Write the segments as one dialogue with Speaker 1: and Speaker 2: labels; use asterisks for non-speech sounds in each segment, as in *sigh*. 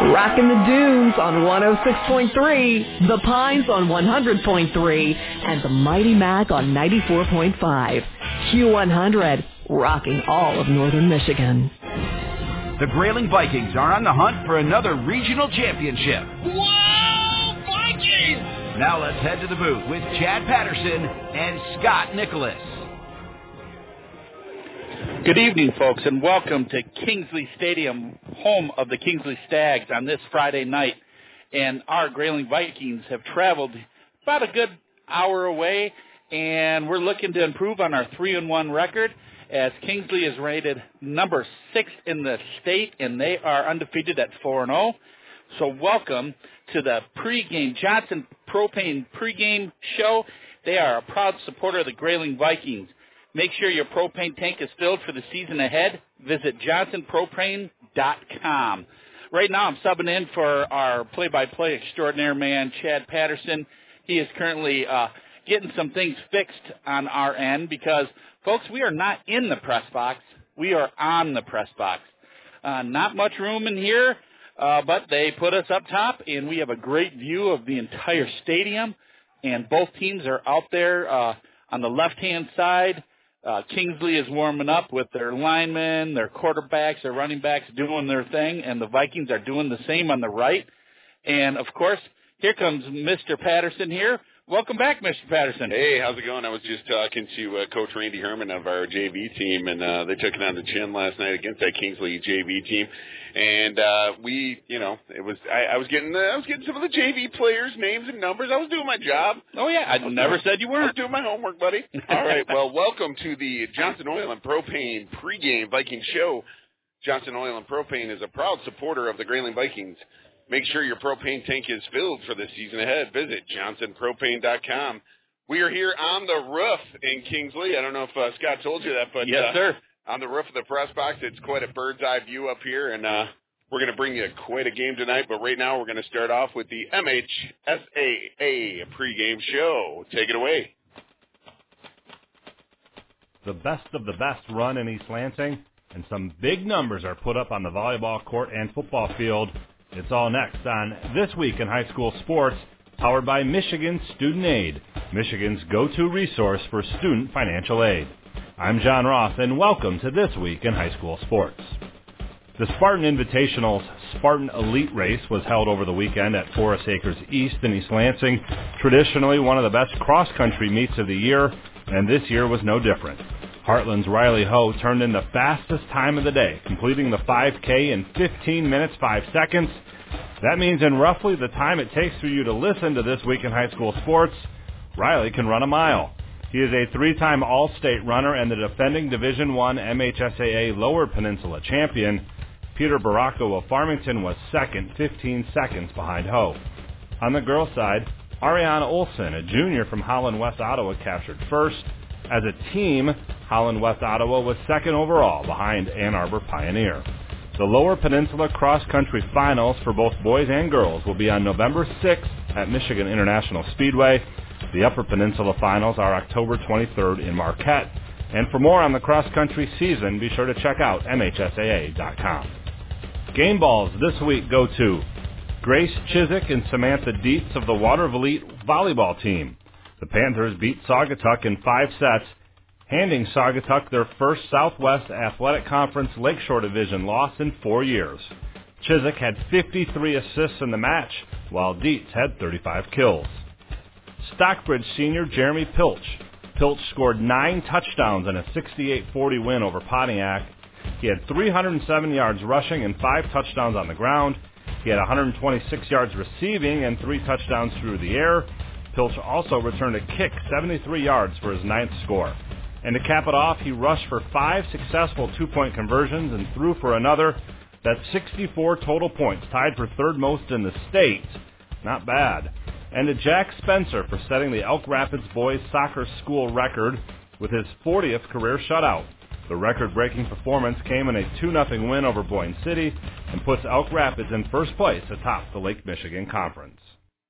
Speaker 1: Rocking the Dunes on 106.3, The Pines on 100.3, and the Mighty Mac on 94.5. Q100, rocking all of northern Michigan.
Speaker 2: The Grayling Vikings are on the hunt for another regional championship.
Speaker 3: Wow, Vikings!
Speaker 2: Now let's head to the booth with Chad Patterson and Scott Nicholas.
Speaker 4: Good evening, folks, and welcome to Kingsley Stadium, home of the Kingsley Stags, on this Friday night. And our Grayling Vikings have traveled about a good hour away, and we're looking to improve on our three and one record. As Kingsley is rated number six in the state, and they are undefeated at four and zero. So welcome to the pregame Johnson Propane pregame show. They are a proud supporter of the Grayling Vikings. Make sure your propane tank is filled for the season ahead. Visit johnsonpropane.com. Right now, I'm subbing in for our play-by-play extraordinaire man, Chad Patterson. He is currently uh, getting some things fixed on our end because, folks, we are not in the press box. We are on the press box. Uh, not much room in here, uh, but they put us up top, and we have a great view of the entire stadium. And both teams are out there uh, on the left-hand side uh, Kingsley is warming up with their linemen, their quarterbacks, their running backs doing their thing, and the Vikings are doing the same on the right. And of course, here comes Mr. Patterson here. Welcome back, Mr. Patterson.
Speaker 5: Hey, how's it going? I was just talking to uh, Coach Randy Herman of our JV team, and uh, they took it on the chin last night against that Kingsley JV team and uh we you know it was I, I was getting the, I was getting some of the JV players names and numbers. I was doing my job.
Speaker 4: Oh yeah, I, I never
Speaker 5: doing,
Speaker 4: said you weren't.
Speaker 5: I was doing my homework, buddy. All right, *laughs* well, welcome to the Johnson Oil and Propane pregame Viking show. Johnson Oil and Propane is a proud supporter of the Grayling Vikings. Make sure your propane tank is filled for the season ahead. Visit johnsonpropane.com. We are here on the roof in Kingsley. I don't know if uh, Scott told you that, but
Speaker 4: yes,
Speaker 5: uh,
Speaker 4: sir
Speaker 5: on the roof of the press box. It's quite a bird's eye view up here, and uh, we're going to bring you quite a game tonight. But right now, we're going to start off with the MHSAA pregame show. Take it away.
Speaker 6: The best of the best run in East Lansing, and some big numbers are put up on the volleyball court and football field. It's all next on This Week in High School Sports, powered by Michigan Student Aid, Michigan's go-to resource for student financial aid. I'm John Roth, and welcome to This Week in High School Sports. The Spartan Invitational's Spartan Elite Race was held over the weekend at Forest Akers East in East Lansing, traditionally one of the best cross-country meets of the year, and this year was no different. Hartland's Riley Ho turned in the fastest time of the day, completing the 5K in 15 minutes 5 seconds. That means in roughly the time it takes for you to listen to This Week in High School Sports, Riley can run a mile. He is a three-time All-State runner and the defending Division I MHSAA Lower Peninsula champion. Peter Baracco of Farmington was second, 15 seconds behind Ho. On the girls' side, Ariana Olson, a junior from Holland West Ottawa, captured first. As a team, Holland West Ottawa was second overall behind Ann Arbor Pioneer. The Lower Peninsula Cross Country Finals for both boys and girls will be on November 6th at Michigan International Speedway. The Upper Peninsula Finals are October 23rd in Marquette. And for more on the cross-country season, be sure to check out MHSAA.com. Game balls this week go to Grace Chiswick and Samantha Dietz of the Watervliet volleyball team. The Panthers beat Saugatuck in five sets, handing Saugatuck their first Southwest Athletic Conference Lakeshore Division loss in four years. Chiswick had 53 assists in the match, while Dietz had 35 kills. Stockbridge senior Jeremy Pilch. Pilch scored nine touchdowns in a 68-40 win over Pontiac. He had 307 yards rushing and five touchdowns on the ground. He had 126 yards receiving and three touchdowns through the air. Pilch also returned a kick 73 yards for his ninth score. And to cap it off, he rushed for five successful two-point conversions and threw for another. That's 64 total points, tied for third most in the state. Not bad and to Jack Spencer for setting the Elk Rapids boys soccer school record with his 40th career shutout. The record-breaking performance came in a 2-0 win over Boyne City and puts Elk Rapids in first place atop the Lake Michigan Conference.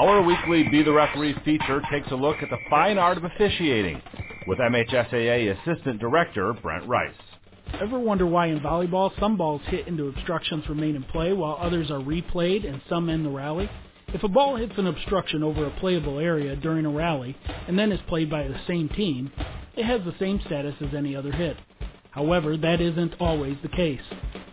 Speaker 6: Our weekly Be the Referee feature takes a look at the fine art of officiating with MHSAA Assistant Director Brent Rice.
Speaker 7: Ever wonder why in volleyball some balls hit into obstructions remain in play while others are replayed and some end the rally? If a ball hits an obstruction over a playable area during a rally and then is played by the same team, it has the same status as any other hit. However, that isn't always the case.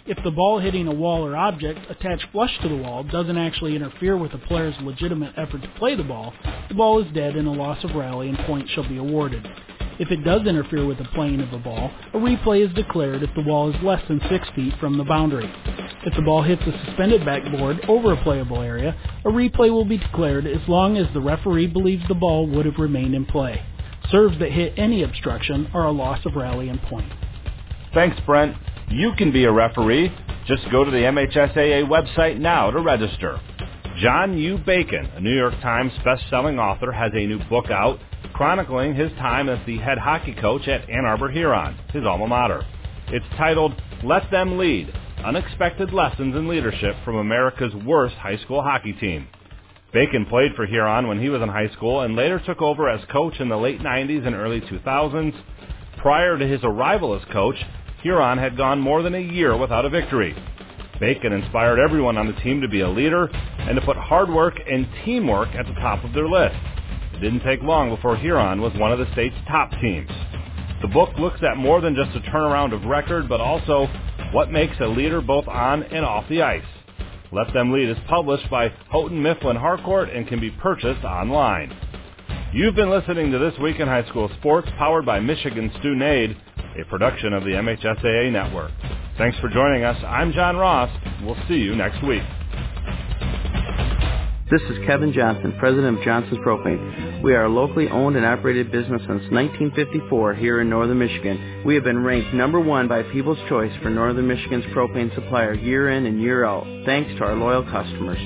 Speaker 7: If the ball hitting a wall or object attached flush to the wall doesn't actually interfere with the player's legitimate effort to play the ball, the ball is dead and a loss of rally and point shall be awarded. If it does interfere with the playing of the ball, a replay is declared if the wall is less than 6 feet from the boundary. If the ball hits a suspended backboard over a playable area, a replay will be declared as long as the referee believes the ball would have remained in play. Serves that hit any obstruction are a loss of rally and point.
Speaker 6: Thanks, Brent. You can be a referee. Just go to the MHSAA website now to register. John U. Bacon, a New York Times best-selling author, has a new book out chronicling his time as the head hockey coach at Ann Arbor Huron, his alma mater. It's titled Let Them Lead Unexpected Lessons in Leadership from America's Worst High School Hockey Team. Bacon played for Huron when he was in high school and later took over as coach in the late 90s and early 2000s. Prior to his arrival as coach, Huron had gone more than a year without a victory. Bacon inspired everyone on the team to be a leader and to put hard work and teamwork at the top of their list. It didn't take long before Huron was one of the state's top teams. The book looks at more than just a turnaround of record, but also what makes a leader both on and off the ice. Let Them Lead is published by Houghton Mifflin Harcourt and can be purchased online. You've been listening to This Week in High School Sports, powered by Michigan Student Aid, a production of the MHSAA Network. Thanks for joining us. I'm John Ross. We'll see you next week.
Speaker 8: This is Kevin Johnson, president of Johnson's Propane. We are a locally owned and operated business since 1954 here in northern Michigan. We have been ranked number one by People's Choice for northern Michigan's propane supplier year in and year out, thanks to our loyal customers.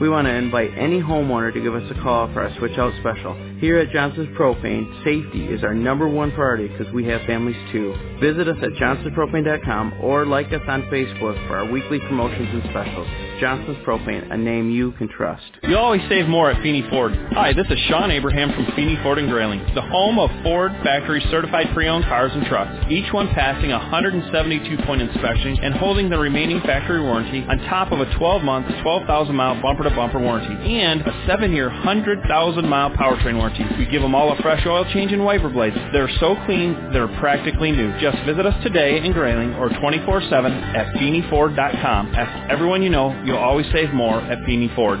Speaker 8: We want to invite any homeowner to give us a call for our switch out special. Here at Johnson's Propane, safety is our number one priority because we have families too. Visit us at johnsonspropane.com or like us on Facebook for our weekly promotions and specials. Johnson's Propane, a name you can trust.
Speaker 9: You always save more at Feeney Ford. Hi, this is Sean Abraham from Feeney Ford and Grayling, the home of Ford factory certified pre-owned cars and trucks, each one passing a 172-point inspection and holding the remaining factory warranty on top of a 12-month, 12,000-mile bumper-to-bumper warranty and a 7-year, 100,000-mile powertrain warranty. We give them all a fresh oil change and wiper blades. They're so clean, they're practically new. Just visit us today in Grayling or 24-7 at FeeneyFord.com. Ask everyone you know, you'll always save more at Feeney Ford.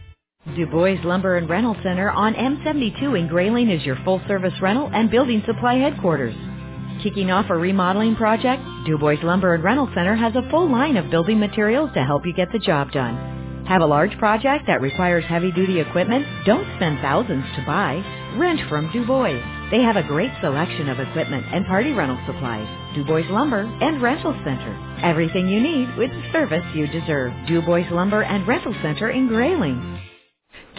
Speaker 10: Du Bois Lumber and Rental Center on M72 in Grayling is your full service rental and building supply headquarters. Kicking off a remodeling project? Du Bois Lumber and Rental Center has a full line of building materials to help you get the job done. Have a large project that requires heavy duty equipment? Don't spend thousands to buy. Rent from Du Bois. They have a great selection of equipment and party rental supplies. Du Bois Lumber and Rental Center. Everything you need with the service you deserve. Du Bois Lumber and Rental Center in Grayling.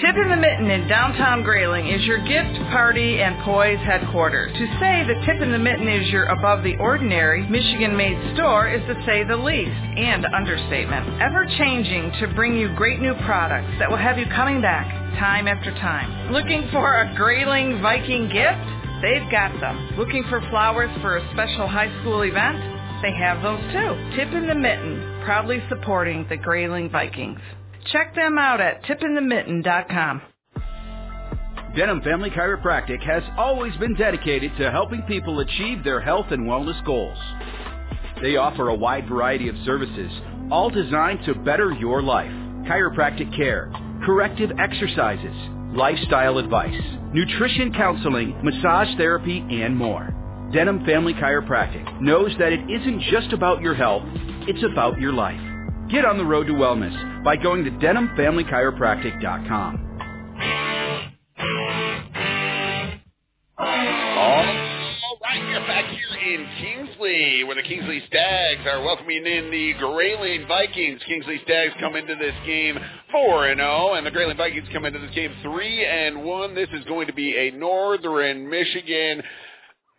Speaker 11: Tip in the Mitten in downtown Grayling is your gift, party, and poise headquarters. To say the Tip in the Mitten is your above the ordinary, Michigan made store is to say the least, and understatement. Ever changing to bring you great new products that will have you coming back time after time. Looking for a Grayling Viking gift? They've got them. Looking for flowers for a special high school event? They have those too. Tip in the Mitten, proudly supporting the Grayling Vikings. Check them out at tipinthemitten.com.
Speaker 12: Denham Family Chiropractic has always been dedicated to helping people achieve their health and wellness goals.
Speaker 2: They offer a wide variety of services, all designed to better your life. Chiropractic care, corrective exercises, lifestyle advice, nutrition counseling, massage therapy, and more. Denham Family Chiropractic knows that it isn't just about your health, it's about your life. Get on the road to wellness by going to denhamfamilychiropractic.com.
Speaker 5: All right, you're back here in Kingsley, where the Kingsley Stags are welcoming in the Grayling Vikings. Kingsley Stags come into this game four and zero, and the Grayling Vikings come into this game three and one. This is going to be a Northern Michigan,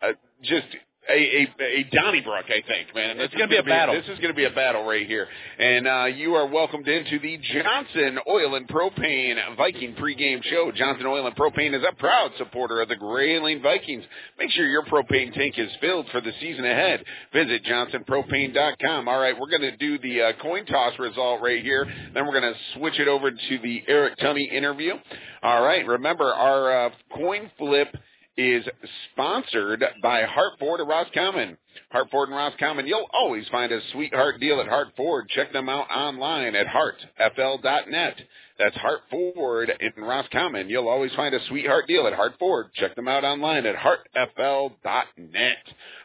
Speaker 5: uh, just a, a, a Donnybrook, I think, man.
Speaker 13: It's gonna be a battle.
Speaker 5: This is going to be a battle right here. And uh, you are welcomed into the Johnson Oil and Propane Viking pregame show. Johnson Oil and Propane is a proud supporter of the Grayling Vikings. Make sure your propane tank is filled for the season ahead. Visit johnsonpropane.com. All right, we're going to do the uh, coin toss result right here. Then we're going to switch it over to the Eric Tunney interview. All right, remember our uh, coin flip is sponsored by Hartford and Roscommon. Hartford and Roscommon, you'll always find a sweetheart deal at Hartford. Check them out online at heartfl.net. That's Hartford in Roscommon. You'll always find a sweetheart deal at Hartford. Check them out online at heartfl.net.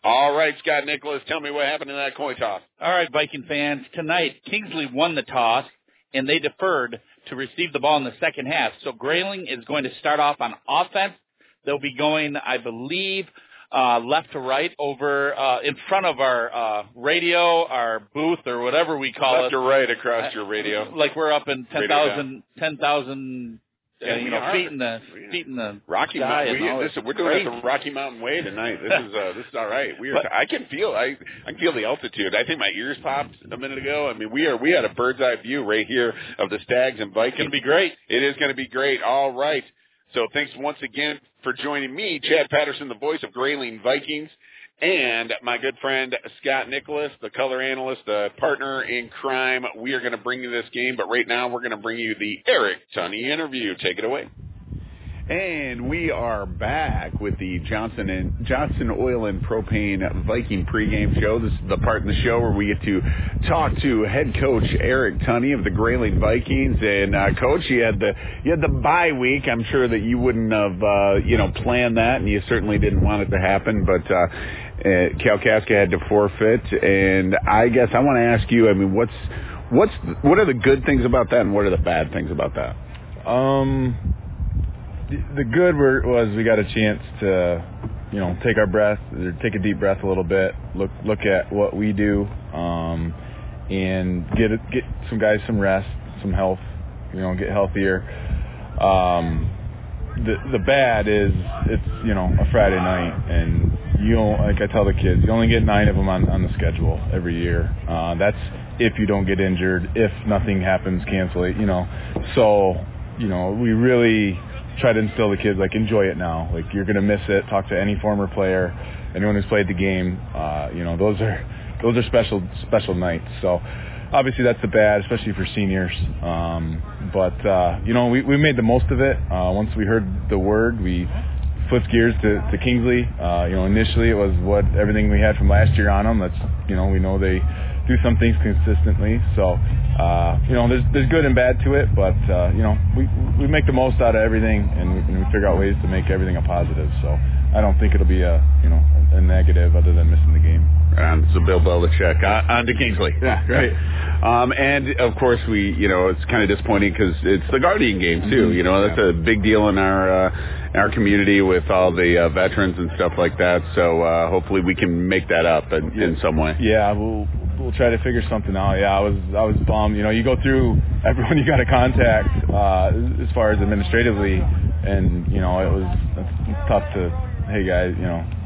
Speaker 5: All right, Scott Nicholas, tell me what happened in that coin toss.
Speaker 13: All right, Viking fans. Tonight, Kingsley won the toss, and they deferred to receive the ball in the second half. So Grayling is going to start off on offense. They'll be going, I believe, uh, left to right over uh, in front of our uh, radio, our booth, or whatever we call it.
Speaker 5: Left
Speaker 13: it.
Speaker 5: or right across your radio.
Speaker 13: Like we're up in ten
Speaker 5: Radio
Speaker 13: thousand, ten thousand, uh, you know,
Speaker 5: are.
Speaker 13: feet in the feet in the
Speaker 5: Rocky Mountain. We, this, we're doing this the Rocky Mountain Way tonight. This is uh, this is all right. We are.
Speaker 13: But-
Speaker 5: I can feel. I I can feel the altitude. I think my ears popped a minute ago. I mean, we are. We had a bird's eye view right here of the Stags and Vikings.
Speaker 13: It's gonna be great.
Speaker 5: It is going to be great. All right. So thanks once again for joining me, Chad Patterson, the voice of Grayling Vikings, and my good friend Scott Nicholas, the color analyst, the partner in crime. We are going to bring you this game, but right now we're going to bring you the Eric Tunney interview. Take it away.
Speaker 14: And we are back with the Johnson and Johnson Oil and Propane Viking pregame show. This is the part in the show where we get to talk to head coach Eric Tunney of the Grayling Vikings. And uh, coach, you had the you had the bye week. I'm sure that you wouldn't have uh, you know planned that, and you certainly didn't want it to happen. But uh, uh, Kalkaska had to forfeit, and I guess I want to ask you. I mean, what's what's what are the good things about that, and what are the bad things about that?
Speaker 15: Um, the good were, was we got a chance to, you know, take our breath, or take a deep breath a little bit, look look at what we do, um, and get get some guys some rest, some health, you know, get healthier. Um, the the bad is it's you know a Friday night and you don't like I tell the kids you only get nine of them on on the schedule every year. Uh, that's if you don't get injured, if nothing happens, cancel it. You know, so you know we really try to instill the kids like enjoy it now. Like you're gonna miss it. Talk to any former player, anyone who's played the game. Uh, you know those are those are special special nights. So obviously that's the bad, especially for seniors. Um, but uh, you know we we made the most of it. Uh, once we heard the word, we flipped gears to, to Kingsley. Uh, you know initially it was what everything we had from last year on them. That's you know we know they do some things consistently. So, uh, you know, there's there's good and bad to it, but uh, you know, we we make the most out of everything, and we, and we figure out ways to make everything a positive. So, I don't think it'll be a you know a negative other than missing the game.
Speaker 14: Um, so Bill Belichick on, on to Kingsley.
Speaker 15: Yeah,
Speaker 14: right. Um, and of course, we you know it's kind of disappointing because it's the Guardian game too.
Speaker 15: Mhm.
Speaker 14: You know that's a big deal in our uh, in our community with all the uh, veterans and stuff like that. So uh, hopefully we can make that up in, in some way.
Speaker 15: Yeah, we'll we'll try to figure something out. Yeah, I was I was bummed. You know, you go through *laughs* everyone you got to contact uh, as far as administratively, and you know it was tough to hey guys, you know.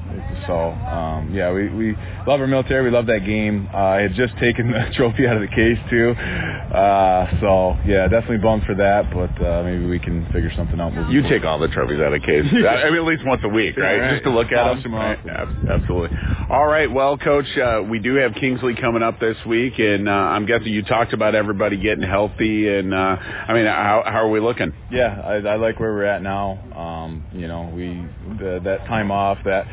Speaker 15: So um, yeah, we we love our military. We love that game. Uh, I had just taken the *laughs* trophy out of the case too, uh, so yeah, definitely bummed for that. But uh, maybe we can figure something out.
Speaker 14: You
Speaker 15: forward.
Speaker 14: take all the trophies out of the case. *laughs* I mean, at least once a week, right?
Speaker 15: Right.
Speaker 14: Just to look at them Right. Yeah, absolutely. All right. Well, Coach, uh, we do have Kingsley coming up this week, and uh, I'm guessing you talked about everybody getting healthy. And uh, I mean, how, how are we looking?
Speaker 15: Yeah, I, I like where we're at now. Um, you know, we the, that time off, that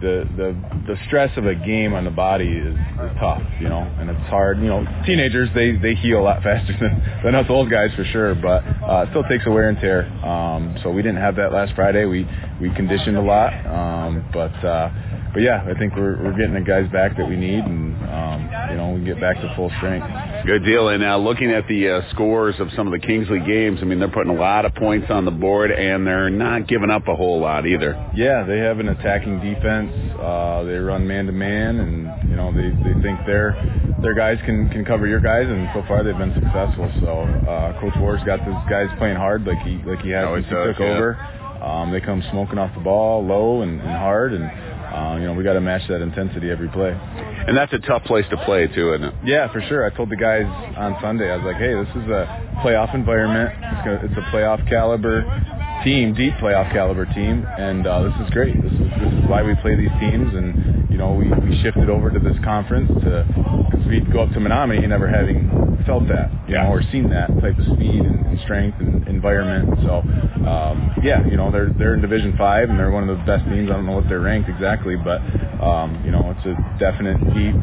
Speaker 15: the the the stress of a game on the body is, is tough, you know, and it's hard. You know, teenagers they they heal a lot *laughs* faster than than us old guys for sure, but uh, it still takes a wear and tear. Um, so we didn't have that last Friday. We we conditioned a lot, um, but. Uh, but yeah, I think we're we're getting the guys back that we need, and um, you know we can get back to full strength.
Speaker 5: Good deal. And now looking at the uh, scores of some of the Kingsley games, I mean they're putting a lot of points on the board, and they're not giving up a whole lot either.
Speaker 15: Yeah, they have an attacking defense. Uh, they run man to man, and you know they they think their their guys can can cover your guys, and so far they've been successful. So uh, Coach Ward's got those guys playing hard like he like he has since he took
Speaker 5: yeah.
Speaker 15: over. Um, they come smoking off the ball, low and, and hard, and uh, you know we got to match that intensity every play.
Speaker 5: And that's a tough place to play too, isn't it?
Speaker 15: Yeah, for sure. I told the guys on Sunday, I was like, hey, this is a playoff environment. It's, gonna, it's a playoff caliber team, deep playoff caliber team, and uh, this is great. This is, this is why we play these teams, and you know we, we shifted over to this conference to because we'd go up to Menominee never having felt that, you know, or seen that type of speed and, and strength and environment. So um, yeah, you know they're they're in Division Five and they're one of the best teams. I don't know what they're ranked exactly, but um, you know it's a definite deep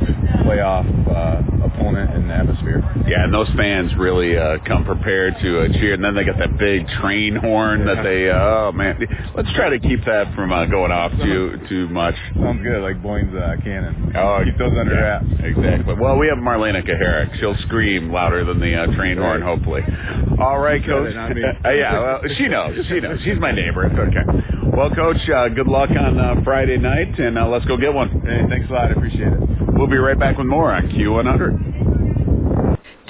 Speaker 15: playoff uh, opponent the atmosphere.
Speaker 5: Yeah, and those fans really uh, come prepared to uh, cheer, and then they got that big train horn that they. Uh, oh man, let's try to keep that from uh, going off too too much.
Speaker 15: Sounds good, like Boyne's uh, cannon.
Speaker 5: Oh,
Speaker 15: keep those under
Speaker 5: yeah,
Speaker 15: wraps.
Speaker 5: Exactly. Well, we have Marlena Kaharick. She'll scream louder than the uh, train horn, hopefully. All right, Coach. Uh, *laughs* yeah, well, she knows. She knows. She's my neighbor. It's okay. Well, Coach, uh, good luck on uh, Friday night, and uh, let's go get one.
Speaker 15: Hey, thanks a lot. I appreciate it.
Speaker 5: We'll be right back with more on Q100.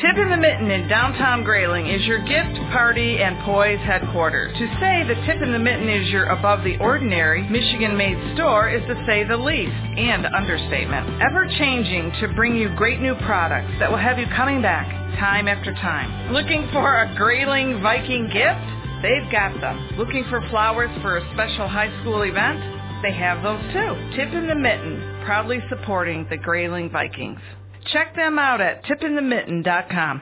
Speaker 11: Tip in the Mitten in downtown Grayling is your gift, party, and poise headquarters. To say the Tip in the Mitten is your above the ordinary, Michigan-made store is to say the least, and understatement. Ever changing to bring you great new products that will have you coming back time after time. Looking for a Grayling Viking gift? They've got them. Looking for flowers for a special high school event? They have those too. Tip in the Mitten, proudly supporting the Grayling Vikings. Check them out at tipinthemitten.com.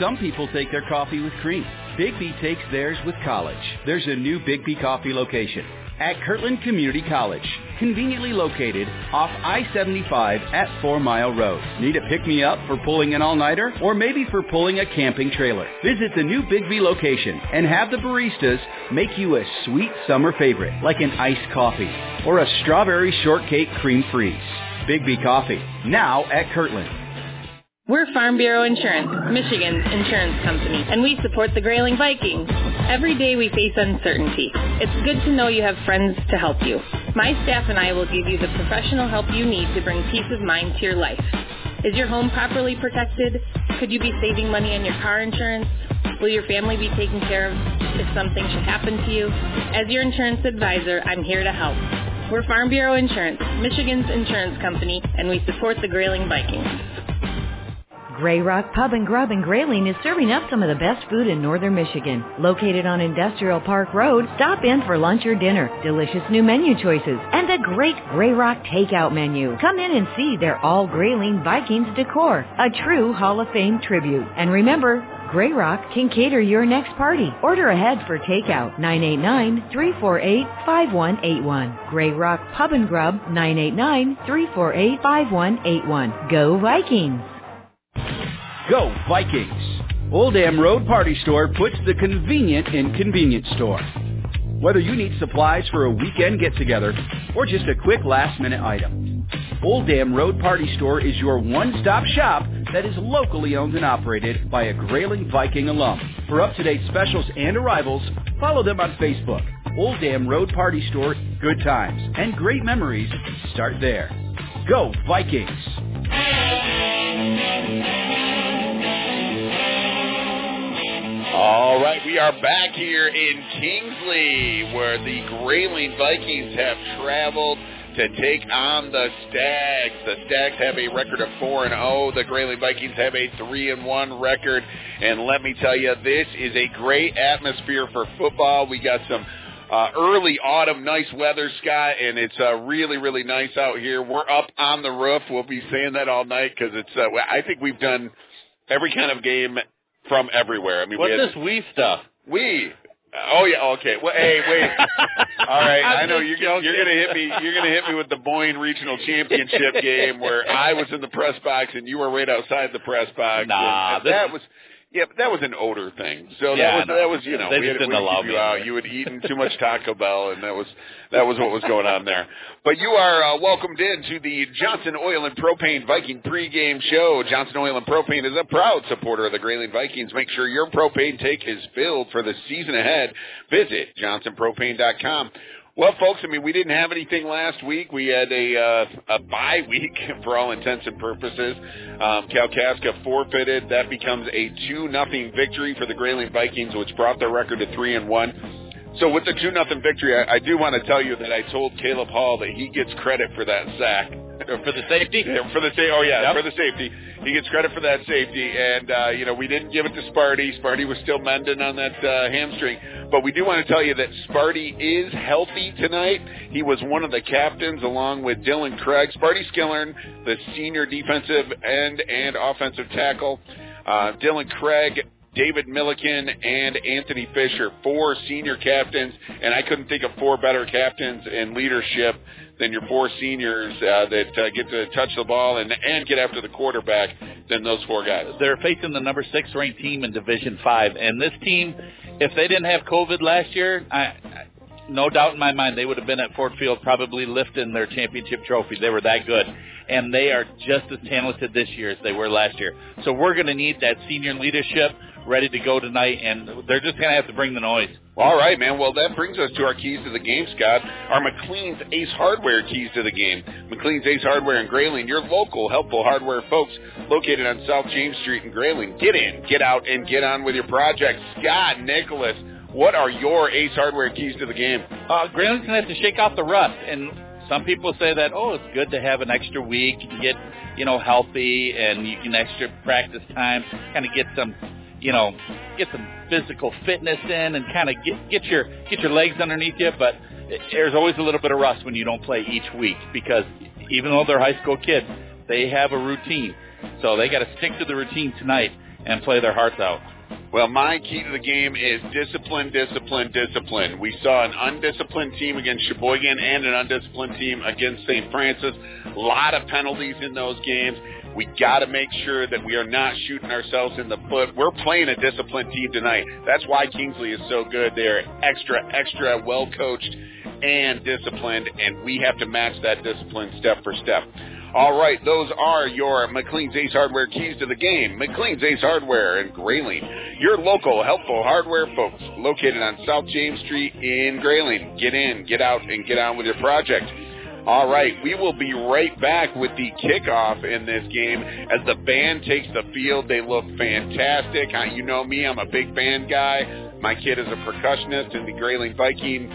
Speaker 2: Some people take their coffee with cream. Bigby takes theirs with college. There's a new Bigby coffee location at Kirtland Community College, conveniently located off I-75 at Four Mile Road. Need a pick-me-up for pulling an all-nighter or maybe for pulling a camping trailer? Visit the new Big location and have the baristas make you a sweet summer favorite like an iced coffee or a strawberry shortcake cream freeze. Bigby Coffee, now at Kirtland.
Speaker 16: We're Farm Bureau Insurance, Michigan's insurance company, and we support the Grayling Vikings. Every day we face uncertainty. It's good to know you have friends to help you. My staff and I will give you the professional help you need to bring peace of mind to your life. Is your home properly protected? Could you be saving money on your car insurance? Will your family be taken care of if something should happen to you? As your insurance advisor, I'm here to help. We're Farm Bureau Insurance, Michigan's insurance company, and we support the Grayling Vikings.
Speaker 10: Gray Rock Pub and Grub in Grayling is serving up some of the best food in northern Michigan. Located on Industrial Park Road, stop in for lunch or dinner, delicious new menu choices, and a great Gray Rock takeout menu. Come in and see their all Grayling Vikings decor, a true Hall of Fame tribute. And remember, Gray Rock can cater your next party. Order ahead for takeout 989-348-5181. Gray Rock Pub and Grub 989-348-5181. Go Vikings!
Speaker 2: Go Vikings! Old Dam Road Party Store puts the convenient in convenience store. Whether you need supplies for a weekend get-together or just a quick last-minute item, Old Dam Road Party Store is your one-stop shop that is locally owned and operated by a Grayling Viking alum. For up-to-date specials and arrivals, follow them on Facebook. Old Dam Road Party Store, good times and great memories start there. Go Vikings!
Speaker 17: All right, we are back here in Kingsley, where the Grayling Vikings have traveled to take on the Stags. The Stags have a record of four and zero. The Grayling Vikings have a three and one record. And let me tell you, this is a great atmosphere for football. We got some uh, early autumn, nice weather, Scott, and it's uh, really, really nice out here. We're up on the roof. We'll be saying that all night because it's. Uh, I think we've done every kind of game from everywhere. I mean,
Speaker 4: What's
Speaker 17: we had,
Speaker 4: this we stuff?
Speaker 17: We.
Speaker 5: Oh yeah, okay. Well, hey, wait. *laughs* All right, I know you're you're gonna hit me. You're gonna hit me with the Boyne Regional Championship *laughs* game where I was in the press box and you were right outside the press box.
Speaker 4: Nah,
Speaker 5: that was. Yeah, but that was an odor thing. So
Speaker 4: Yeah,
Speaker 5: that was
Speaker 4: know.
Speaker 5: that was you know
Speaker 4: They
Speaker 5: we had,
Speaker 4: didn't
Speaker 5: we
Speaker 4: allow
Speaker 5: you out. You had eaten too much Taco Bell, and that was that was what was going on there. But you are uh, welcomed in to the Johnson Oil and Propane Viking pregame show. Johnson Oil and Propane is a proud supporter of the Grayling Vikings. Make sure your propane tank is filled for the season ahead. Visit johnsonpropane.com. Well, folks, I mean, we didn't have anything last week. We had a uh, a bye week *laughs* for all intents and purposes. Um, Kalkaska forfeited. That becomes a two nothing victory for the Grayling Vikings, which brought their record to three and one. So with the two nothing victory, I, I do want to tell you that I told Caleb Hall that he gets credit for that sack. *laughs*
Speaker 4: for the safety?
Speaker 5: Yeah, for the sa- oh yeah,
Speaker 4: Yep.
Speaker 5: for the safety. He gets credit for that safety, and uh, you know we didn't give it to Sparty. Sparty was still mending on that uh, hamstring, but we do want to tell you that Sparty is healthy tonight. He was one of the captains along with Dylan Craig. Sparty Skillern, the senior defensive end and offensive tackle. Uh, Dylan Craig. David Milliken and Anthony Fisher, four senior captains, and I couldn't think of four better captains in leadership than your four seniors uh, that uh, get to touch the ball and and get after the quarterback than those four guys.
Speaker 4: They're facing the number six ranked team in Division Five, and this team, if they didn't have COVID last year, I, I no doubt in my mind they would have been at Ford Field probably lifting their championship trophy. They were that good, and they are just as talented this year as they were last year. So we're going to need that senior leadership ready to go tonight, and they're just going to have to bring the noise.
Speaker 5: All right, man. Well, that brings us to our keys to the game, Scott. Our McLean's Ace Hardware keys to the game. McLean's Ace Hardware in Grayling, your local helpful hardware folks located on South James Street in Grayling. Get in, get out, and get on with your project. Scott, Nicholas, what are your Ace Hardware keys to the game?
Speaker 4: Uh, Grayling's going to have to shake off the rust, and some people say that oh, it's good to have an extra week, you get you know healthy, and you can extra practice time, kind of get some you know get some physical fitness in, and kind of get get your get your legs underneath you. But there's always a little bit of rust when you don't play each week because even though they're high school kids, they have a routine, so they got to stick to the routine tonight and play their hearts out.
Speaker 5: Well, my key to the game is discipline, discipline, discipline. We saw an undisciplined team against Cheboygan and an undisciplined team against St. Francis. A lot of penalties in those games. We got to make sure that we are not shooting ourselves in the foot. We're playing a disciplined team tonight. That's why Kingsley is so good. They're extra, extra well coached and disciplined, and we have to match that discipline step for step. All right, those are your McLean's Ace Hardware keys to the game. McLean's Ace Hardware in Grayling, your local helpful hardware folks, located on South James Street in Grayling. Get in, get out, and get on with your project. All right, we will be right back with the kickoff in this game as the band takes the field. They look fantastic. Uh, You know me, I'm a big band guy. My kid is a percussionist in the Grayling Viking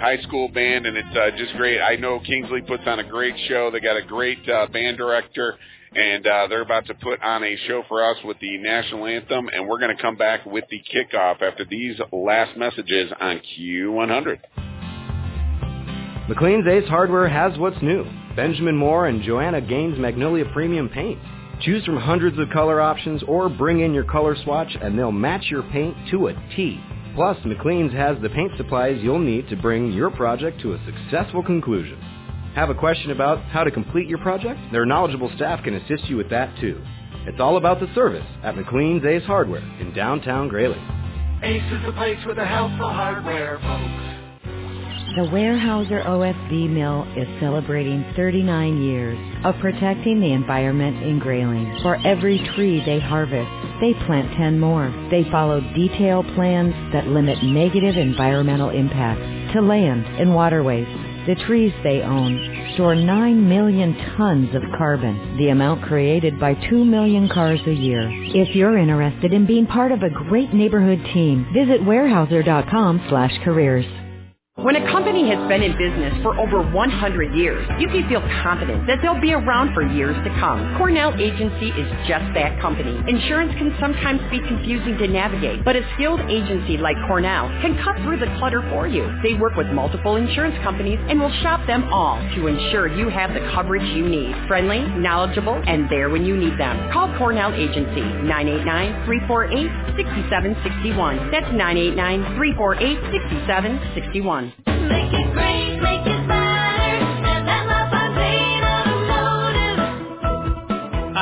Speaker 5: high school band, and it's uh, just great. I know Kingsley puts on a great show. They got a great uh, band director, and uh, they're about to put on a show for us with the national anthem, and we're going to come back with the kickoff after these last messages on Q100.
Speaker 18: McLean's Ace Hardware has what's new. Benjamin Moore and Joanna Gaines Magnolia Premium Paint. Choose from hundreds of color options or bring in your color swatch and they'll match your paint to a T. Plus, McLean's has the paint supplies you'll need to bring your project to a successful conclusion. Have a question about how to complete your project? Their knowledgeable staff can assist you with that too. It's all about the service at McLean's Ace Hardware in downtown Grayling.
Speaker 19: Ace is the place with the helpful hardware, folks.
Speaker 10: The Weyerhaeuser OSB mill is celebrating 39 years of protecting the environment in Grayling. For every tree they harvest, they plant 10 more. They follow detailed plans that limit negative environmental impacts to land and waterways. The trees they own store 9 million tons of carbon, the amount created by 2 million cars a year. If you're interested in being part of a great neighborhood team, visit weyerhaeuser.com slash careers.
Speaker 20: When a company has been in business for over 100 years, you can feel confident that they'll be around for years to come. Cornell Agency is just that company. Insurance can sometimes be confusing to navigate, but a skilled agency like Cornell can cut through the clutter for you. They work with multiple insurance companies and will shop them all to ensure you have the coverage you need. Friendly, knowledgeable, and there when you need them. Call Cornell Agency 989-348-6761. That's 989-348-6761.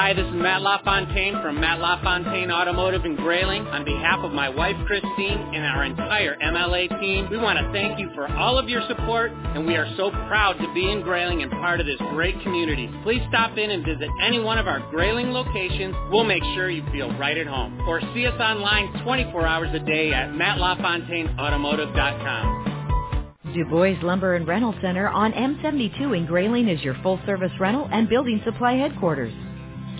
Speaker 21: Hi, this is Matt LaFontaine from Matt LaFontaine Automotive in Grayling. On behalf of my wife Christine and our entire MLA team, we want to thank you for all of your support, and we are so proud to be in Grayling and part of this great community. Please stop in and visit any one of our Grayling locations. We'll make sure you feel right at home. Or see us online 24 hours a day at mattlafontaineautomotive.com.
Speaker 10: Du Bois Lumber and Rental Center on M72 in Grayling is your full-service rental and building supply headquarters.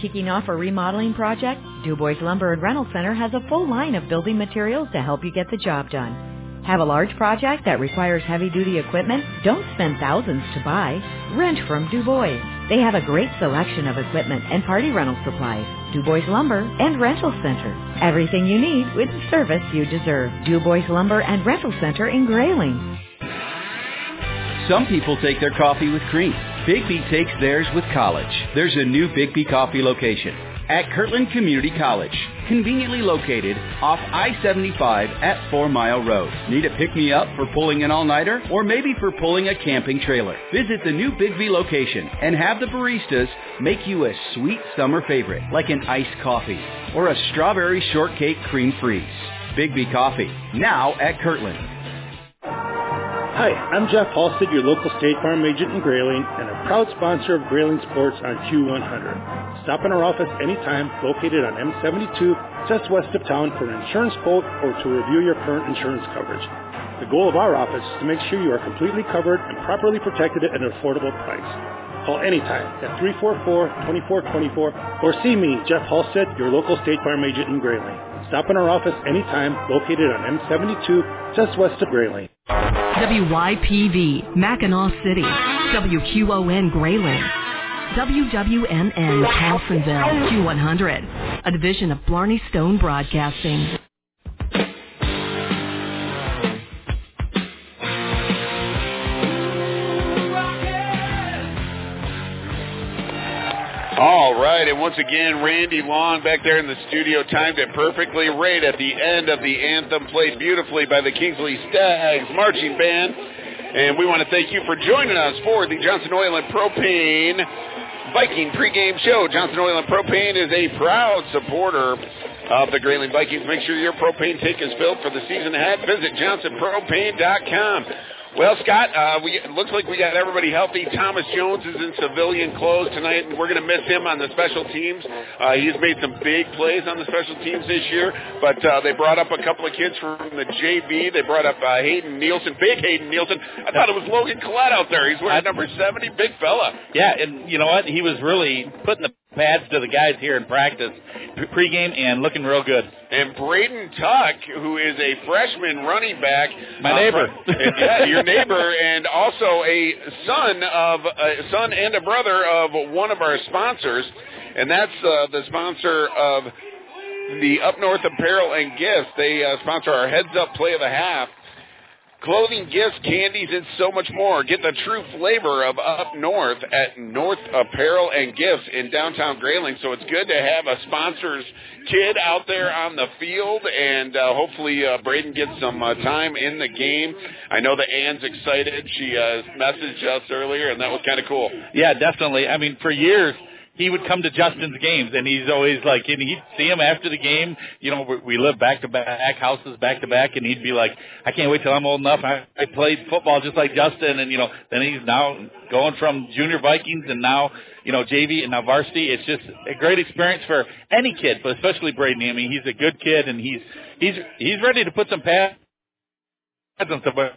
Speaker 10: Kicking off a remodeling project? Du Bois Lumber and Rental Center has a full line of building materials to help you get the job done. Have a large project that requires heavy-duty equipment? Don't spend thousands to buy. Rent from Du Bois. They have a great selection of equipment and party rental supplies. Du Bois Lumber and Rental Center. Everything you need with the service you deserve. Du Bois Lumber and Rental Center in Grayling.
Speaker 2: Some people take their coffee with cream. Bigby takes theirs with college. There's a new Bigby coffee location at Kirtland Community College, conveniently located off I-75 at Four Mile Road. Need a pick-me-up for pulling an all-nighter or maybe for pulling a camping trailer? Visit the new Bigby location and have the baristas make you a sweet summer favorite like an iced coffee or a strawberry shortcake cream freeze. Bigby Coffee, now at Kirtland.
Speaker 22: Hi, I'm Jeff Halstead, your local State Farm agent in Grayling and a proud sponsor of Grayling Sports on Q100. Stop in our office anytime, located on M72, just west of town for an insurance quote or to review your current insurance coverage. The goal of our office is to make sure you are completely covered and properly protected at an affordable price. Call anytime at 344-2424 or see me, Jeff Halstead, your local State Farm agent in Grayling. Stop in our office anytime, located on M72, just west of Grayling.
Speaker 23: WYPV, Mackinaw City. WQON Grayling. WWNN Carlsonville, Q100. A division of Blarney Stone Broadcasting.
Speaker 5: All right, and once again, Randy Long back there in the studio timed it perfectly right at the end of the anthem, played beautifully by the Kingsley Stags Marching Band. And we want to thank you for joining us for the Johnson Oil and Propane Viking pregame show. Johnson Oil and Propane is a proud supporter of the Grayling Vikings. Make sure your propane tank is filled for the season ahead. Visit johnsonpropane.com. Well, Scott, uh, we it looks like we got everybody healthy. Thomas Jones is in civilian clothes tonight, and we're going to miss him on the special teams. Uh, he's made some big plays on the special teams this year, but uh, they brought up a couple of kids from the JV. They brought up uh, Hayden Nielsen, big Hayden Nielsen. I thought it was Logan Collette out there. He's wearing number 70, big fella.
Speaker 4: Yeah, and you know what? He was really putting the pads to the guys here in practice pregame and looking real good.
Speaker 5: And Braden Tuck, who is a freshman running back,
Speaker 4: My
Speaker 5: uh,
Speaker 4: neighbor. *laughs*
Speaker 5: yeah, your neighbor, and also a son of a son and a brother of one of our sponsors, and that's uh, the sponsor of the Up North Apparel and Gifts. They uh, sponsor our Heads Up Play of the Half. Clothing, gifts, candies, and so much more. Get the true flavor of Up North at North Apparel and Gifts in downtown Grayling. So it's good to have a sponsor's kid out there on the field, and uh, hopefully uh, Braden gets some uh, time in the game. I know that Ann's excited. She uh, messaged us earlier, and that was kind of cool.
Speaker 4: Yeah, definitely. I mean, for years he would come to Justin's games, and he's always like, and he'd see him after the game. You know, we, we live back to back, houses back to back, and he'd be like, I can't wait till I'm old enough. I, I played football just like Justin, and you know, then he's now going from junior Vikings and now you know JV and now varsity. It's just a great experience for any kid, but especially Braden. I mean, he's a good kid, and he's he's he's ready to put some pads on somebody.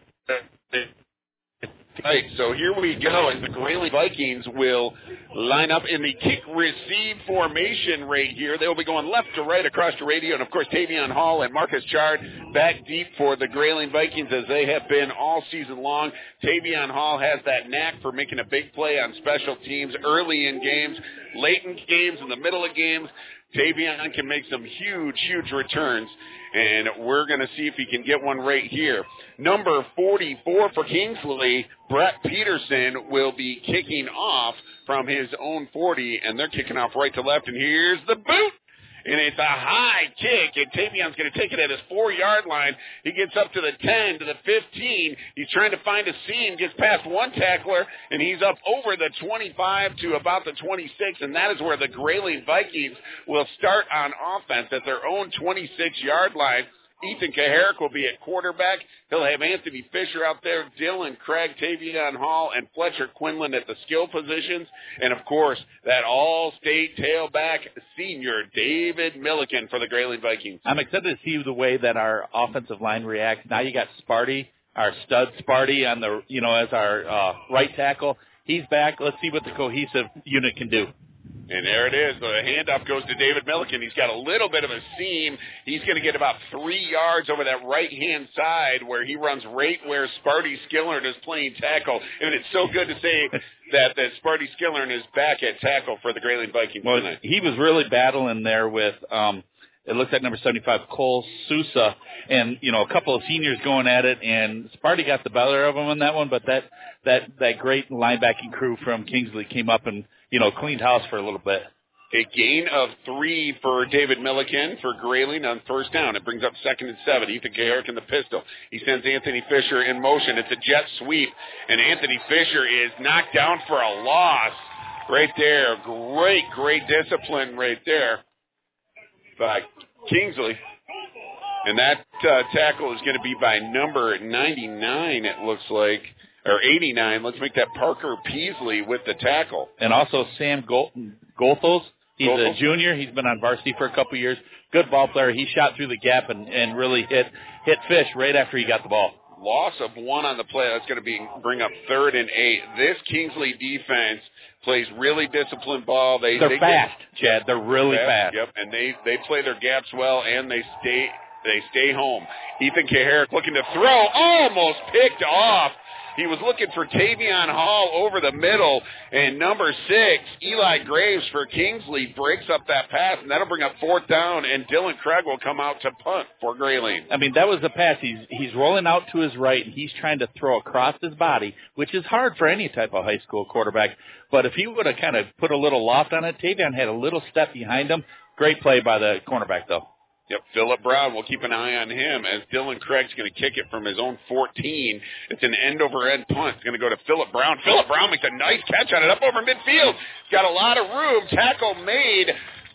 Speaker 5: Right, so here we go, and the Grayling Vikings will line up in the kick receive formation right here. They'll be going left to right across the radio, and of course Tavion Hall and Marcus Chard back deep for the Grayling Vikings as they have been all season long. Tavion Hall has that knack for making a big play on special teams early in games, late in games, in the middle of games. Tavion can make some huge, huge returns, and we're going to see if he can get one right here. Number 44 for Kingsley, Brett Peterson, will be kicking off from his own 40, and they're kicking off right to left, and here's the boot! And it's a high kick, and Tavion's going to take it at his four-yard line. He gets up to the 10, to the 15. He's trying to find a seam, gets past one tackler, and he's up over the 25 to about the 26, and that is where the Grayling Vikings will start on offense at their own 26-yard line. Ethan Kaharick will be at quarterback. He'll have Anthony Fisher out there, Dylan Craig, Tavion Hall, and Fletcher Quinlan at the skill positions. And of course, that all-state tailback senior, David Milliken for the Grayling Vikings.
Speaker 4: I'm excited to see the way that our offensive line reacts. Now you got Sparty, our stud Sparty on the, you know, as our uh, right tackle. He's back. Let's see what the cohesive unit can do.
Speaker 5: And there it is. The handoff goes to David Milliken. He's got a little bit of a seam. He's going to get about three yards over that right hand side where he runs right where Sparty Skillern is playing tackle. And it's so good to say that, that Sparty Skillern is back at tackle for the Grayling Vikings
Speaker 4: Well,
Speaker 5: tonight.
Speaker 4: he was really battling there with, um, it looks like number 75, Cole Sousa, and, you know, a couple of seniors going at it, and Sparty got the better of him on that one, but that, that, that great linebacking crew from Kingsley came up and, you know, cleaned house for a little bit.
Speaker 5: A gain of three for David Milliken for Grayling on first down. It brings up second and seven. Ethan Kaharick in the pistol. He sends Anthony Fisher in motion. It's a jet sweep, and Anthony Fisher is knocked down for a loss right there. Great, great discipline right there by Kingsley. And that uh, tackle is going to be by number 99, it looks like, or 89. Let's make that Parker Peasley with the tackle.
Speaker 4: And also Sam Gol- Goethals. He's
Speaker 5: Goethals.
Speaker 4: a junior. He's been on varsity for a couple of years. Good ball player. He shot through the gap and, and really hit hit Fish right after he got the ball.
Speaker 5: Loss of one on the play. That's going to be bring up third and eight. This Kingsley defense plays really disciplined ball. They
Speaker 4: They're
Speaker 5: they
Speaker 4: fast, Chad. They're really fast.
Speaker 5: Yep, and they they play their gaps well, and they stay they stay home. Ethan Kaharick looking to throw, almost picked off. He was looking for Tavion Hall over the middle, and number six, Eli Graves for Kingsley breaks up that pass, and that'll bring up fourth down, and Dylan Craig will come out to punt for Grayling.
Speaker 4: I mean, that was the pass. He's he's rolling out to his right, and he's trying to throw across his body, which is hard for any type of high school quarterback. But if he would have kind of put a little loft on it, Tavion had a little step behind him. Great play by the cornerback, though.
Speaker 5: Yep, Philip Brown. We'll keep an eye on him as Dylan Craig's going to kick it from his own 14. It's an end over end punt. It's going to go to Philip Brown. Philip Brown makes a nice catch on it up over midfield. Got a lot of room. Tackle made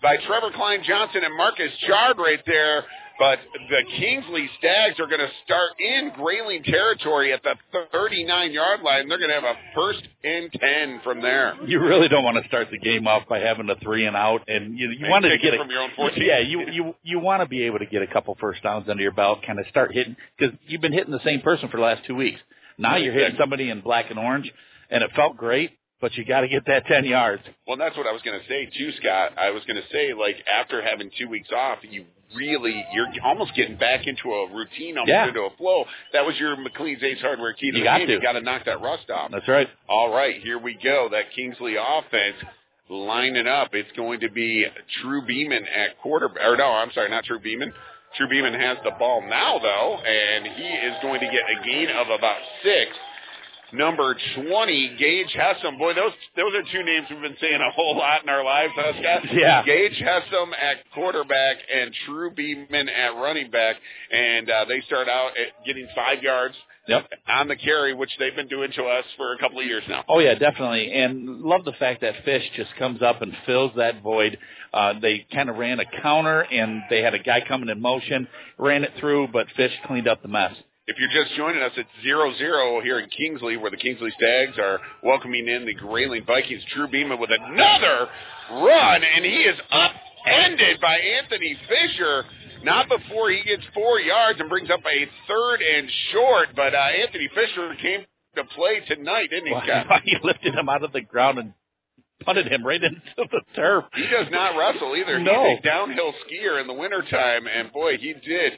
Speaker 5: by Trevor Kline-Johnson and Marcus Jard right there. But the Kingsley Stags are going to start in Grayling territory at the 39 yard line. They're going to have a first and 10 from there.
Speaker 4: You really don't want to start the game off by having a three and out, and you you wanted to get
Speaker 5: it
Speaker 4: a,
Speaker 5: from your own 14.
Speaker 4: Yeah, you you you want to be able to get a couple first downs under your belt, kind of start hitting because you've been hitting the same person for the last two weeks. Now you're hitting somebody in black and orange, and it felt great, but you got to get that ten yards.
Speaker 5: Well, that's what I was going to say too, Scott. I was going to say, like, after having two weeks off, you really, you're almost getting back into a routine, almost
Speaker 4: Yeah.
Speaker 5: into a flow. That was your McLean's Ace Hardware key to
Speaker 4: You
Speaker 5: the
Speaker 4: got
Speaker 5: game.
Speaker 4: to.
Speaker 5: You got to knock that rust off.
Speaker 4: That's right.
Speaker 5: All right, here we go. That Kingsley offense lining up. It's going to be True Beeman at quarter. Or no, I'm sorry, not True Beeman. True Beeman has the ball now, though, and he is going to get a gain of about six. Number 20, Gage Hessam. Boy, those those are two names we've been saying a whole lot in our lives, huh, Scott?
Speaker 4: Yeah.
Speaker 5: Gage Hessam at quarterback and True Beeman at running back. And uh, they start out at getting five yards
Speaker 4: Yep.
Speaker 5: on the carry, which they've been doing to us for a couple of years now.
Speaker 4: Oh yeah, definitely, and love the fact that Fish just comes up and fills that void. Uh, they kind of ran a counter, and they had a guy coming in motion, ran it through, but Fish cleaned up the mess.
Speaker 5: If you're just joining us, it's zero zero here in Kingsley, where the Kingsley Stags are welcoming in the Grayling Vikings. Drew Beeman with another run, and he is upended by Anthony Fisher. Not before he gets four yards and brings up a third and short, but uh, Anthony Fisher came to play tonight, didn't he, Scott?
Speaker 4: he lifted him out of the ground and punted him right into the turf.
Speaker 5: He does not wrestle either.
Speaker 4: No.
Speaker 5: He's a downhill skier in the wintertime, and boy, he did.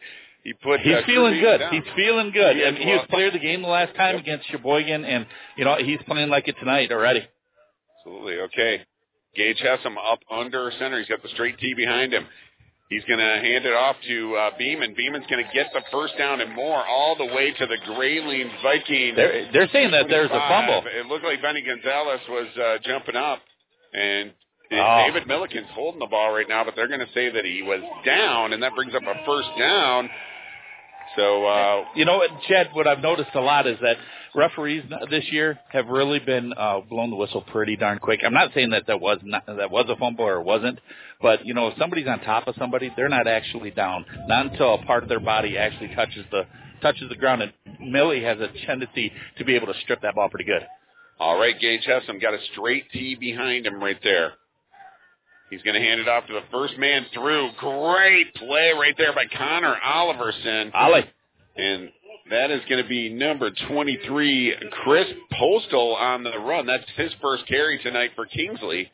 Speaker 5: He put.
Speaker 4: He's feeling good.
Speaker 5: down.
Speaker 4: He's feeling good.
Speaker 5: He
Speaker 4: and
Speaker 5: is
Speaker 4: he was player of the game the last time against Cheboygan, and you know he's playing like it tonight already.
Speaker 5: Absolutely. Okay. Gage Hessam up under center. He's got the straight T behind him. He's going to hand it off to uh, Beeman. Beeman's going to get the first down and more all the way to the Grayling Viking.
Speaker 4: They're they're saying that there's a fumble.
Speaker 5: It looked like Benny Gonzalez was uh, jumping up, and
Speaker 4: Oh.
Speaker 5: David Milliken's holding the ball right now, but they're going to say that he was down, and that brings up a first down. So uh,
Speaker 4: You know, Chad, what I've noticed a lot is that referees this year have really been uh, blown the whistle pretty darn quick. I'm not saying that that was not, that was a fumble or wasn't, but you know, if somebody's on top of somebody, they're not actually down. Not until a part of their body actually touches the touches the ground. And Millie has a tendency to be able to strip that ball pretty good.
Speaker 5: All right, Gage Hessam got a straight T behind him right there. He's going to hand it off to the first man through. Great play right there by Connor Oliverson.
Speaker 4: Ollie.
Speaker 5: And that is going to be number 23, Chris Postal on the run. That's his first carry tonight for Kingsley.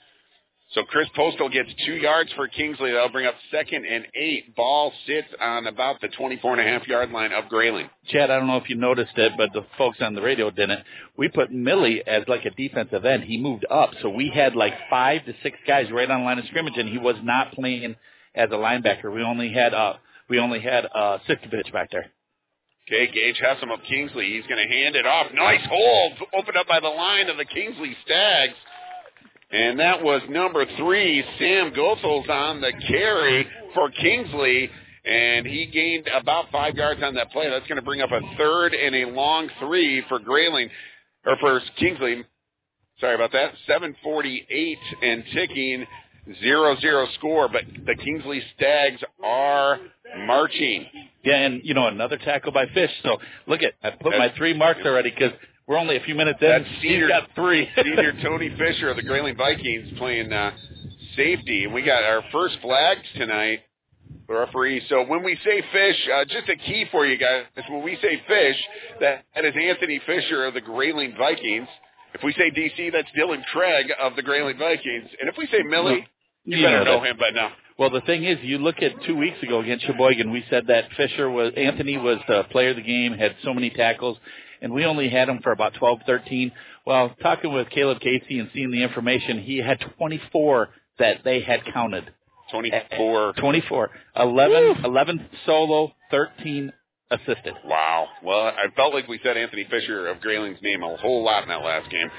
Speaker 5: So Chris Postal gets two yards for Kingsley. That'll bring up second and eight. Ball sits on about the 24 and a half yard line of Grayling.
Speaker 4: Chad, I don't know if you noticed it, but the folks on the radio didn't. We put Millie as like a defensive end. He moved up, so we had like five to six guys right on the line of scrimmage, and he was not playing as a linebacker. We only had uh we only had uh Sitkovich back there.
Speaker 5: Okay, Gage Hessam of Kingsley. He's going to hand it off. Nice hold opened up by the line of the Kingsley Stags. And that was number three, Sam Goethals on the carry for Kingsley. And he gained about five yards on that play. That's going to bring up a third and a long three for Grayling, or for Kingsley. Sorry about that. 748 and ticking, zero zero score. But the Kingsley Stags are marching.
Speaker 4: Yeah, and you know another tackle by Fish. So look at I put my three marks already because we're only a few minutes in.
Speaker 5: That's senior,
Speaker 4: got three. *laughs* *laughs*
Speaker 5: senior Tony Fisher of the Grayling Vikings playing uh, safety, and we got our first flags tonight. The referee. So when we say fish, uh, just a key for you guys. Is when we say fish, that, that is Anthony Fisher of the Grayling Vikings. If we say DC, that's Dylan Craig of the Grayling Vikings. And if we say Millie, you,
Speaker 4: You
Speaker 5: better
Speaker 4: know
Speaker 5: know
Speaker 4: that.
Speaker 5: him by now.
Speaker 4: Well, the thing is, you look at two weeks ago against Cheboygan, we said that Fisher was Anthony was the player of the game, had so many tackles, and we only had him for about 12, 13. Well, talking with Caleb Casey and seeing the information, he had 24 that they had counted.
Speaker 5: 24.
Speaker 4: 24. 11, 11 solo, 13 assisted.
Speaker 5: Wow. Well, I felt like we said Anthony Fisher of Grayling's name a whole lot in that last game.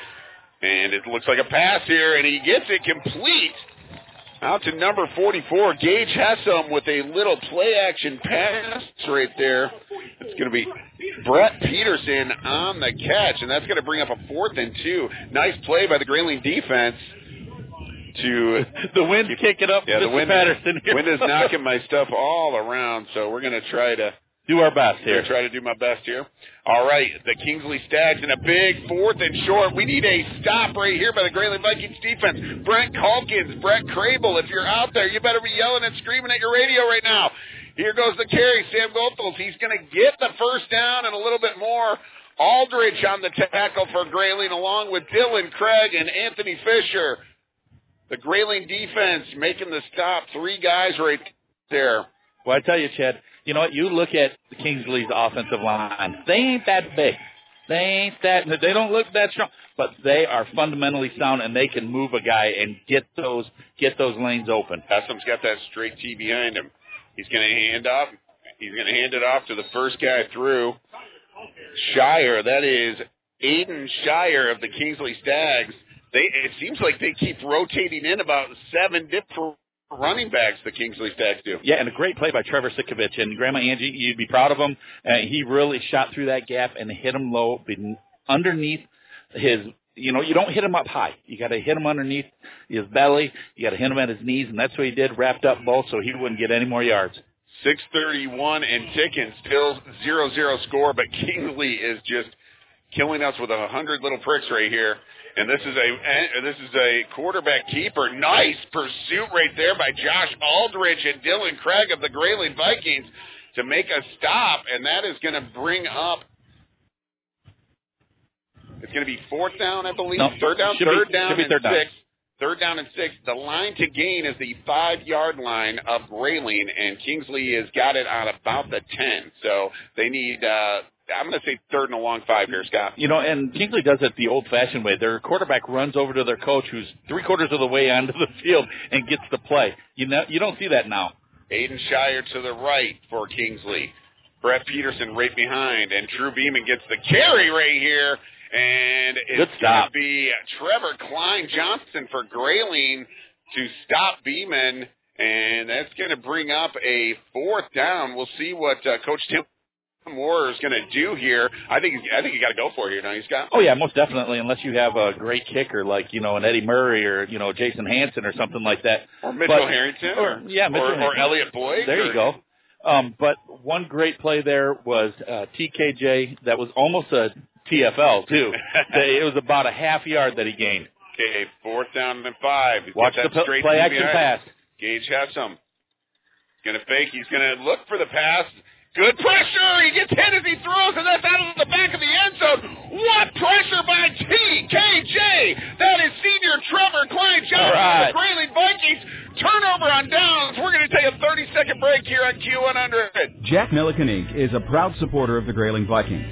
Speaker 5: And it looks like a pass here, and he gets it complete. Out to number 44, Gage Hessam with a little play action pass right there. It's going to be Brett Peterson on the catch, and that's going to bring up a fourth and two. Nice play by the Grayling defense to *laughs*
Speaker 4: the wind's kicking up.
Speaker 5: Yeah, the wind,
Speaker 4: Patterson here.
Speaker 5: wind is *laughs* knocking my stuff all around, so we're going to try to
Speaker 4: do our best
Speaker 5: here. Try to do my best here. All right, the Kingsley Stags in a big fourth and short. We need a stop right here by the Grayling Vikings defense. Brent Calkins, Brett Crable, if you're out there, you better be yelling and screaming at your radio right now. Here goes the carry, Sam Goethals. He's going to get the first down and a little bit more. Aldridge on the tackle for Grayling, along with Dylan Craig and Anthony Fisher. The Grayling defense making the stop. Three guys right there.
Speaker 4: Well, I tell you, Chad, you know what? You look at the Kingsley's offensive line. They ain't that big. They ain't that. They don't look that strong, but they are fundamentally sound, and they can move a guy and get those get those lanes open.
Speaker 5: Hessam's got that straight T behind him. He's going to hand off. He's going to hand it off to the first guy through. Shire. That is Aiden Shire of the Kingsley Stags. They. It seems like they keep rotating in about seven different running backs. The Kingsley Stags do.
Speaker 4: Yeah, and a great play by Trevor Sikovich and Grandma Angie. You'd be proud of him. Uh, he really shot through that gap and hit him low, underneath his. You know, you don't hit him up high. You got to hit him underneath his belly. You got to hit him at his knees, and that's what he did. Wrapped up both, so he wouldn't get any more yards.
Speaker 5: 631 and ticking, still 0-0 score, but Kingsley is just killing us with a hundred little pricks right here. And this is a this is a quarterback keeper. Nice pursuit right there by Josh Aldridge and Dylan Craig of the Grayling Vikings to make a stop, and that is going to bring up. It's going to be fourth down, I believe.
Speaker 4: No,
Speaker 5: third down,
Speaker 4: should be-
Speaker 5: third down, and
Speaker 4: third down.
Speaker 5: six. Third down and six. The line to gain is the five yard line of Grayling, and Kingsley has got it on about the ten. So they need. Uh, I'm going to say third and a long five here, Scott.
Speaker 4: You know, and Kingsley does it the old-fashioned way. Their quarterback runs over to their coach, who's three quarters of the way onto the *laughs* field, and gets the play. You know, you don't see that now.
Speaker 5: Aiden Shire to the right for Kingsley. Brett Peterson right behind, and Drew Beeman gets the carry right here, and it's going to be Trevor Kline-Johnson for Grayling to stop Beeman, and that's going to bring up a fourth down. We'll see what uh, Coach Tim Moore is going to do here. I think I think you got to go for it here, don't you, Scott?
Speaker 4: Oh yeah, most definitely. Unless you have a great kicker like you know an Eddie Murray or you know Jason Hanson or something like that.
Speaker 5: Or Mitchell
Speaker 4: But-
Speaker 5: Harrington,
Speaker 4: or, yeah, Mitchell
Speaker 5: or, or Elliot Boyd.
Speaker 4: There
Speaker 5: or-
Speaker 4: you go. Um, but one great play there was uh, TKJ. That was almost a TFL too. *laughs* They- it was about a half yard that he gained.
Speaker 5: Okay, fourth down and five. He's
Speaker 4: Watch
Speaker 5: got
Speaker 4: the p- play action
Speaker 5: behind.
Speaker 4: pass.
Speaker 5: Gage Hessam. Going to fake. He's going to look for the pass. Good pressure. He gets hit as he throws, and that's out of the back of the end zone. What pressure by TKJ? That is senior Trevor Kline-Johnson
Speaker 4: All right.
Speaker 5: of the Grayling Vikings. Turnover on downs. We're going to take a 30-second break here on Q100.
Speaker 2: Jack Milliken Inc. is a proud supporter of the Grayling Vikings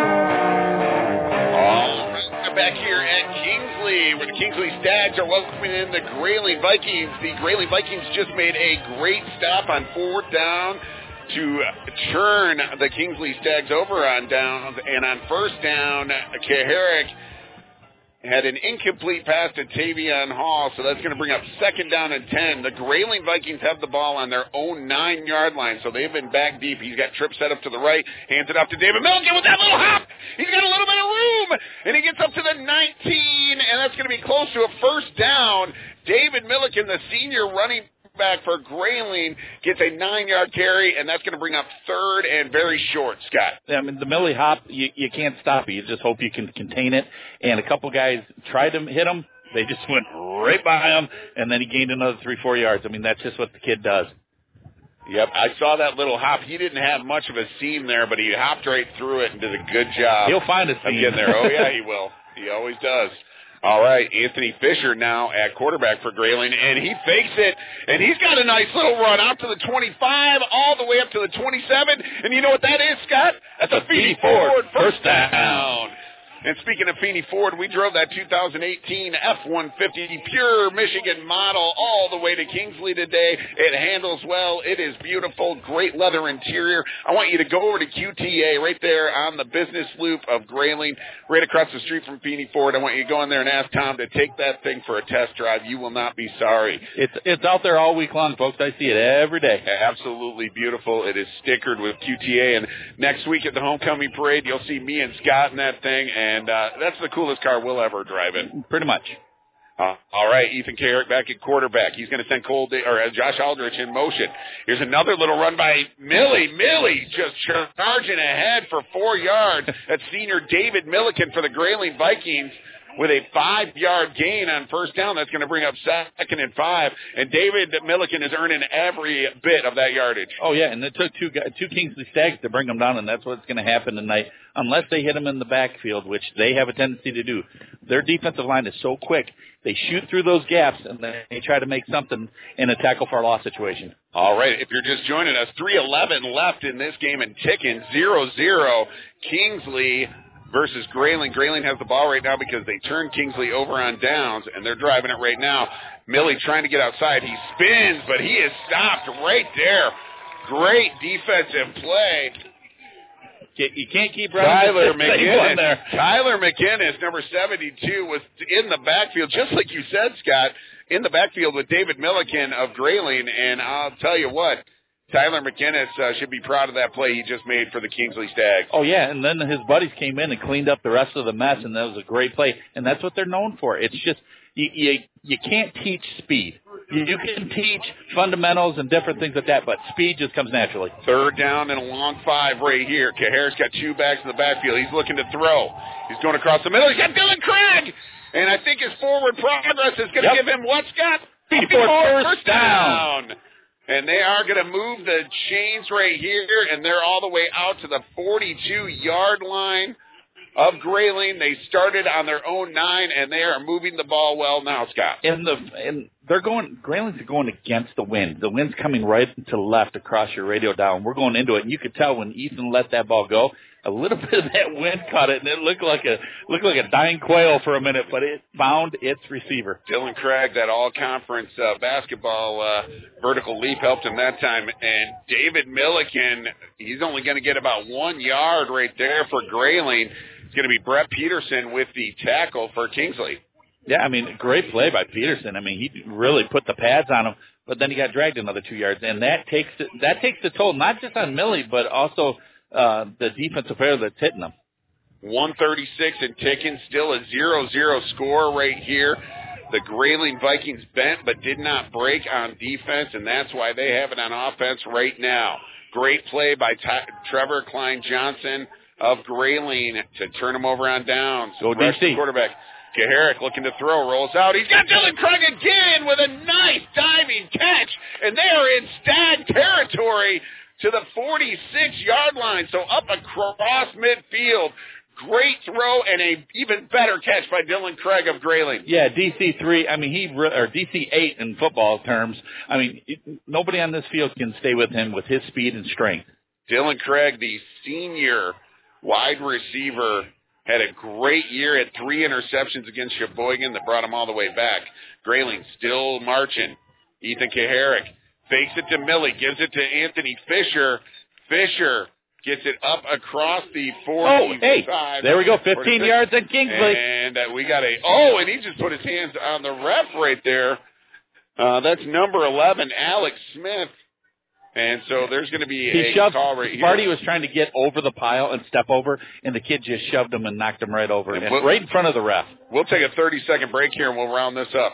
Speaker 5: We're back here at Kingsley, where the Kingsley Stags are welcoming in the Grayling Vikings. The Grayling Vikings just made a great stop on fourth down to turn the Kingsley Stags over on downs, and on first down, Kaharick had an incomplete pass to Tavion Hall, so that's going to bring up second down and 10. The Grayling Vikings have the ball on their own nine yard line, so they've been back deep. He's got trip set up to the right, hands it off to David Milliken with that little hop. He's got a little bit of room, and he gets up to the 19, and that's going to be close to a first down. David Milliken, the senior running back for Grayling, gets a nine yard carry, and that's going to bring up third and very short, Scott.
Speaker 4: I mean, the Millie hop, you, you can't stop it. You just hope you can contain it. And a couple guys tried to hit him. They just went right by him, and then he gained another three, four yards. I mean, that's just what the kid does.
Speaker 5: Yep, I saw that little hop. He didn't have much of a seam there, but he hopped right through it and did a good job.
Speaker 4: He'll find a seam.
Speaker 5: getting there. Oh yeah, he *laughs* will. He always does. All right, Anthony Fisher now at quarterback for Grayling, and he fakes it, and he's got a nice little run out to the 25, all the way up to the 27, and you know what that is, Scott? That's a Feeney Ford first down. And speaking of Feeney Ford, we drove that 2018 F-150 pure Michigan model all the way to Kingsley today. It handles well. It is beautiful. Great leather interior. I want you to go over to QTA right there on the business loop of Grayling, right across the street from Feeney Ford. I want you to go in there and ask Tom to take that thing for a test drive. You will not be sorry.
Speaker 4: It's it's out there all week long, folks. I see it every day.
Speaker 5: Absolutely beautiful. It is stickered with QTA. And next week at the homecoming parade, you'll see me and Scott in that thing. And uh, that's the coolest car we'll ever drive in.
Speaker 4: Pretty much.
Speaker 5: Uh, all right, Ethan Kaharick back at quarterback. He's going to send Cole da- or uh, Josh Aldrich in motion. Here's another little run by Millie. Millie just charging ahead for four yards. *laughs* That's senior David Milliken for the Grayling Vikings with a five-yard gain on first down. That's going to bring up second and five. And David Milliken is earning every bit of that yardage.
Speaker 4: Oh yeah, and it took two guys, two Kingsley Stags to bring them down, and that's what's going to happen tonight, unless they hit them in the backfield, which they have a tendency to do. Their defensive line is so quick; they shoot through those gaps and then they try to make something in a tackle for loss situation.
Speaker 5: All right, if you're just joining us, 3:11 left in this game and ticking, 0-0. Kingsley versus Grayling. Grayling has the ball right now because they turned Kingsley over on downs, and they're driving it right now. Millie trying to get outside. He spins, but he is stopped right there. Great defensive play.
Speaker 4: You can't keep running.
Speaker 5: Tyler
Speaker 4: the same
Speaker 5: McGinnis.
Speaker 4: there.
Speaker 5: Tyler McGinnis, number 72, was in the backfield, just like you said, Scott, in the backfield with David Milliken of Grayling. And I'll tell you what, Tyler McGinnis uh, should be proud of that play he just made for the Kingsley Stags.
Speaker 4: Oh yeah, and then his buddies came in and cleaned up the rest of the mess, and that was a great play. And that's what they're known for. It's just you you, you can't teach speed. You you can teach fundamentals and different things like that, but speed just comes naturally.
Speaker 5: Third down and a long five right here. Harris got two backs in the backfield. He's looking to throw. He's going across the middle. He's got Dylan Craig. And I think his forward progress is going to
Speaker 4: Yep.
Speaker 5: give him what, Scott?
Speaker 4: Before first
Speaker 5: down. And they are going to move the chains right here, and they're all the way out to the 42-yard line of Grayling. They started on their own nine, and they are moving the ball well now, Scott.
Speaker 4: And the and they're going Grayling's are going against the wind. The wind's coming right to left across your radio dial. And we're going into it, and you could tell when Ethan let that ball go, a little *laughs* bit of that wind caught it, and it looked like a looked like a dying quail for a minute, but it found its receiver.
Speaker 5: Dylan Craig, that all-conference uh, basketball uh, vertical leap helped him that time. And David Milliken, he's only going to get about one yard right there for Grayling. It's going to be Brett Peterson with the tackle for Kingsley.
Speaker 4: Yeah, I mean, great play by Peterson. I mean, he really put the pads on him, but then he got dragged another two yards, and that takes that takes the toll not just on Millie, but also uh, the defensive player that's hitting them.
Speaker 5: 136 and ticking, still a 0-0 score right here. The Grayling Vikings bent but did not break on defense, and that's why they have it on offense right now. Great play by Ty- Trevor Kline-Johnson of Grayling to turn him over on downs.
Speaker 4: Go DC.
Speaker 5: quarterback. Kaharick looking to throw, rolls out. He's got Dylan Craig again with a nice diving catch, and they are in stag territory to the 46-yard line, so up across midfield. Great throw and a even better catch by Dylan Craig of Grayling.
Speaker 4: Yeah, DC three. I mean, he or DC eight in football terms. I mean, nobody on this field can stay with him with his speed and strength.
Speaker 5: Dylan Craig, the senior wide receiver, had a great year. Had three interceptions against Cheboygan that brought him all the way back. Grayling still marching. Ethan Kaharick fakes it to Millie, gives it to Anthony Fisher. Fisher gets it up across the 45.
Speaker 4: Oh, hey, there we go, 15
Speaker 5: 46.
Speaker 4: yards at Kingsley.
Speaker 5: And uh, we got a, oh, and he just put his hands on the ref right there. Uh, that's number 11, Alex Smith. And so there's going to be
Speaker 4: He
Speaker 5: a
Speaker 4: shoved.
Speaker 5: call right here.
Speaker 4: Marty was trying to get over the pile and step over, and the kid just shoved him and knocked him right over,
Speaker 5: And
Speaker 4: and
Speaker 5: we'll-
Speaker 4: right in front of the ref.
Speaker 5: We'll take a 30 second break here and we'll round this up.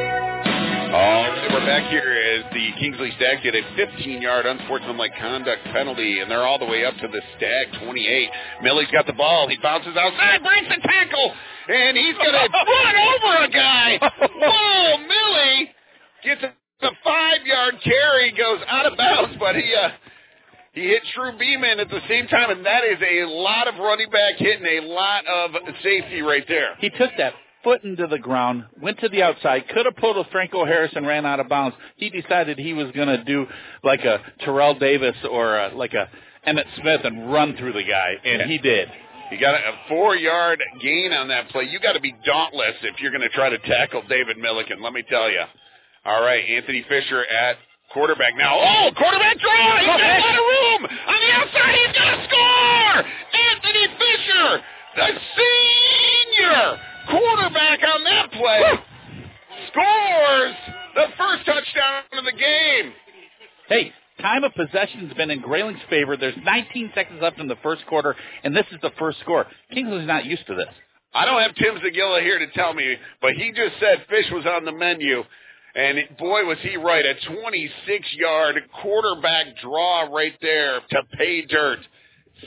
Speaker 5: All right, we're back here as the Kingsley Stags get a 15-yard unsportsmanlike conduct penalty, and they're all the way up to the Stag 28. Millie's got the ball. He bounces outside, breaks the tackle, and he's going *laughs* to run over a guy. Whoa, Millie gets a, a five-yard carry, goes out of bounds, but he uh, he hit True Beeman at the same time, and that is a lot of running back hitting a lot of safety right there.
Speaker 4: He took that foot into the ground, went to the outside, could have pulled a Franco Harris and ran out of bounds. He decided he was going to do like a Terrell Davis or a, like a Emmitt Smith and run through the guy, and he did.
Speaker 5: You got a four yard gain on that play. You got to be dauntless if you're going to try to tackle David Milliken. Let me tell you. All right, Anthony Fisher at quarterback now. Oh, quarterback draw! He's got a lot of room on the outside. He's going to score. Anthony Fisher, the senior quarterback on that play, scores the first touchdown of the game.
Speaker 4: Hey, time of possession's been in Grayling's favor. There's 19 seconds left in the first quarter, and this is the first score. Kingsley's not used to this.
Speaker 5: I don't have Tim Zagilla here to tell me, but he just said fish was on the menu. And boy, was he right. A 26-yard quarterback draw right there to pay dirt.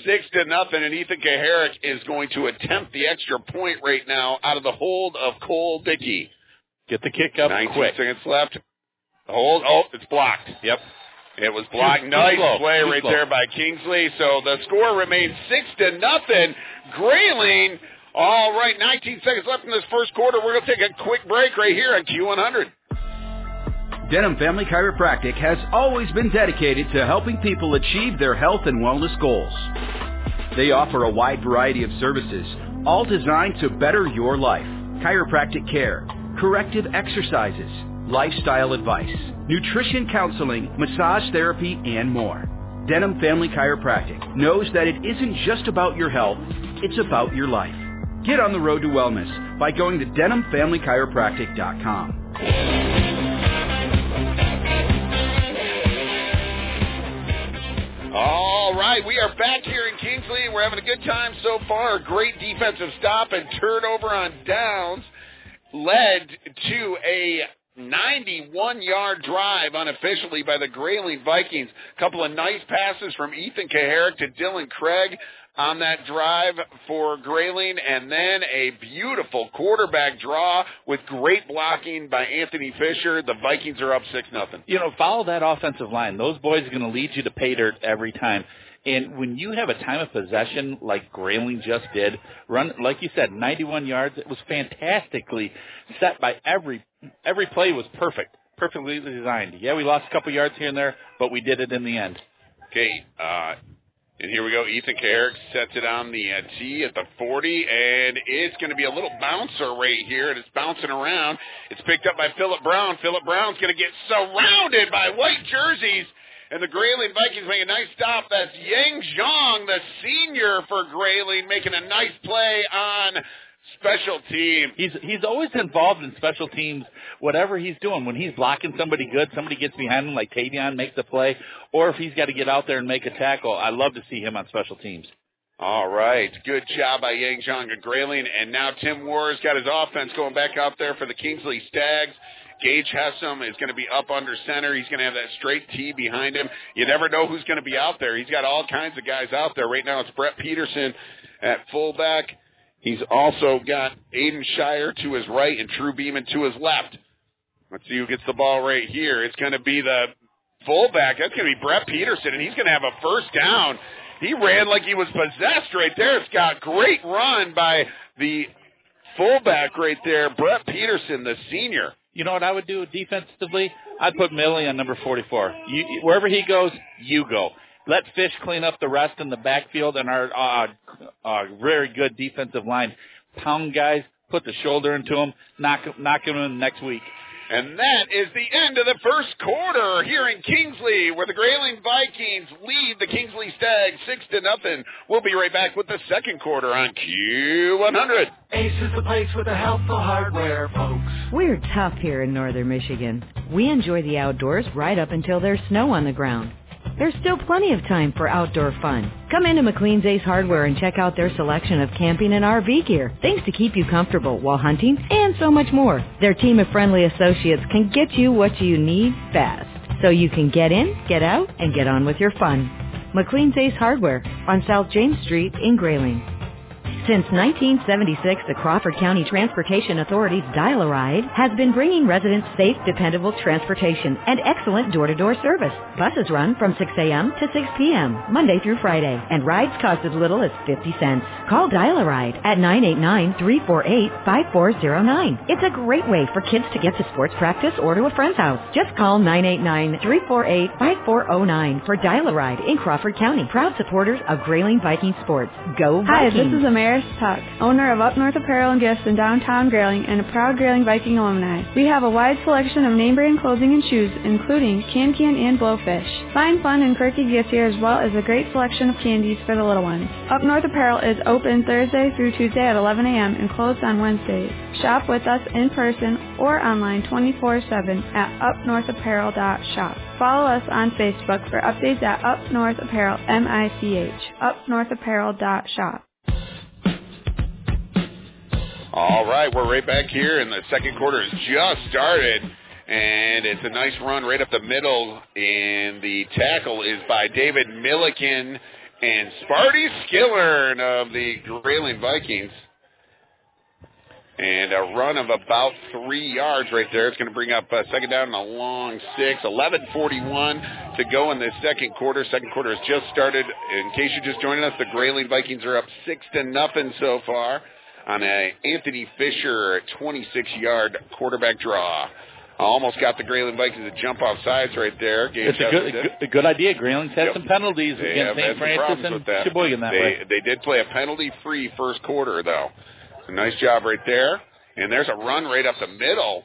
Speaker 5: Six to nothing, and Ethan Kaharick is going to attempt the extra point right now out of the hold of Cole Dickey.
Speaker 4: Get the kick up
Speaker 5: 19
Speaker 4: quick.
Speaker 5: seconds left. Hold. Oh, it's blocked.
Speaker 4: Yep.
Speaker 5: It was blocked.
Speaker 4: Too- too
Speaker 5: nice
Speaker 4: slow.
Speaker 5: play
Speaker 4: Too
Speaker 5: right
Speaker 4: slow.
Speaker 5: there by Kingsley. So the score remains six to nothing. Grayling. All right, 19 seconds left in this first quarter. We're going to take a quick break right here on Q100.
Speaker 2: Denham Family Chiropractic has always been dedicated to helping people achieve their health and wellness goals. They offer a wide variety of services, all designed to better your life. Chiropractic care, corrective exercises, lifestyle advice, nutrition counseling, massage therapy, and more. Denham Family Chiropractic knows that it isn't just about your health, it's about your life. Get on the road to wellness by going to denhamfamilychiropractic.com.
Speaker 5: All right, we are back here in Kingsley. We're having a good time so far. A great defensive stop and turnover on downs led to a 91-yard drive unofficially by the Grayling Vikings. A couple of nice passes from Ethan Kaharick to Dylan Craig on that drive for Grayling, and then a beautiful quarterback draw with great blocking by Anthony Fisher. The Vikings are up six nothing.
Speaker 4: You know, follow that offensive line. Those boys are going to lead you to pay dirt every time. And when you have a time of possession like Grayling just did, run like you said, 91 yards, it was fantastically set by every every play was perfect, perfectly designed. Yeah, we lost a couple yards here and there, but we did it in the end.
Speaker 5: Okay, uh, and here we go. Ethan Kaharick sets it on the uh, tee at the 40, and it's going to be a little bouncer right here, and it's bouncing around. It's picked up by Philip Brown. Philip Brown's going to get surrounded by white jerseys, and the Grayling Vikings make a nice stop. That's Yang Zhang, the senior for Grayling, making a nice play on special team.
Speaker 4: He's he's always involved in special teams, whatever he's doing. When he's blocking somebody good, somebody gets behind him like Tavion makes the play, or if he's got to get out there and make a tackle, I love to see him on special teams.
Speaker 5: All right. Good job by Yang Zhang of Grayling. And now Tim Wares got his offense going back out there for the Kingsley Stags. Gage Hessam is going to be up under center. He's going to have that straight T behind him. You never know who's going to be out there. He's got all kinds of guys out there. Right now it's Brett Peterson at fullback. He's also got Aiden Shire to his right and True Beeman to his left. Let's see who gets the ball right here. It's going to be the fullback. That's going to be Brett Peterson, and he's going to have a first down. He ran like he was possessed right there, It's got Great run by the fullback right there, Brett Peterson, the senior.
Speaker 4: You know what I would do defensively? I'd put Millie on number 44. You, wherever he goes, you go. Let Fish clean up the rest in the backfield and our uh, uh, very good defensive line. Pound guys, put the shoulder into them, knock knock them in next week.
Speaker 5: And that is the end of the first quarter here in Kingsley, where the Grayling Vikings lead the Kingsley Stags six to nothing. We'll be right back with the second quarter on Q100.
Speaker 19: Ace is the place with the helpful hardware, folks.
Speaker 10: We're tough here in northern Michigan. We enjoy the outdoors right up until there's snow on the ground. There's still plenty of time for outdoor fun. Come into McLean's Ace Hardware and check out their selection of camping and RV gear, things to keep you comfortable while hunting, and so much more. Their team of friendly associates can get you what you need fast, so you can get in, get out, and get on with your fun. McLean's Ace Hardware on South James Street in Grayling. Since 1976, the Crawford County Transportation Authority's Dial-A-Ride has been bringing residents safe, dependable transportation and excellent door-to-door service. Buses run from 6 a.m. to 6 p.m., Monday through Friday, and rides cost as little as 50 cents. Call Dial-A-Ride at 989-348-5409. It's a great way for kids to get to sports practice or to a friend's house. Just call 989-348-5409 for Dial-A-Ride in Crawford County. Proud supporters of Grayling Viking Sports. Go Vikings!
Speaker 24: Hi, this is Amaris Tuck, owner of Up North Apparel and Gifts in downtown Grayling and a proud Grayling Viking alumni. We have a wide selection of name brand clothing and shoes, including Can Can and Blowfish. Find fun and quirky gifts here as well as a great selection of candies for the little ones. Up North Apparel is open Thursday through Tuesday at 11 a.m. and closed on Wednesdays. Shop with us in person or online 24-7 at upnorthapparel.shop. Follow us on Facebook for updates at Up North Apparel, M-I-C-H, upnorthapparel.shop.
Speaker 5: All right, we're right back here, and the second quarter has just started, and it's a nice run right up the middle, and the tackle is by David Milliken and Sparty Skillern of the Grayling Vikings. And a run of about three yards right there. It's going to bring up uh, second down and a long six. 11:41 to go in the second quarter. Second quarter has just started. In case you're just joining us, the Grayling Vikings are up six to nothing so far on a Anthony Fisher 26-yard quarterback draw. Almost got the Grayling Vikings to jump off sides right there. Gage
Speaker 4: It's a good, a good, idea. Grayling's had
Speaker 5: Yep.
Speaker 4: some penalties
Speaker 5: They
Speaker 4: against St. Francis and
Speaker 5: that.
Speaker 4: Cheboygan that
Speaker 5: they,
Speaker 4: way.
Speaker 5: They did play a penalty-free first quarter, though. So nice job right there. And there's a run right up the middle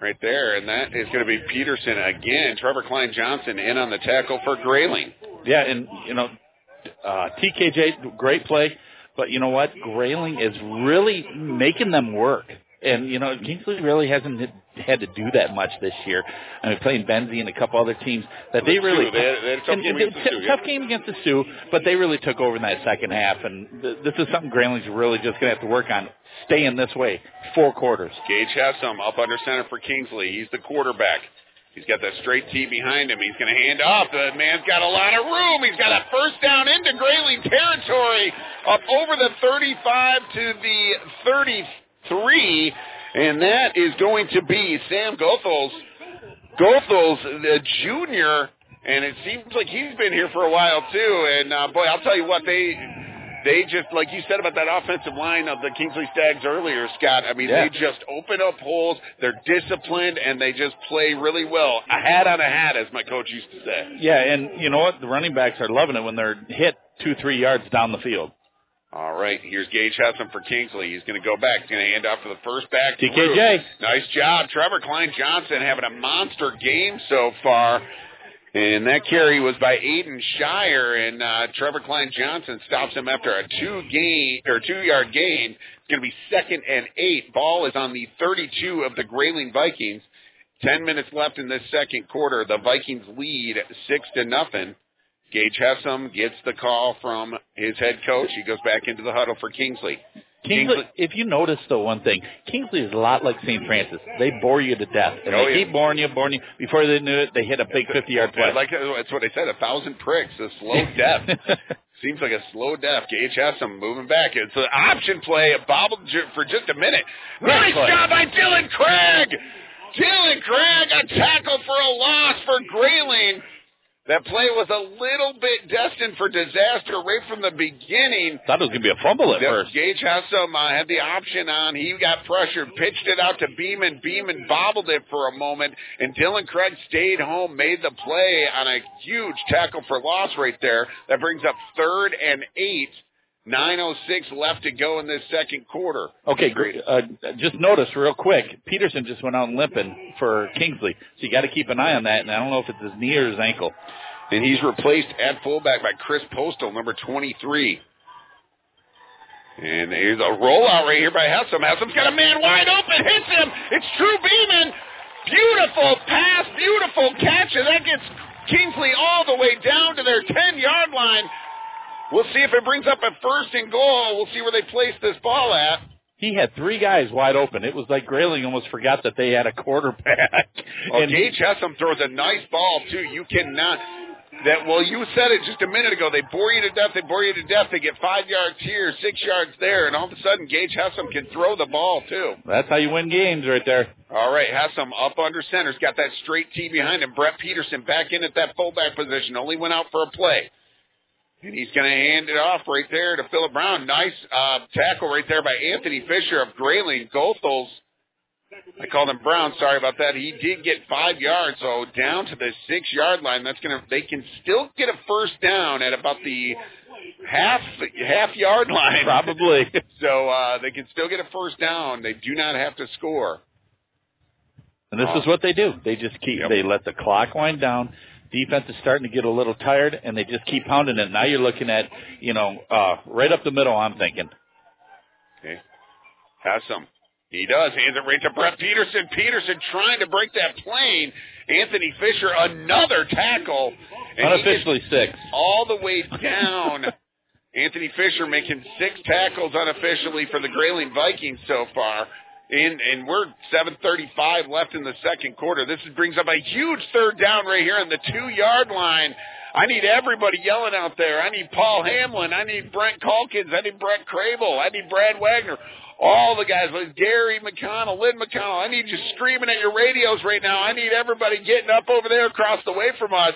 Speaker 5: right there, and that is going to be Peterson again. Trevor Kline-Johnson in on the tackle for Grayling.
Speaker 4: Yeah, and you know, uh, TKJ, great play, but you know what? Grayling is really making them work. And you know, Kingsley really hasn't had to do that much this year. I mean, playing Benzie and a couple other teams that they
Speaker 5: The
Speaker 4: really
Speaker 5: they had- they had a tough
Speaker 4: and-
Speaker 5: game against the
Speaker 4: t-
Speaker 5: Sioux,
Speaker 4: tough
Speaker 5: yeah.
Speaker 4: game against the Sioux, but they really took over in that second half. And th- this is something Grayling's really just going to have to work on, staying this way, four quarters.
Speaker 5: Gage Hessam up under center for Kingsley. He's the quarterback. He's got that straight T behind him. He's going to hand off. The man's got a lot of room. He's got a first down into Grayling territory, up over the 35 to the 33, and that is going to be Sam Goethals. Goethals the junior, and it seems like he's been here for a while too. And uh, boy, I'll tell you what they they just like you said about that offensive line of the Kingsley Stags earlier, Scott. I mean,
Speaker 4: Yeah.
Speaker 5: they just open up holes. They're disciplined and they just play really well. A hat on a hat, as my coach used to say.
Speaker 4: Yeah, and you know what? The running backs are loving it when they're hit two, three yards down the field.
Speaker 5: All right, here's Gage Hessam for Kingsley. He's going to go back. He's going to hand off to the first back.
Speaker 4: TKJ.
Speaker 5: Drew. Nice job. Trevor Kline-Johnson having a monster game so far. And that carry was by Aiden Shire, and uh, Trevor Kline-Johnson stops him after a two gain or two yard gain. It's going to be second and eight. Ball is on the 32 of the Grayling Vikings. Ten minutes left in this second quarter. The Vikings lead six to nothing. Gage Hessam gets the call from his head coach. He goes back into the huddle for Kingsley.
Speaker 4: Kingsley, if you notice though one thing, Kingsley is a lot like St. Francis. They bore you to death, and
Speaker 5: Oh,
Speaker 4: they
Speaker 5: yeah.
Speaker 4: keep boring you, boring you. Before they knew it, they hit a big fifty-yard play.
Speaker 5: I like that's what they said. A thousand pricks, a slow death. *laughs* Seems like a slow death. Gage Hessam moving back. It's an option play. A bobble ju- for just a minute. Nice
Speaker 4: play.
Speaker 5: job by Dylan Craig. Dylan Craig, a tackle for a loss for Grayling. That play was a little bit destined for disaster right from the beginning.
Speaker 4: Thought it was going to be a fumble at
Speaker 5: The-
Speaker 4: first.
Speaker 5: Gage Hessam uh, had the option on. He got pressured, pitched it out to Beeman. Beeman bobbled it for a moment, and Dylan Craig stayed home, made the play on a huge tackle for loss right there. That brings up third and eight. 9.06 left to go in this second quarter.
Speaker 4: Okay, great. Uh, just notice real quick, Peterson just went out limping for Kingsley, so you got to keep an eye on that. And I don't know if it's his knee or his ankle.
Speaker 5: And he's replaced at fullback by Chris Postal, number 23. And here's a rollout right here by Hessam. Hessam's got a man wide open, hits him. It's True Beeman. Beautiful pass, beautiful catch, and that gets Kingsley all the way down to their 10 yard line. We'll see if it brings up a first and goal. We'll see where they place this ball at.
Speaker 4: He had three guys wide open. It was like Grayling almost forgot that they had a quarterback. *laughs*
Speaker 5: Well,
Speaker 4: And-
Speaker 5: Gage Hessam throws a nice ball too. You cannot. That well, you said it just a minute ago. They bore you to death. They bore you to death. They get five yards here, six yards there, and all of a sudden, Gage Hessam can throw the ball too.
Speaker 4: That's how you win games right there.
Speaker 5: All right, Hessam up under center's got that straight T behind him. Brett Peterson back in at that fullback position. Only went out for a play. And he's going to hand it off right there to Philip Brown. Nice uh, tackle right there by Anthony Fisher of Grayling. Goethals, I called him Brown. Sorry about that. He did get five yards, so down to the six yard line. That's going to. They can still get a first down at about the half half yard line,
Speaker 4: Probably. *laughs*
Speaker 5: so uh, they can still get a first down. They do not have to score.
Speaker 4: And this is what they do. They just keep. They let the clock wind down. Defense is starting to get a little tired, and they just keep pounding it. Now you're looking at, you know, uh, right up the middle. I'm thinking.
Speaker 5: Okay. Hessam. He does. Hands it right to Brett Peterson. Peterson trying to break that plane. Anthony Fisher, another tackle. And
Speaker 4: Unofficially six.
Speaker 5: All the way down. *laughs* Anthony Fisher making six tackles unofficially for the Grayling Vikings so far. And, and we're 7.35 left in the second quarter. This brings up a huge third down right here on the two yard line. I need everybody yelling out there. I need Paul Hamlin. I need Brent Calkins. I need Brett Crable. I need Brad Wagner. All the guys, like Gary McConnell, Lynn McConnell. I need you screaming at your radios right now. I need everybody getting up over there across the way from us.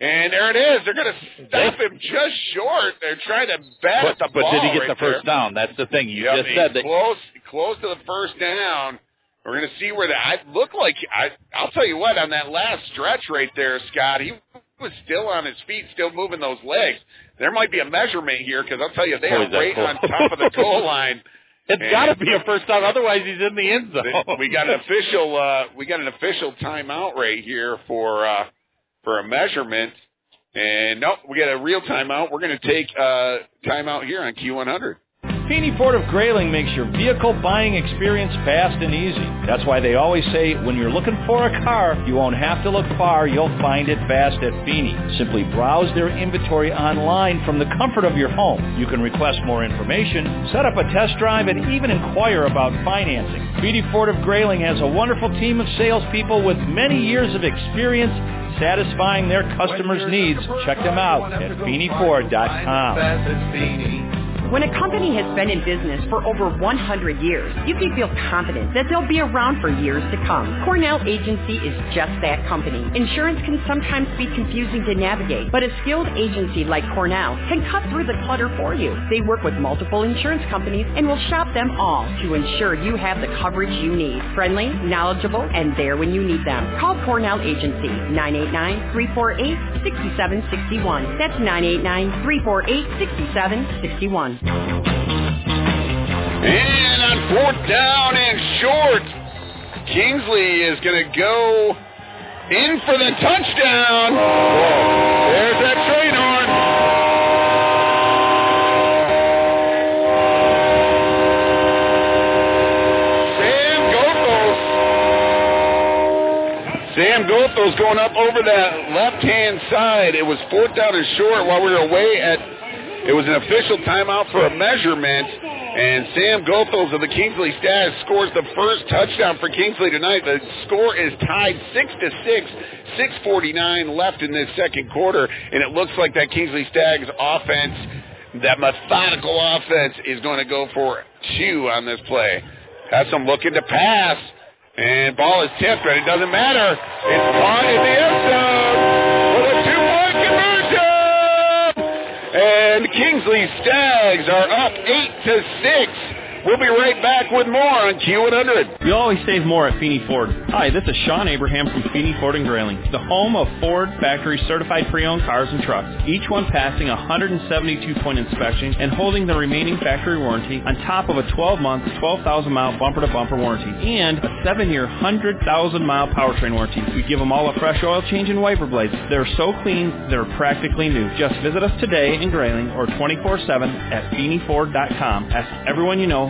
Speaker 5: And there it is. They're going to stop him just short. They're trying to bat
Speaker 4: But,
Speaker 5: the
Speaker 4: but
Speaker 5: ball
Speaker 4: did he get
Speaker 5: right
Speaker 4: the first
Speaker 5: there.
Speaker 4: down? That's the thing. You
Speaker 5: Yep,
Speaker 4: just said that.
Speaker 5: close, close to the first down. We're going to see where that. I look like. I, I'll tell you what. On that last stretch right there, Scott, he was still on his feet, still moving those legs. There might be a measurement here because I'll tell you they
Speaker 4: Boy,
Speaker 5: are right
Speaker 4: cool.
Speaker 5: on top of the goal *laughs* line.
Speaker 13: It's got to be a first down, otherwise he's in the end zone.
Speaker 5: we got an official uh we got an official timeout right here for uh for a measurement and nope we got a real timeout we're going to take uh timeout here on q100
Speaker 25: Feeney Ford of Grayling makes your vehicle buying experience fast and easy. That's why they always say when you're looking for a car, you won't have to look far, you'll find it fast at Feeney. Simply browse their inventory online from the comfort of your home. You can request more information, set up a test drive, and even inquire about financing. Feeney Ford of Grayling has a wonderful team of salespeople with many years of experience satisfying their customers' needs. Check them out at FeeneyFord.com.
Speaker 20: When a company has been in business for over 100 years, you can feel confident that they'll be around for years to come. Cornell Agency is just that company. Insurance can sometimes be confusing to navigate, but a skilled agency like Cornell can cut through the clutter for you. They work with multiple insurance companies and will shop them all to ensure you have the coverage you need. Friendly, knowledgeable, and there when you need them. Call Cornell Agency 989-348-6761. That's 989-348-6761.
Speaker 5: and on fourth down and short Kingsley is going to go in for the touchdown there's that train horn Sam Goethals Sam Goethals going up over that left-hand side. It was fourth down and short while we were away at. It was an official timeout for a measurement, and Sam Goethals of the Kingsley Stags scores the first touchdown for Kingsley tonight. The score is tied six to six. 6:49 left in this second quarter, and it looks like that Kingsley Stags offense, that methodical offense, is going to go for two on this play. Has some looking to pass. And ball is tipped, but it doesn't matter. It's caught in the end zone with a two-point conversion. And Kingsley Stags are up eight to six. We'll be right back with more on Q100.
Speaker 9: You always save more at Feeney Ford. Hi, this is Sean Abraham from Feeney Ford and Grayling, the home of Ford factory certified pre-owned cars and trucks, each one passing a 172-point inspection and holding the remaining factory warranty on top of a 12-month, 12,000-mile bumper-to-bumper warranty and a 7-year, 100,000-mile powertrain warranty. We give them all a fresh oil change and wiper blades. They're so clean, they're practically new. Just visit us today in Grayling or 24-7 at FeeneyFord.com. Ask everyone you know,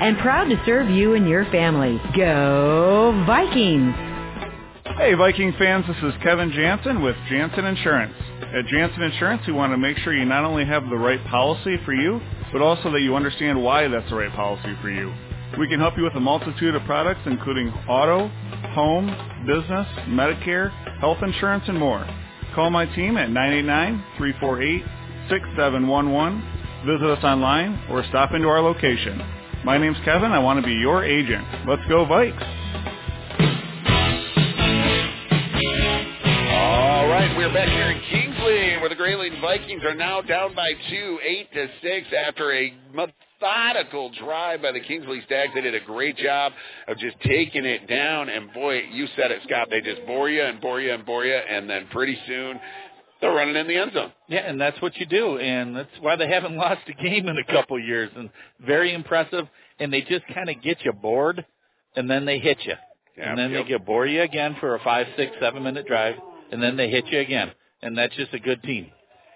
Speaker 10: and proud to serve you and your family. Go Vikings!
Speaker 26: Hey, Viking fans, this is Kevin Jansen with Jansen Insurance. At Jansen Insurance, we want to make sure you not only have the right policy for you, but also that you understand why that's the right policy for you. We can help you with a multitude of products, including auto, home, business, Medicare, health insurance, and more. Call my team at 989-348-6711. Visit us online or stop into our location. My name's Kevin. I want to be your agent. Let's go Vikes!
Speaker 5: All right, we're back here in Kingsley, where the Grayling Vikings are now down by two, eight to six, after a methodical drive by the Kingsley Stags. They did a great job of just taking it down, and boy, you said it, Scott. They just bore you and bore you and bore you, and then pretty soon they're running in the end zone.
Speaker 13: Yeah, and that's what you do, and that's why they haven't *laughs* lost a game in a couple of years. And very impressive. And they just kind of get you bored, and then they hit you, and then
Speaker 5: yep.
Speaker 13: they get bore you again for a five, six, seven minute drive, and then they hit you again. And that's just a good team.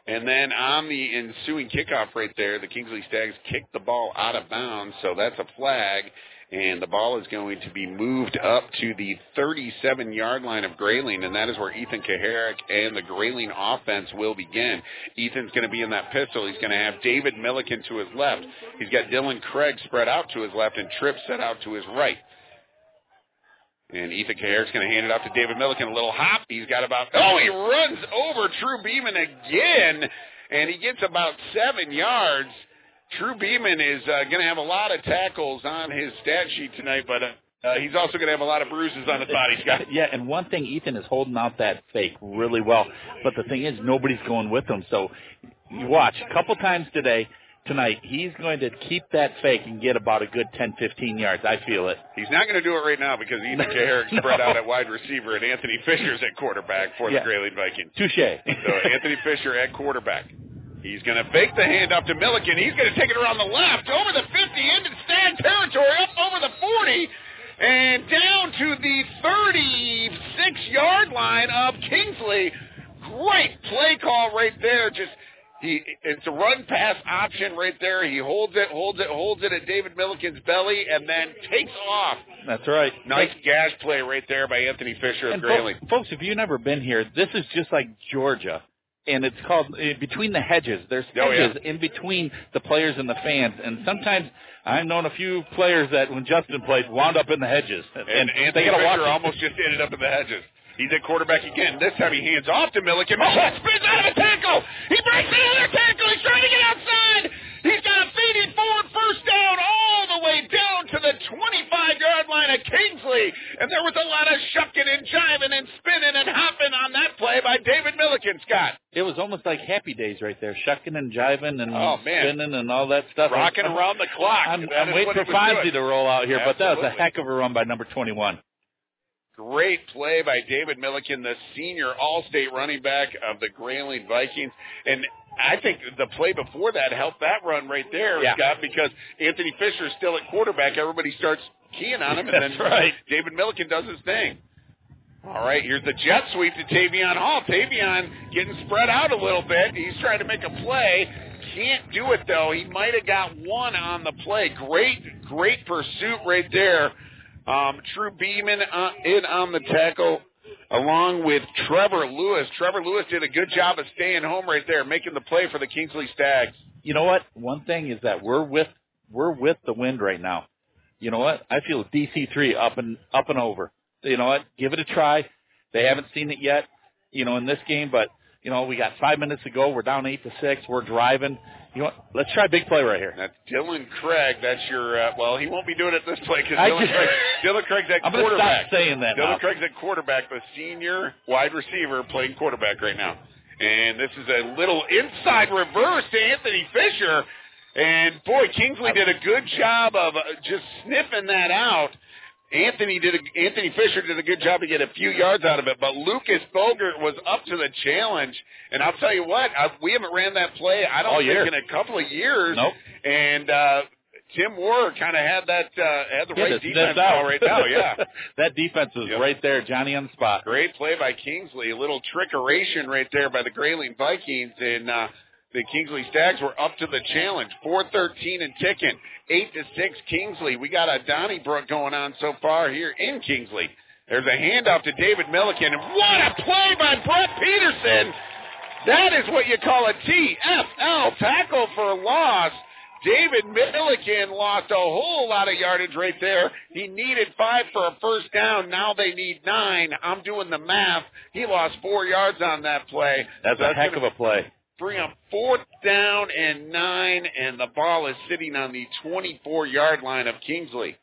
Speaker 5: And then on the ensuing kickoff right there, the Kingsley Stags kicked the ball out of bounds, so that's a flag. And the ball is going to be moved up to the 37-yard line of Grayling, and that is where Ethan Kaharick and the Grayling offense will begin. Ethan's going to be in that pistol. He's going to have David Milliken to his left. He's got Dylan Craig spread out to his left and Tripp set out to his right. And Ethan Kaharick's going to hand it off to David Milliken. A little hop. He's got about, oh, he runs over True Beeman again, and he gets about seven yards. True Beeman is uh, going to have a lot of tackles on his stat sheet tonight, but uh, uh, he's also going to have a lot of bruises on his body, Scott. *laughs*
Speaker 4: Yeah, and one thing, Ethan is holding out that fake really well. But the thing is, nobody's going with him. So you watch a couple times today, tonight, he's going to keep that fake and get about a good 10, 15 yards. I feel it.
Speaker 5: He's not going to do it right now because Ethan *laughs* Kaharick spread out at wide receiver and Anthony Fisher's at quarterback for
Speaker 4: Yeah.
Speaker 5: the Grayling Vikings.
Speaker 4: Touche.
Speaker 5: So Anthony Fisher at quarterback. He's going to fake the handoff to Milliken. He's going to take it around the left, over the 50, into Stag territory, up over the 40, and down to the 36-yard line of Kingsley. Great play call right there. Just he, it's a run pass option right there. He holds it, holds it, holds it at David Milliken's belly, and then takes off.
Speaker 4: That's right.
Speaker 5: Nice gash play right there by Anthony Fisher of Grayling.
Speaker 4: fo- folks, if you've never been here, this is just like Georgia. And it's called uh, between the hedges. There's
Speaker 5: Oh, yeah.
Speaker 4: hedges in between the players and the fans. And sometimes I've known a few players that when Justin played wound up in the hedges. And,
Speaker 5: And
Speaker 4: they
Speaker 5: Anthony
Speaker 4: gotta watch
Speaker 5: Fisher
Speaker 4: it.
Speaker 5: almost just ended up in the hedges. He's at quarterback again. This time he hands off to Milliken. Oh, spins out of a tackle. He breaks another tackle. He's trying to get outside. He's got a feeding forward first down all down to the 25-yard line of Kingsley. And there was a lot of shucking and jiving and spinning and hopping on that play by David Milliken, Scott.
Speaker 4: It was almost like happy days right there, shucking and jiving and
Speaker 5: Oh,
Speaker 4: spinning and all that stuff.
Speaker 5: Rocking
Speaker 4: I'm-
Speaker 5: around the clock.
Speaker 4: I'm, I'm waiting for Fonzie to roll out here, but that was a heck of a run by number 21.
Speaker 5: Great play by David Milliken, the senior All-State running back of the Grayling Vikings. And I think the play before that helped that run right there,
Speaker 4: Yeah.
Speaker 5: Scott, because Anthony Fisher is still at quarterback. Everybody starts keying on him, and then *laughs*
Speaker 4: right.
Speaker 5: David Milliken does his thing. All right, here's the jet sweep to Tavion Hall. Tavion getting spread out a little bit. He's trying to make a play. Can't do it though. He might have got one on the play. Great, great pursuit right there. Um, True Beeman uh, in on the tackle along with Trevor Lewis. Trevor Lewis did a good job of staying home right there, making the play for the Kingsley Stags.
Speaker 4: You know what? One thing is that we're with we're with the wind right now. You know what? I feel DC three up and up and over. You know what? Give it a try. They haven't seen it yet, you know, in this game, but you know, we got five minutes to go. We're down eight to six. We're driving. You know what? Let's try a big play right here.
Speaker 5: That's Dylan Craig. That's your, uh, well, he won't be doing it this play because Dylan, Craig, Dylan Craig's at
Speaker 4: I'm gonna stop
Speaker 5: quarterback.
Speaker 4: saying that
Speaker 5: Dylan
Speaker 4: now.
Speaker 5: Craig's at quarterback, the senior wide receiver playing quarterback right now. And this is a little inside reverse to Anthony Fisher. And boy, Kingsley did a good job of uh, just sniffing that out. Anthony did a, Anthony Fisher did a good job to get a few yards out of it, but Lucas Bogert was up to the challenge. And I'll tell you what, I, we haven't ran that play I don't
Speaker 4: All
Speaker 5: think
Speaker 4: year.
Speaker 5: in a couple of years.
Speaker 4: Nope.
Speaker 5: And uh, Tim Moore kind of had that uh, had the
Speaker 4: Yeah,
Speaker 5: right defense
Speaker 4: out.
Speaker 5: right now. Yeah. *laughs*
Speaker 4: that defense was
Speaker 5: Yep.
Speaker 4: right there, Johnny on the spot.
Speaker 5: Great play by Kingsley. A little trickeration right there by the Grayling Vikings. And uh, the Kingsley Stags were up to the challenge. 4-13 and ticking. 8 to 6 Kingsley. We got a Donnybrook going on so far here in Kingsley. There's a handoff to David Milliken. And what a play by Brett Peterson. That is what you call a TFL tackle for loss. David Milliken lost a whole lot of yardage right there. He needed five for a first down. Now they need nine. I'm doing the math. He lost four yards on that play.
Speaker 4: That's a heck of a play.
Speaker 5: Bring up fourth down and nine, and the ball is sitting on the 24-yard line of Kingsley.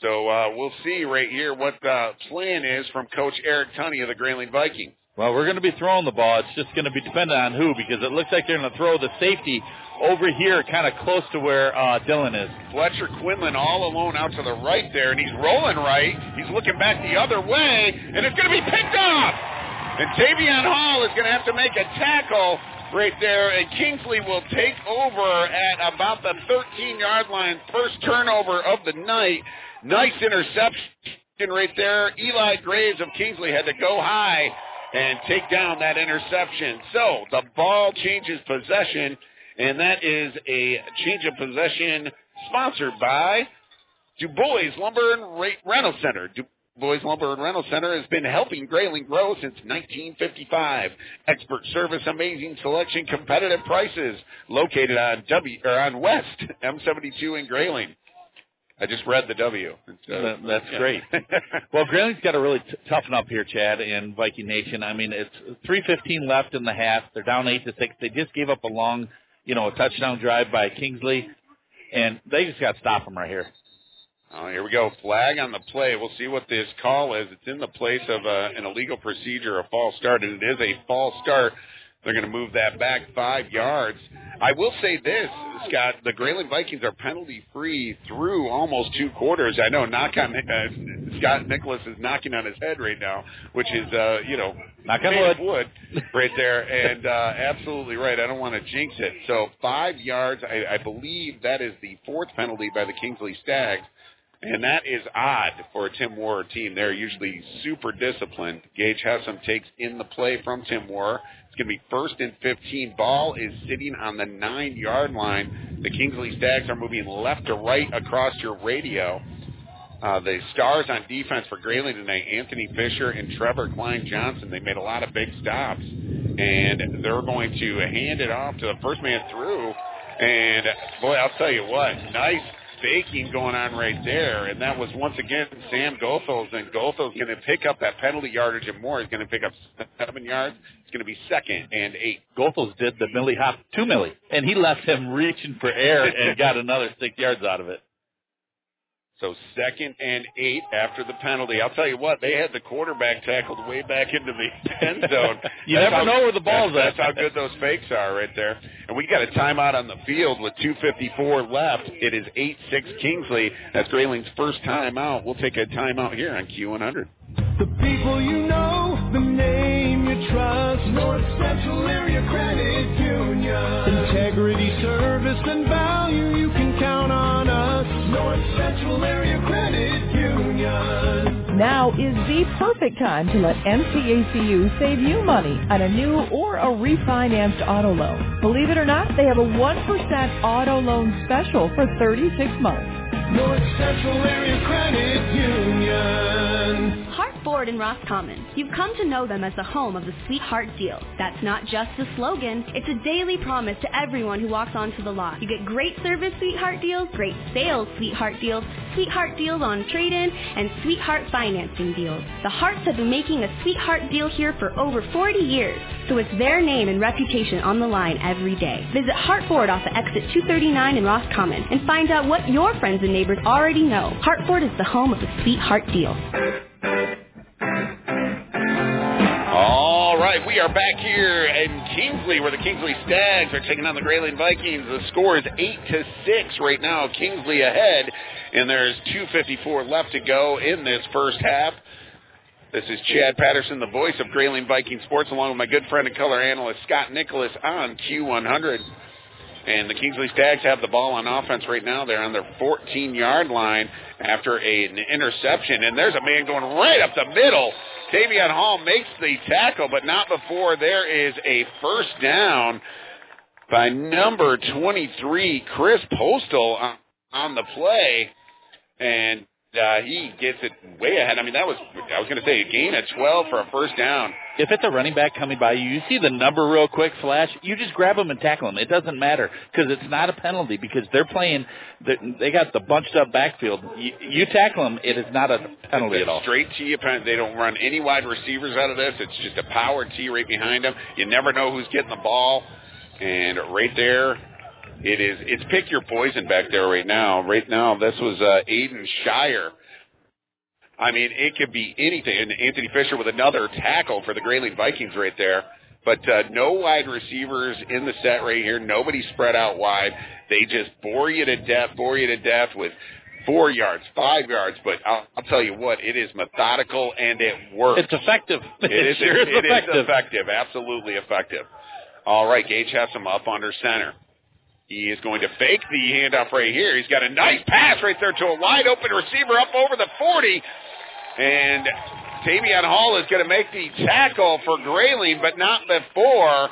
Speaker 5: So uh, we'll see right here what the plan is from Coach Eric Tunney of the Grayling Vikings.
Speaker 4: Well, we're going to be throwing the ball. It's just going to be dependent on who because it looks like they're going to throw the safety over here kind of close to where uh, Dylan is.
Speaker 5: Fletcher Quinlan all alone out to the right there, and he's rolling right. He's looking back the other way, and it's going to be picked off. And Tavion Hall is going to have to make a tackle right there, and Kingsley will take over at about the 13-yard line. First turnover of the night. Nice interception right there. Eli Graves of Kingsley had to go high and take down that interception. So the ball changes possession, and that is a change of possession sponsored by Du Bois Lumber and Rental Center. Du Bois Lumber and Rental Center has been helping Grayling grow since 1955. Expert service, amazing selection, competitive prices. Located on W or on West *laughs* M72 in Grayling. I just read the W. It's, uh,
Speaker 4: That- That's
Speaker 5: yeah.
Speaker 4: great. *laughs* well, Grayling's got to really t- toughen up here, Chad, in Viking Nation. I mean, it's 3:15 left in the half. They're down eight to six. They just gave up a long, you know, a touchdown drive by Kingsley, and they just got to stop them right here.
Speaker 5: Oh, here we go. Flag on the play. We'll see what this call is. It's in the place of uh, an illegal procedure, a false start, and it is a false start. They're going to move that back five yards. I will say this, Scott. The Grayling Vikings are penalty free through almost two quarters. I know. Knock on uh, Scott Nicholas is knocking on his head right now, which is uh, you know
Speaker 13: Knock on wood.
Speaker 5: wood right there, and uh, absolutely right. I don't want to jinx it. So five yards. I, I believe that is the fourth penalty by the Kingsley Stags. And that is odd for a Tim Moore team. They're usually super disciplined. Gage Hessam takes in the play from Tim Moore. It's going to be first and 15. Ball is sitting on the nine yard line. The Kingsley Stags are moving left to right across your radio. Uh, the stars on defense for Grayling tonight, Anthony Fisher and Trevor Kline-Johnson, they made a lot of big stops. And they're going to hand it off to the first man through. And boy, I'll tell you what, nice faking going on right there. And that was once again Sam Goethals. And Goethals going to pick up that penalty yardage and more. He's going to pick up seven yards. It's going to be second and eight.
Speaker 13: Goethals did the Millie hop to Millie, and he left him reaching for air and got another six yards out of it.
Speaker 5: So second and eight after the penalty. I'll tell you what, they had the quarterback tackled way back into the *laughs* end zone. *laughs*
Speaker 13: You
Speaker 5: That's
Speaker 13: never
Speaker 5: how-
Speaker 13: know where the ball's
Speaker 5: that's,
Speaker 13: at.
Speaker 5: That's how good those fakes are right there. And we got a timeout on the field with 2.54 left. It is 8-6 Kingsley. That's Grayling's first timeout. We'll take a timeout here on Q100.
Speaker 27: The people you know, the name you trust. North Central Area Credit Union.
Speaker 1: Now is the perfect time to let MCACU save you money on a new or a refinanced auto loan. Believe it or not, they have a 1% auto loan special for 36 months.
Speaker 27: North Central Area Credit Union.
Speaker 28: Hartford and Roscommon. You've come to know them as the home of the Sweetheart Deal. That's not just a slogan, it's a daily promise to everyone who walks onto the lot. You get great service Sweetheart deals, great sales Sweetheart deals, Sweetheart deals on trade-in, and Sweetheart financing deals. The Hearts have been making a Sweetheart deal here for over 40 years, so it's their name and reputation on the line every day. Visit Hartford off of exit 239 in Roscommon and find out what your friends and neighbors already know. Hartford is the home of the Sweetheart Deal.
Speaker 5: All right, we are back here in Kingsley, where the Kingsley Stags are taking on the Grayling Vikings. The score is eight to six right now. Kingsley ahead, and there's 2:54 left to go in this first half. This is Chad Patterson, the voice of Grayling Viking Sports, along with my good friend and color analyst Scott Nicholas on Q100. And the Kingsley Stags have the ball on offense right now. They're on their 14-yard line after an interception, and there's a man going right up the middle. Davion Hall makes the tackle, but not before there is a first down by number 23, Chris Postal, on, on the play, and uh, he gets it way ahead. I mean, that was I was going to say a gain of 12 for a first down.
Speaker 13: If it's a running back coming by you, you see the number real quick flash, you just grab him and tackle him. It doesn't matter because it's not a penalty because they're playing, they got the bunched up backfield. You, you tackle them, it is not a penalty at all.
Speaker 5: Straight T. They don't run any wide receivers out of this. It's just a power T right behind them. You never know who's getting the ball. And right there, it is. It's pick your poison back there right now. Right now, this was uh, Aiden Shire. I mean, it could be anything. And Anthony Fisher with another tackle for the Grayling Vikings right there. But uh, no wide receivers in the set right here. Nobody spread out wide. They just bore you to death, bore you to death with four yards, five yards. But I'll, I'll tell you what, it is methodical and it works.
Speaker 13: It's effective.
Speaker 5: It *laughs*
Speaker 13: It
Speaker 5: is,
Speaker 13: sure is
Speaker 5: it is
Speaker 13: effective.
Speaker 5: effective. Absolutely effective. All right, Gage has him up under center. He is going to fake the handoff right here. He's got a nice pass right there to a wide open receiver up over the 40. And Tavion Hall is going to make the tackle for Grayling, but not before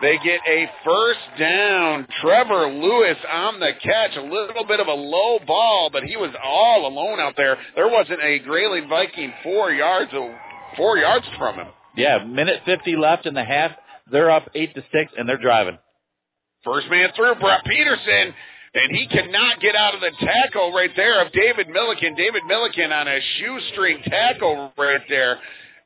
Speaker 5: they get a first down. Trevor Lewis on the catch. A little bit of a low ball, but he was all alone out there. There wasn't a Grayling Viking four yards four yards from him.
Speaker 13: Yeah, minute 50 left in the half. They're up 8 to 6 and they're driving.
Speaker 5: First man through, Brett Peterson, and he cannot get out of the tackle right there of David Milliken. David Milliken on a shoestring tackle right there.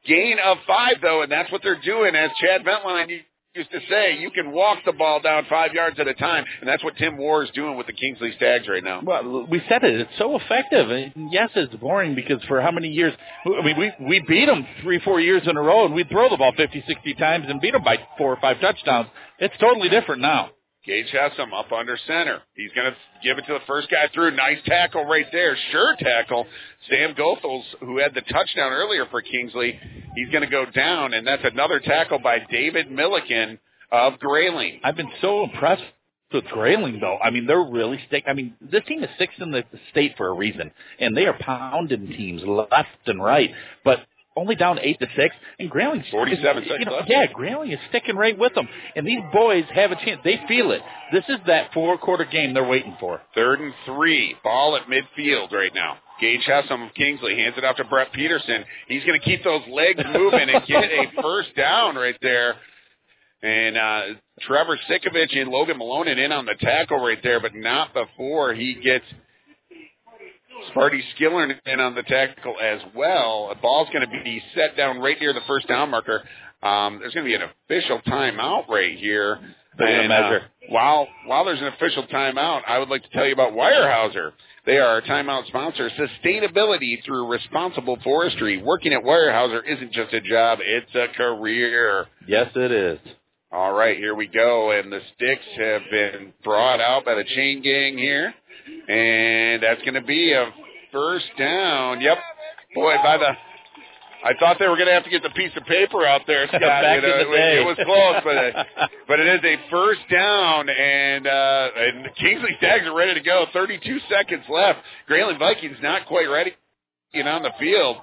Speaker 5: Gain of five, though, and that's what they're doing as Chad Ventline used to say you can walk the ball down five yards at a time, and that's what Tim Moore is doing with the Kingsley Stags right now.
Speaker 4: Well, we said it. It's so effective. And yes, it's boring because for how many years? I mean, we we beat them three, four years in a row, and we'd throw the ball 50, 60 times and beat them by four or five touchdowns. It's totally different now.
Speaker 5: Gage Hessam up under center. He's going to give it to the first guy through. Nice tackle right there. Sure tackle. Sam Goethals, who had the touchdown earlier for Kingsley, he's going to go down, and that's another tackle by David Milliken of Grayling.
Speaker 4: I've been so impressed with Grayling, though. I mean, they're really stick. I mean, this team is sixth in the state for a reason, and they are pounding teams left and right. But only down eight to six, and Grayling's
Speaker 5: 47
Speaker 4: you
Speaker 5: seconds
Speaker 4: know,
Speaker 5: left.
Speaker 4: Yeah, Grayling is sticking right with them, and these boys have a chance. They feel it. This is that four quarter game they're waiting for.
Speaker 5: Third and three. Ball at midfield right now. Gage Hessam of Kingsley hands it off to Brett Peterson. He's going to keep those legs moving and get a *laughs* first down right there. And uh, Trevor Sikovich and Logan Malone in on the tackle right there, but not before he gets Sparty Skillern in on the tackle as well. The ball's going to be set down right near the first down marker. Um, there's going to be an official timeout right here. And, uh,
Speaker 4: measure.
Speaker 5: while while there's an official timeout, I would like to tell you about Weyerhaeuser. They are our timeout sponsor. Sustainability through responsible forestry. Working at Weyerhaeuser isn't just a job; it's a career.
Speaker 4: Yes, it is.
Speaker 5: All right, here we go. And the sticks have been brought out by the chain gang here. And that's going to be a first down. Yep. Boy, by the. I thought they were going to have to get the piece of paper out there, Scott. *laughs*
Speaker 4: Back
Speaker 5: You know,
Speaker 4: in the
Speaker 5: it,
Speaker 4: day.
Speaker 5: it was close, but it, *laughs* but it is a first down, and uh, and the Kingsley Stags are ready to go. 32 seconds left. Grayling Vikings not quite ready, know, on the field.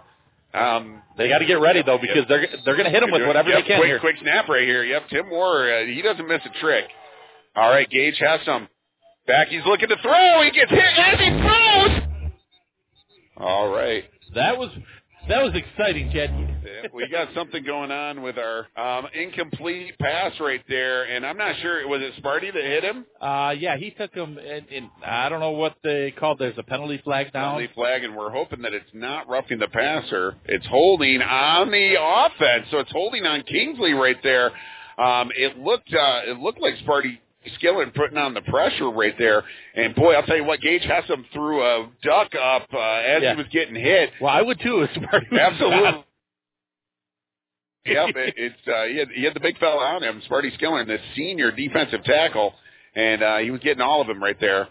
Speaker 5: Um,
Speaker 4: They got to get ready though because they're they're going to hit them with whatever
Speaker 5: Yep,
Speaker 4: they can
Speaker 5: quick,
Speaker 4: here.
Speaker 5: Quick snap right here. Yep, Tim Moore, uh, he doesn't miss a trick. All right, Gage has some. Back, he's looking to throw. He gets hit as he throws. All right.
Speaker 4: That was that was exciting, Chad.
Speaker 5: we got something going on with our um, incomplete pass right there, and I'm not sure was it Sparty that hit him.
Speaker 4: Uh, yeah, he took him, and, and I don't know what they called. There's a penalty flag down.
Speaker 5: Penalty flag, and we're hoping that it's not roughing the passer. It's holding on the offense, so it's holding on Kingsley right there. Um, it looked uh, it looked like Sparty Skillen putting on the pressure right there, and boy, I'll tell you what, Gage Hessam threw a duck up uh, as
Speaker 4: Yeah.
Speaker 5: he was getting hit.
Speaker 4: Well, I would too. If Sparty was
Speaker 5: Absolutely. *laughs* yep, it, it's uh, he had he had the big fella on him, Sparty Skillen, the senior defensive tackle, and uh, he was getting all of them right there.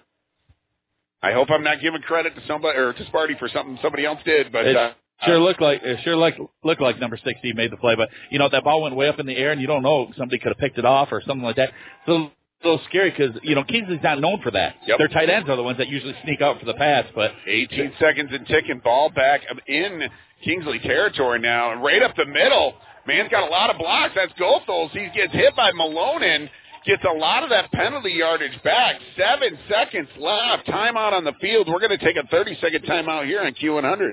Speaker 5: I hope I'm not giving credit to somebody or to Sparty for something somebody else did, but
Speaker 4: It
Speaker 5: uh,
Speaker 4: sure looked like it sure like looked like number sixty made the play, but you know that ball went way up in the air, and you don't know somebody could have picked it off or something like that. So so scary because you know Kingsley's not known for that.
Speaker 5: Yep.
Speaker 4: Their tight ends are the ones that usually sneak out for the pass, but
Speaker 5: 18 seconds and ticking ball back in Kingsley territory now, and right up the middle. Man's got a lot of blocks. That's Goethals. He gets hit by Malonin. Gets a lot of that penalty yardage back. Seven seconds left. Timeout on the field. We're going to take a 30 second timeout here on Q100.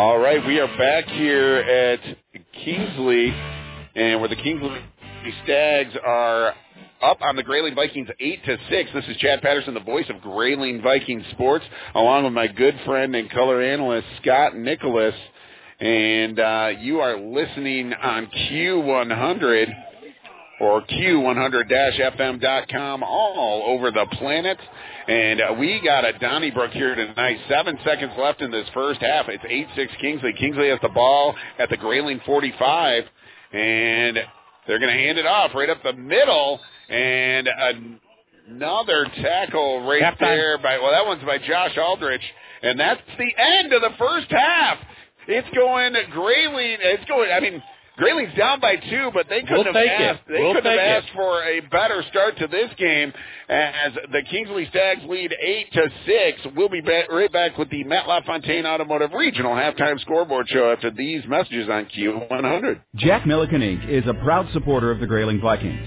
Speaker 5: All right, we are back here at Kingsley, and where the Kingsley Stags are up on the Grayling Vikings eight to six. This is Chad Patterson, the voice of Grayling Viking Sports, along with my good friend and color analyst Scott Nicholas, and uh, you are listening on Q100 or Q100-FM.com all over the planet. And uh, we got a Donnybrook here tonight. Seven seconds left in this first half. It's 8-6 Kingsley. Kingsley has the ball at the Grayling 45. And they're going to hand it off right up the middle. And another tackle right
Speaker 4: Halftime.
Speaker 5: there by, well, that one's by Josh Aldrich. And that's the end of the first half. It's going Grayling. It's going, I mean, Grayling's down by two, but they couldn't
Speaker 4: We'll
Speaker 5: have
Speaker 4: take it.
Speaker 5: asked. They
Speaker 4: We'll
Speaker 5: couldn't have
Speaker 4: take it.
Speaker 5: asked for a better start to this game as the Kingsley Stags lead eight to six. We'll be back, right back with the Matt LaFontaine Automotive Regional halftime scoreboard show after these messages on Q100.
Speaker 2: Jack Milliken Inc. is a proud supporter of the Grayling Vikings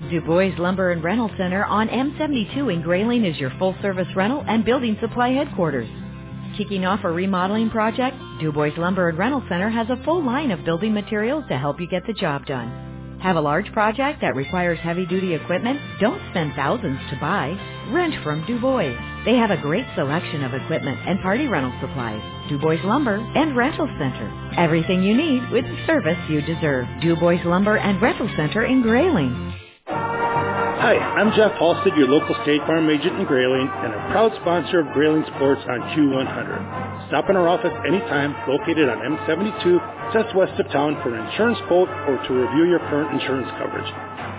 Speaker 10: Du Bois Lumber and Rental Center on M72 in Grayling is your full service rental and building supply headquarters. Kicking off a remodeling project? Du Bois Lumber and Rental Center has a full line of building materials to help you get the job done. Have a large project that requires heavy duty equipment? Don't spend thousands to buy. Rent from Du Bois. They have a great selection of equipment and party rental supplies. Du Bois Lumber and Rental Center. Everything you need with the service you deserve. Du Bois Lumber and Rental Center in Grayling.
Speaker 22: Hi, I'm Jeff Halstead, your local State Farm agent in Grayling and a proud sponsor of Grayling Sports on Q100. Stop in our office anytime, located on M72, just west of town for an insurance quote or to review your current insurance coverage.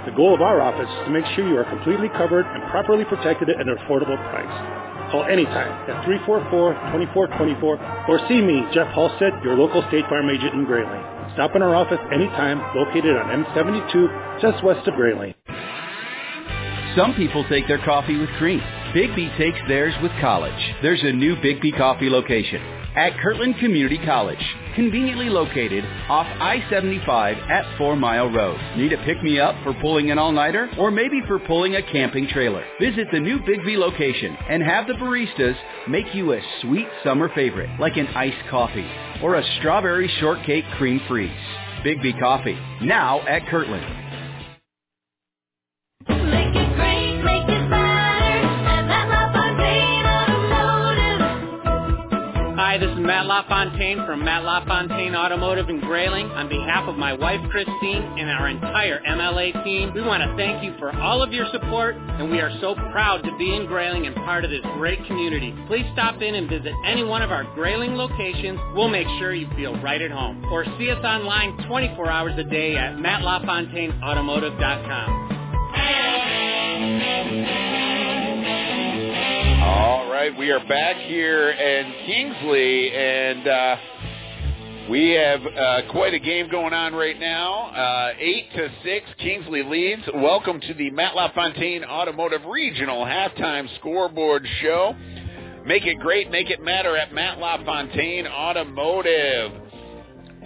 Speaker 22: The goal of our office is to make sure you are completely covered and properly protected at an affordable price. Call anytime at 344-2424 or see me, Jeff Halstead, your local State Farm agent in Grayling. Stop in our office anytime, located on M72, just west of Grayling.
Speaker 12: Some people take their coffee with cream. Big takes theirs with college. There's a new Big coffee location at Kirtland Community College, conveniently located off I-75 at Four Mile Road. Need a pick-me-up for pulling an all-nighter or maybe for pulling a camping trailer? Visit the new Bigby location and have the baristas make you a sweet summer favorite like an iced coffee or a strawberry shortcake cream freeze. Bigby Coffee, now at Kirtland.
Speaker 21: Hi, this is Matt LaFontaine from Matt LaFontaine Automotive in Grayling. On behalf of my wife Christine and our entire MLA team, we want to thank you for all of your support, and we are so proud to be in Grayling and part of this great community. Please stop in and visit any one of our Grayling locations. We'll make sure you feel right at home. Or see us online 24 hours a day at mattlafontaineautomotive.com.
Speaker 5: All right, we are back here in Kingsley, and uh, we have uh, quite a game going on right now. Uh, eight to six, Kingsley leads. Welcome to the Matt LaFontaine Automotive Regional halftime scoreboard show. Make it great, make it matter at Matt LaFontaine Automotive.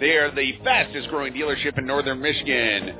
Speaker 5: They are the fastest growing dealership in northern Michigan.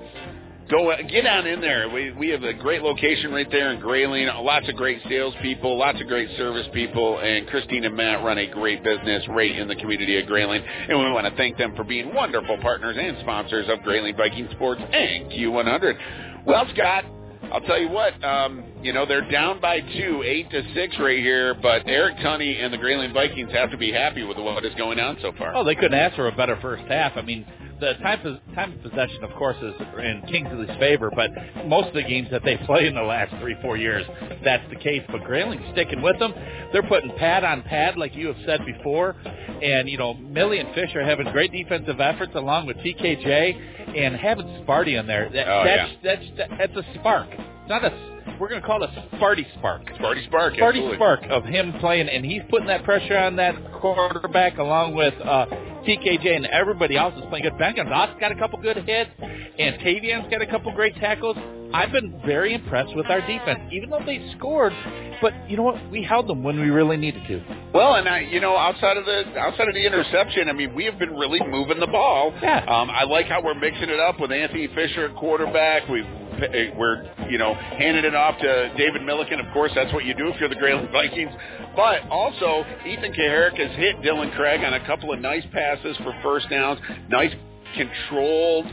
Speaker 5: Go get on in there. We we have a great location right there in Grayling. Lots of great salespeople, lots of great service people, and Christine and Matt run a great business right in the community of Grayling. And we want to thank them for being wonderful partners and sponsors of Grayling Viking Sports and Q100. Well, Scott, I'll tell you what. Um, you know they're down by two, eight to six right here. But Eric Tunney and the Grayling Vikings have to be happy with what is going on so far.
Speaker 4: Oh, they couldn't ask for a better first half. I mean, the time time of possession, of course, is in Kingsley's favor, but most of the games that they *laughs* play in the last three, four years, that's the case. But Grayling's sticking with them. They're putting pad on pad, like you have said before, and you know Millie and Fish are having great defensive efforts along with TKJ and having Sparty in there. That,
Speaker 5: Oh,
Speaker 4: that's, that's that's a spark. It's not a. We're going to call it a Sparty spark.
Speaker 5: Sparty spark.
Speaker 4: Sparty
Speaker 5: absolutely.
Speaker 4: spark of him playing, and he's putting that pressure on that quarterback along with uh, TKJ and everybody else is playing good. Ben Gonzalez got a couple good hits, and Tavian's got a couple great tackles. I've been very impressed with our defense, even though they scored. But you know what? We held them when we really needed to.
Speaker 5: Well, and I, you know, outside of the outside of the interception, I mean, we have been really moving the ball.
Speaker 4: Yeah.
Speaker 5: Um, I like how we're mixing it up with Anthony Fisher at quarterback. We've we're you know handing it off to David Milliken. Of course, that's what you do if you're the Grayling Vikings. But also, Ethan Kaharick has hit Dylan Craig on a couple of nice passes for first downs. Nice controlled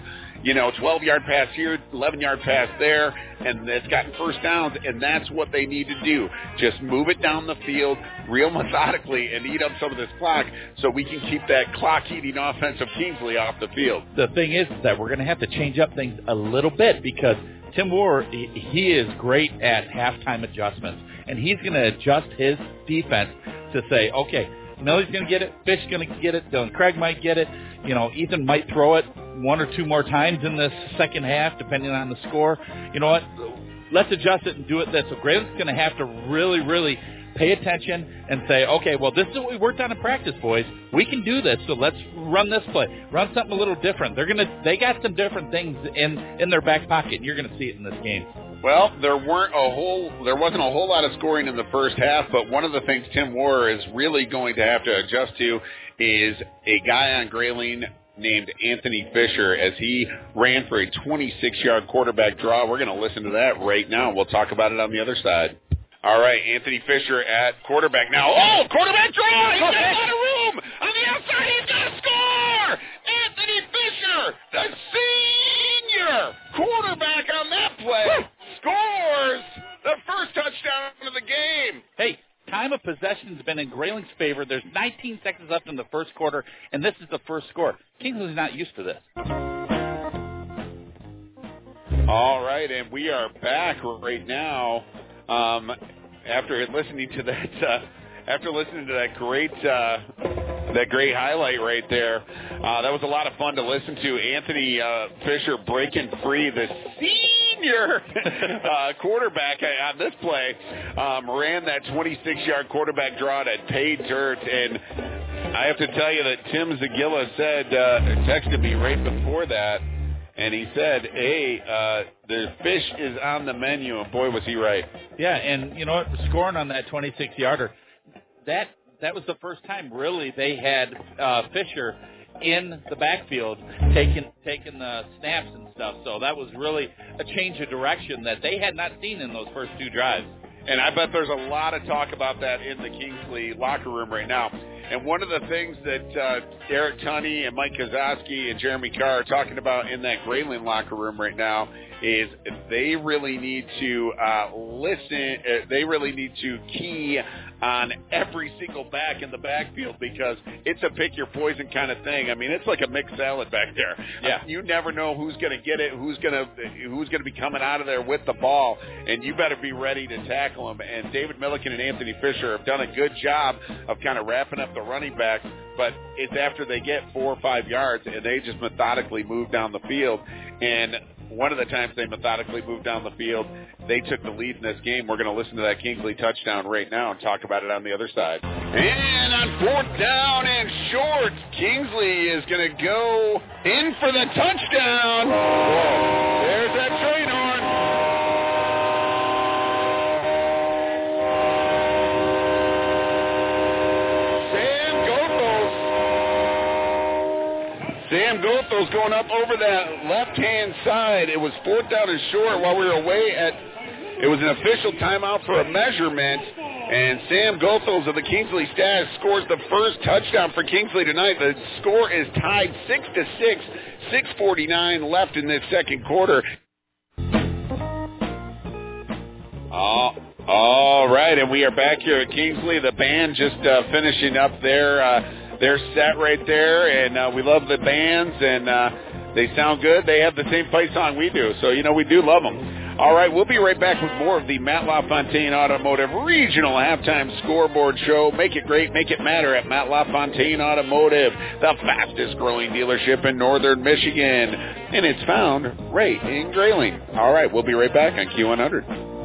Speaker 5: you know, 12 yard pass here, 11 yard pass there, and it's gotten first downs, and that's what they need to do. Just move it down the field real methodically and eat up some of this clock so we can keep that clock eating offense of Kingsley off the field.
Speaker 4: The thing is that we're going to have to change up things a little bit because Tim Moore, he is great at halftime adjustments, and he's going to adjust his defense to say, okay, Millie's going to get it, Fish going to get it, Dylan Craig might get it, you know, Ethan might throw it one or two more times in the second half, depending on the score. You know what? Let's adjust it and do it this. So Grayling's going to have to really, really pay attention and say, okay, well, this is what we worked on in practice, boys. We can do this, so let's run this play. Run something a little different. They're gonna, they got some different things in in their back pocket. and You're to see it in this game.
Speaker 5: Well, there weren't a whole there wasn't a whole lot of scoring in the first half, but one of the things Tim Moore is really going to have to adjust to is a guy on Grayling named Anthony Fisher as he ran for a 26-yard quarterback draw. We're going to listen to that right now. We'll talk about it on the other side. All right, Anthony Fisher at quarterback now. Oh, quarterback draw! He's got a lot of room on the outside. He's to score! Anthony Fisher, the senior quarterback on that play, scores the first touchdown of the game.
Speaker 13: Hey, time of possession's been in Grayling's favor. There's 19 seconds left in the first quarter, and this is the first score. Kingsley's not used to this.
Speaker 5: All right, and we are back right now. Um, after listening to that, uh, after listening to that great, uh, that great highlight right there, uh, that was a lot of fun to listen to. Anthony uh, Fisher breaking free, the senior *laughs* uh, quarterback on this play, um, ran that 26-yard quarterback draw that paid dirt, and I have to tell you that Tim Zagilla said, uh, texted me right before that and he said, "Hey, uh, the fish is on the menu." And boy, was he right.
Speaker 13: Yeah, and you know what? Scoring on that 26 yarder, that that was the first time really they had uh, Fisher in the backfield taking taking the snaps and stuff. So that was really a change of direction that they had not seen in those first two drives.
Speaker 5: And I bet there's a lot of talk about that in the Kingsley locker room right now. And one of the things that uh, Eric Tunney and Mike Kozowski and Jeremy Carr are talking about in that Grayling locker room right now is they really need to uh, listen. Uh, they really need to key on every single back in the backfield because it's a pick your poison kind of thing. I mean, it's like a mixed salad back there.
Speaker 13: Yeah.
Speaker 5: You never know who's going to get it, who's going to who's going to be coming out of there with the ball, and you better be ready to tackle them. And David Milliken and Anthony Fisher have done a good job of kind of wrapping up the running backs, but it's after they get four or five yards and they just methodically move down the field. And one of the times they methodically moved down the field, they took the lead in this game. We're going to listen to that Kingsley touchdown right now and talk about it on the other side. And on fourth down and short, Kingsley is going to go in for the touchdown. Oh. There's that train horn. Sam Goethals going up over that left-hand side. It was fourth down and short while we were away at. It was an official timeout for a measurement, and Sam Goethals of the Kingsley Stags scores the first touchdown for Kingsley tonight. The score is tied six to six. Six forty-nine left in this second quarter. Oh, all right, and we are back here at Kingsley. The band just uh, finishing up their uh, their set right there, and uh, we love the bands, and uh, they sound good. They have the same fight song we do, so you know we do love them. All right, we'll be right back with more of the Matt LaFontaine Automotive Regional Halftime Scoreboard Show. Make it great, make it matter at Matt LaFontaine Automotive, the fastest growing dealership in northern Michigan, and it's found right in Grayling. All right, we'll be right back on Q100.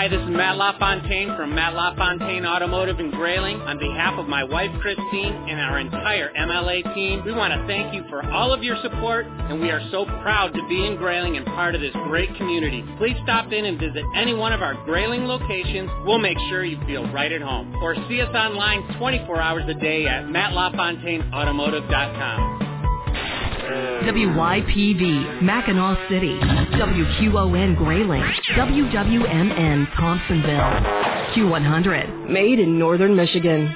Speaker 21: Hi, this is Matt LaFontaine from Matt LaFontaine Automotive in Grayling. On behalf of my wife Christine and our entire MLA team, we want to thank you for all of your support, and we are so proud to be in Grayling and part of this great community. Please stop in and visit any one of our Grayling locations. We'll make sure you feel right at home. Or see us online 24 hours a day at mattlafontaineautomotive.com.
Speaker 23: WYPD, Mackinaw City. WQON Grayling. WWMN Thompsonville. Q100, made in Northern Michigan.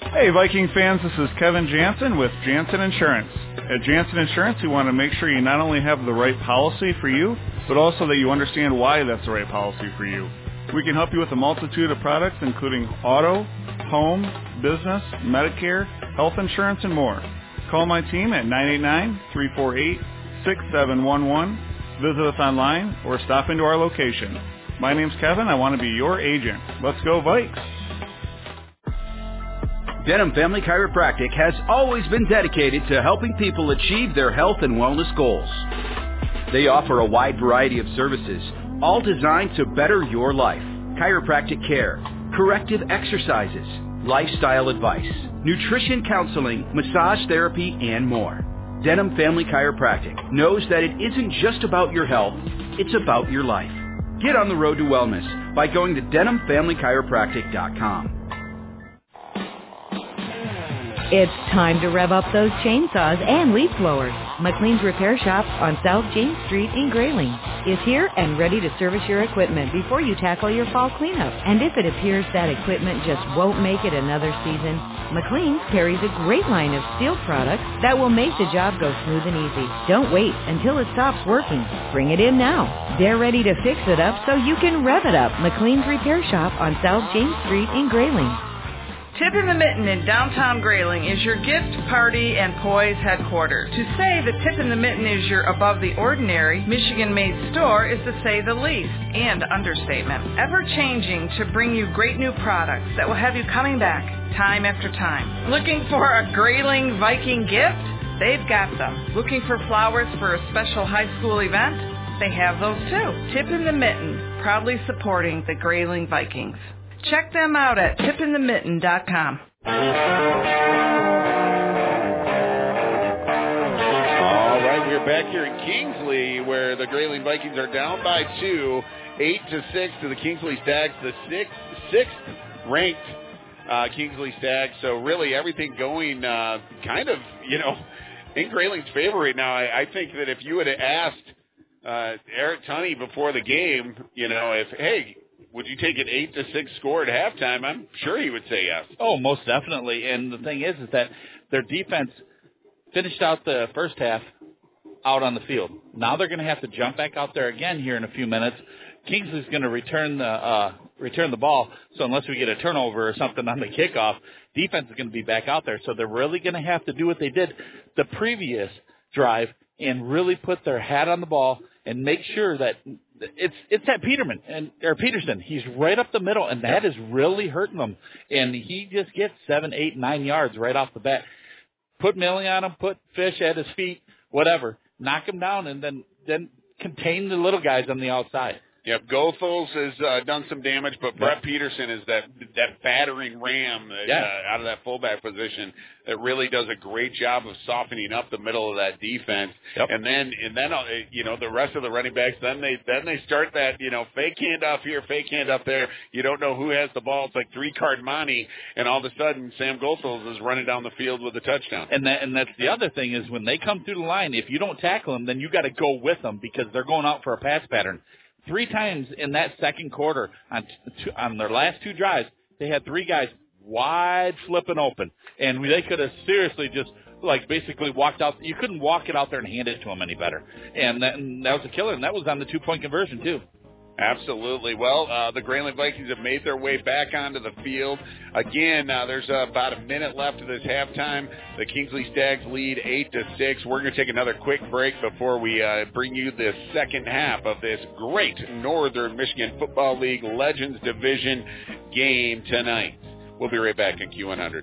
Speaker 26: Hey, Viking fans, this is Kevin Jansen with Jansen Insurance. At Jansen Insurance, we want to make sure you not only have the right policy for you, but also that you understand why that's the right policy for you. We can help you with a multitude of products, including auto, home, business, Medicare, health insurance, and more. Call my team at 989-348-6711. Visit us online or stop into our location. My name's Kevin. I want to be your agent. Let's go Vikes.
Speaker 2: Denham Family Chiropractic has always been dedicated to helping people achieve their health and wellness goals. They offer a wide variety of services, all designed to better your life. Chiropractic care, corrective exercises, lifestyle advice, nutrition counseling, massage therapy, and more. Denham Family Chiropractic knows that it isn't just about your health, it's about your life. Get on the road to wellness by going to denhamfamilychiropractic.com.
Speaker 10: It's time to rev up those chainsaws and leaf blowers. McLean's Repair Shop on South James Street in Grayling is here and ready to service your equipment before you tackle your fall cleanup. And if it appears that equipment just won't make it another season, McLean's carries a great line of steel products that will make the job go smooth and easy. Don't wait until it stops working. Bring it in now. They're ready to fix it up so you can rev it up. McLean's Repair Shop on South James Street in Grayling.
Speaker 11: Tip in the Mitten in downtown Grayling is your gift, party, and poise headquarters. To say the Tip in the Mitten is your above the ordinary, Michigan made store is to say the least, and understatement. Ever changing to bring you great new products that will have you coming back time after time. Looking for a Grayling Viking gift? They've got them. Looking for flowers for a special high school event? They have those too. Tip in the Mitten, proudly supporting the Grayling Vikings. Check them out at tipinthemitten.com.
Speaker 5: All right, we're back here in Kingsley, where the Grayling Vikings are down by two, eight to six to the Kingsley Stags, the sixth, sixth ranked uh, Kingsley Stags. So really, everything going uh, kind of, you know, in Grayling's favor right now. I, I think that if you have asked uh, Eric Tunney before the game, you know, if hey, would you take an eight to six score at halftime? I'm sure he would say yes.
Speaker 4: Oh, most definitely. And the thing is, is that their defense finished out the first half out on the field. Now they're going to have to jump back out there again here in a few minutes. Kingsley's going to return the uh, return the ball. So unless we get a turnover or something on the kickoff, defense is going to be back out there. So they're really going to have to do what they did the previous drive and really put their hat on the ball and make sure that it's it's that Peterman and or Peterson. He's right up the middle, and that is really hurting them. And he just gets seven, eight, nine yards right off the bat. Put Millie on him, put Fish at his feet, whatever. Knock him down, and then then contain the little guys on the outside.
Speaker 5: Yep, Goethals has uh, done some damage, but Brett Peterson is that that battering ram that,
Speaker 4: Yeah.
Speaker 5: uh, out of that fullback position that really does a great job of softening up the middle of that defense. And then and then uh, you know the rest of the running backs then they then they start that you know fake handoff here, fake handoff there. You don't know who has the ball. It's like three card monte, and all of a sudden Sam Goethals is running down the field with a touchdown.
Speaker 4: And that and that's the other thing is when they come through the line, if you don't tackle them, then you got to go with them because they're going out for a pass pattern. Three times in that second quarter on two, on their last two drives, they had three guys wide flipping open, and they could have seriously just like basically walked out. You couldn't walk it out there and hand it to them any better, and that, and that was a killer. And that was on the two point conversion too.
Speaker 5: Absolutely. Well, uh, the Grayling Vikings have made their way back onto the field. Again, uh, there's uh, about a minute left of this halftime. The Kingsley Stags lead 8 to 6. We're going to take another quick break before we uh, bring you the second half of this great Northern Michigan Football League Legends Division game tonight. We'll be right back in Q100.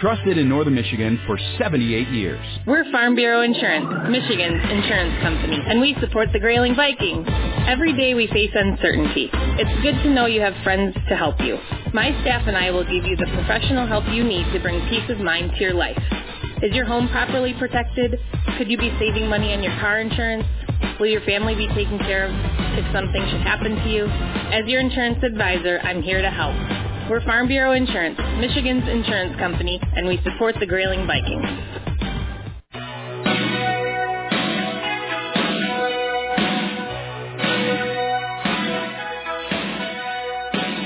Speaker 2: Trusted in Northern Michigan for 78 years.
Speaker 16: We're Farm Bureau Insurance, Michigan's insurance company, and we support the Grayling Vikings. Every day we face uncertainty. It's good to know you have friends to help you. My staff and I will give you the professional help you need to bring peace of mind to your life. Is your home properly protected? Could you be saving money on your car insurance? Will your family be taken care of if something should happen to you? As your insurance advisor, I'm here to help. We're Farm Bureau Insurance, Michigan's insurance company, and we support the Grayling Vikings.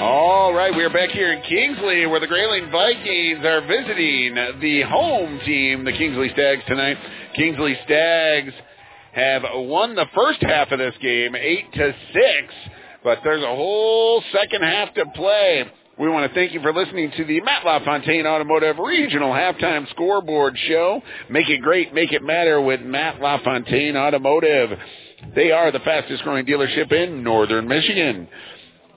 Speaker 5: All right, we are back here in Kingsley where the Grayling Vikings are visiting the home team, the Kingsley Stags, tonight. Kingsley Stags have won the first half of this game, 8 to 6, but there's a whole second half to play. We want to thank you for listening to the Matt LaFontaine Automotive Regional Halftime Scoreboard Show. Make it great, make it matter with Matt LaFontaine Automotive. They are the fastest growing dealership in Northern Michigan.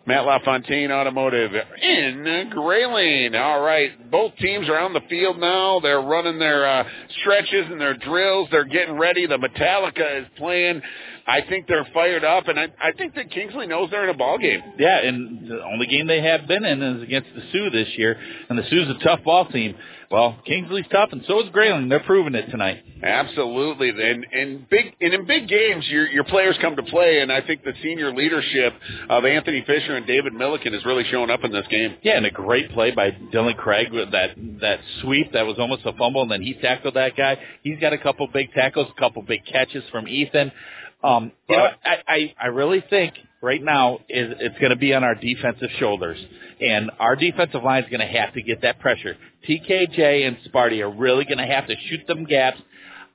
Speaker 5: Matt LaFontaine Automotive in Grayling. All right, both teams are on the field now. They're running their uh, stretches and their drills. They're getting ready. The Metallica is playing. I think they're fired up, and I, I think that Kingsley knows they're in a ball game.
Speaker 4: Yeah, and the only game they have been in is against the Sioux this year, and the Sioux's a tough ball team. Well, Kingsley's tough, and so is Grayling. They're proving it tonight.
Speaker 5: Absolutely, and and big and in big games, your your players come to play, and I think the senior leadership of Anthony Fisher and David Milliken is really showing up in this game.
Speaker 4: Yeah, and a great play by Dylan Craig with that that sweep that was almost a fumble, and then he tackled that guy. He's got a couple big tackles, a couple big catches from Ethan. Um, you know, I, I, I really think right now is it's going to be on our defensive shoulders, and our defensive line is going to have to get that pressure. TKJ and Sparty are really going to have to shoot them gaps.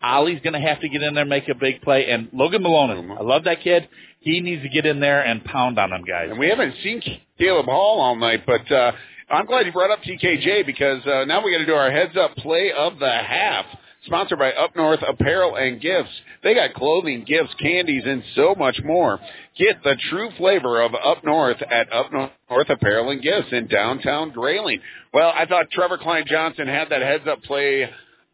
Speaker 4: Ollie's going to have to get in there, and make a big play, and Logan Malone, I love that kid. He needs to get in there and pound on them guys.
Speaker 5: And we haven't seen Caleb Hall all night, but uh, I'm glad you brought up TKJ because uh, now we got to do our heads up play of the half sponsored by Up North Apparel and Gifts. They got clothing, gifts, candies, and so much more. Get the true flavor of Up North at Up North Apparel and Gifts in downtown Grayling. Well, I thought Trevor Kline-Johnson had that heads up play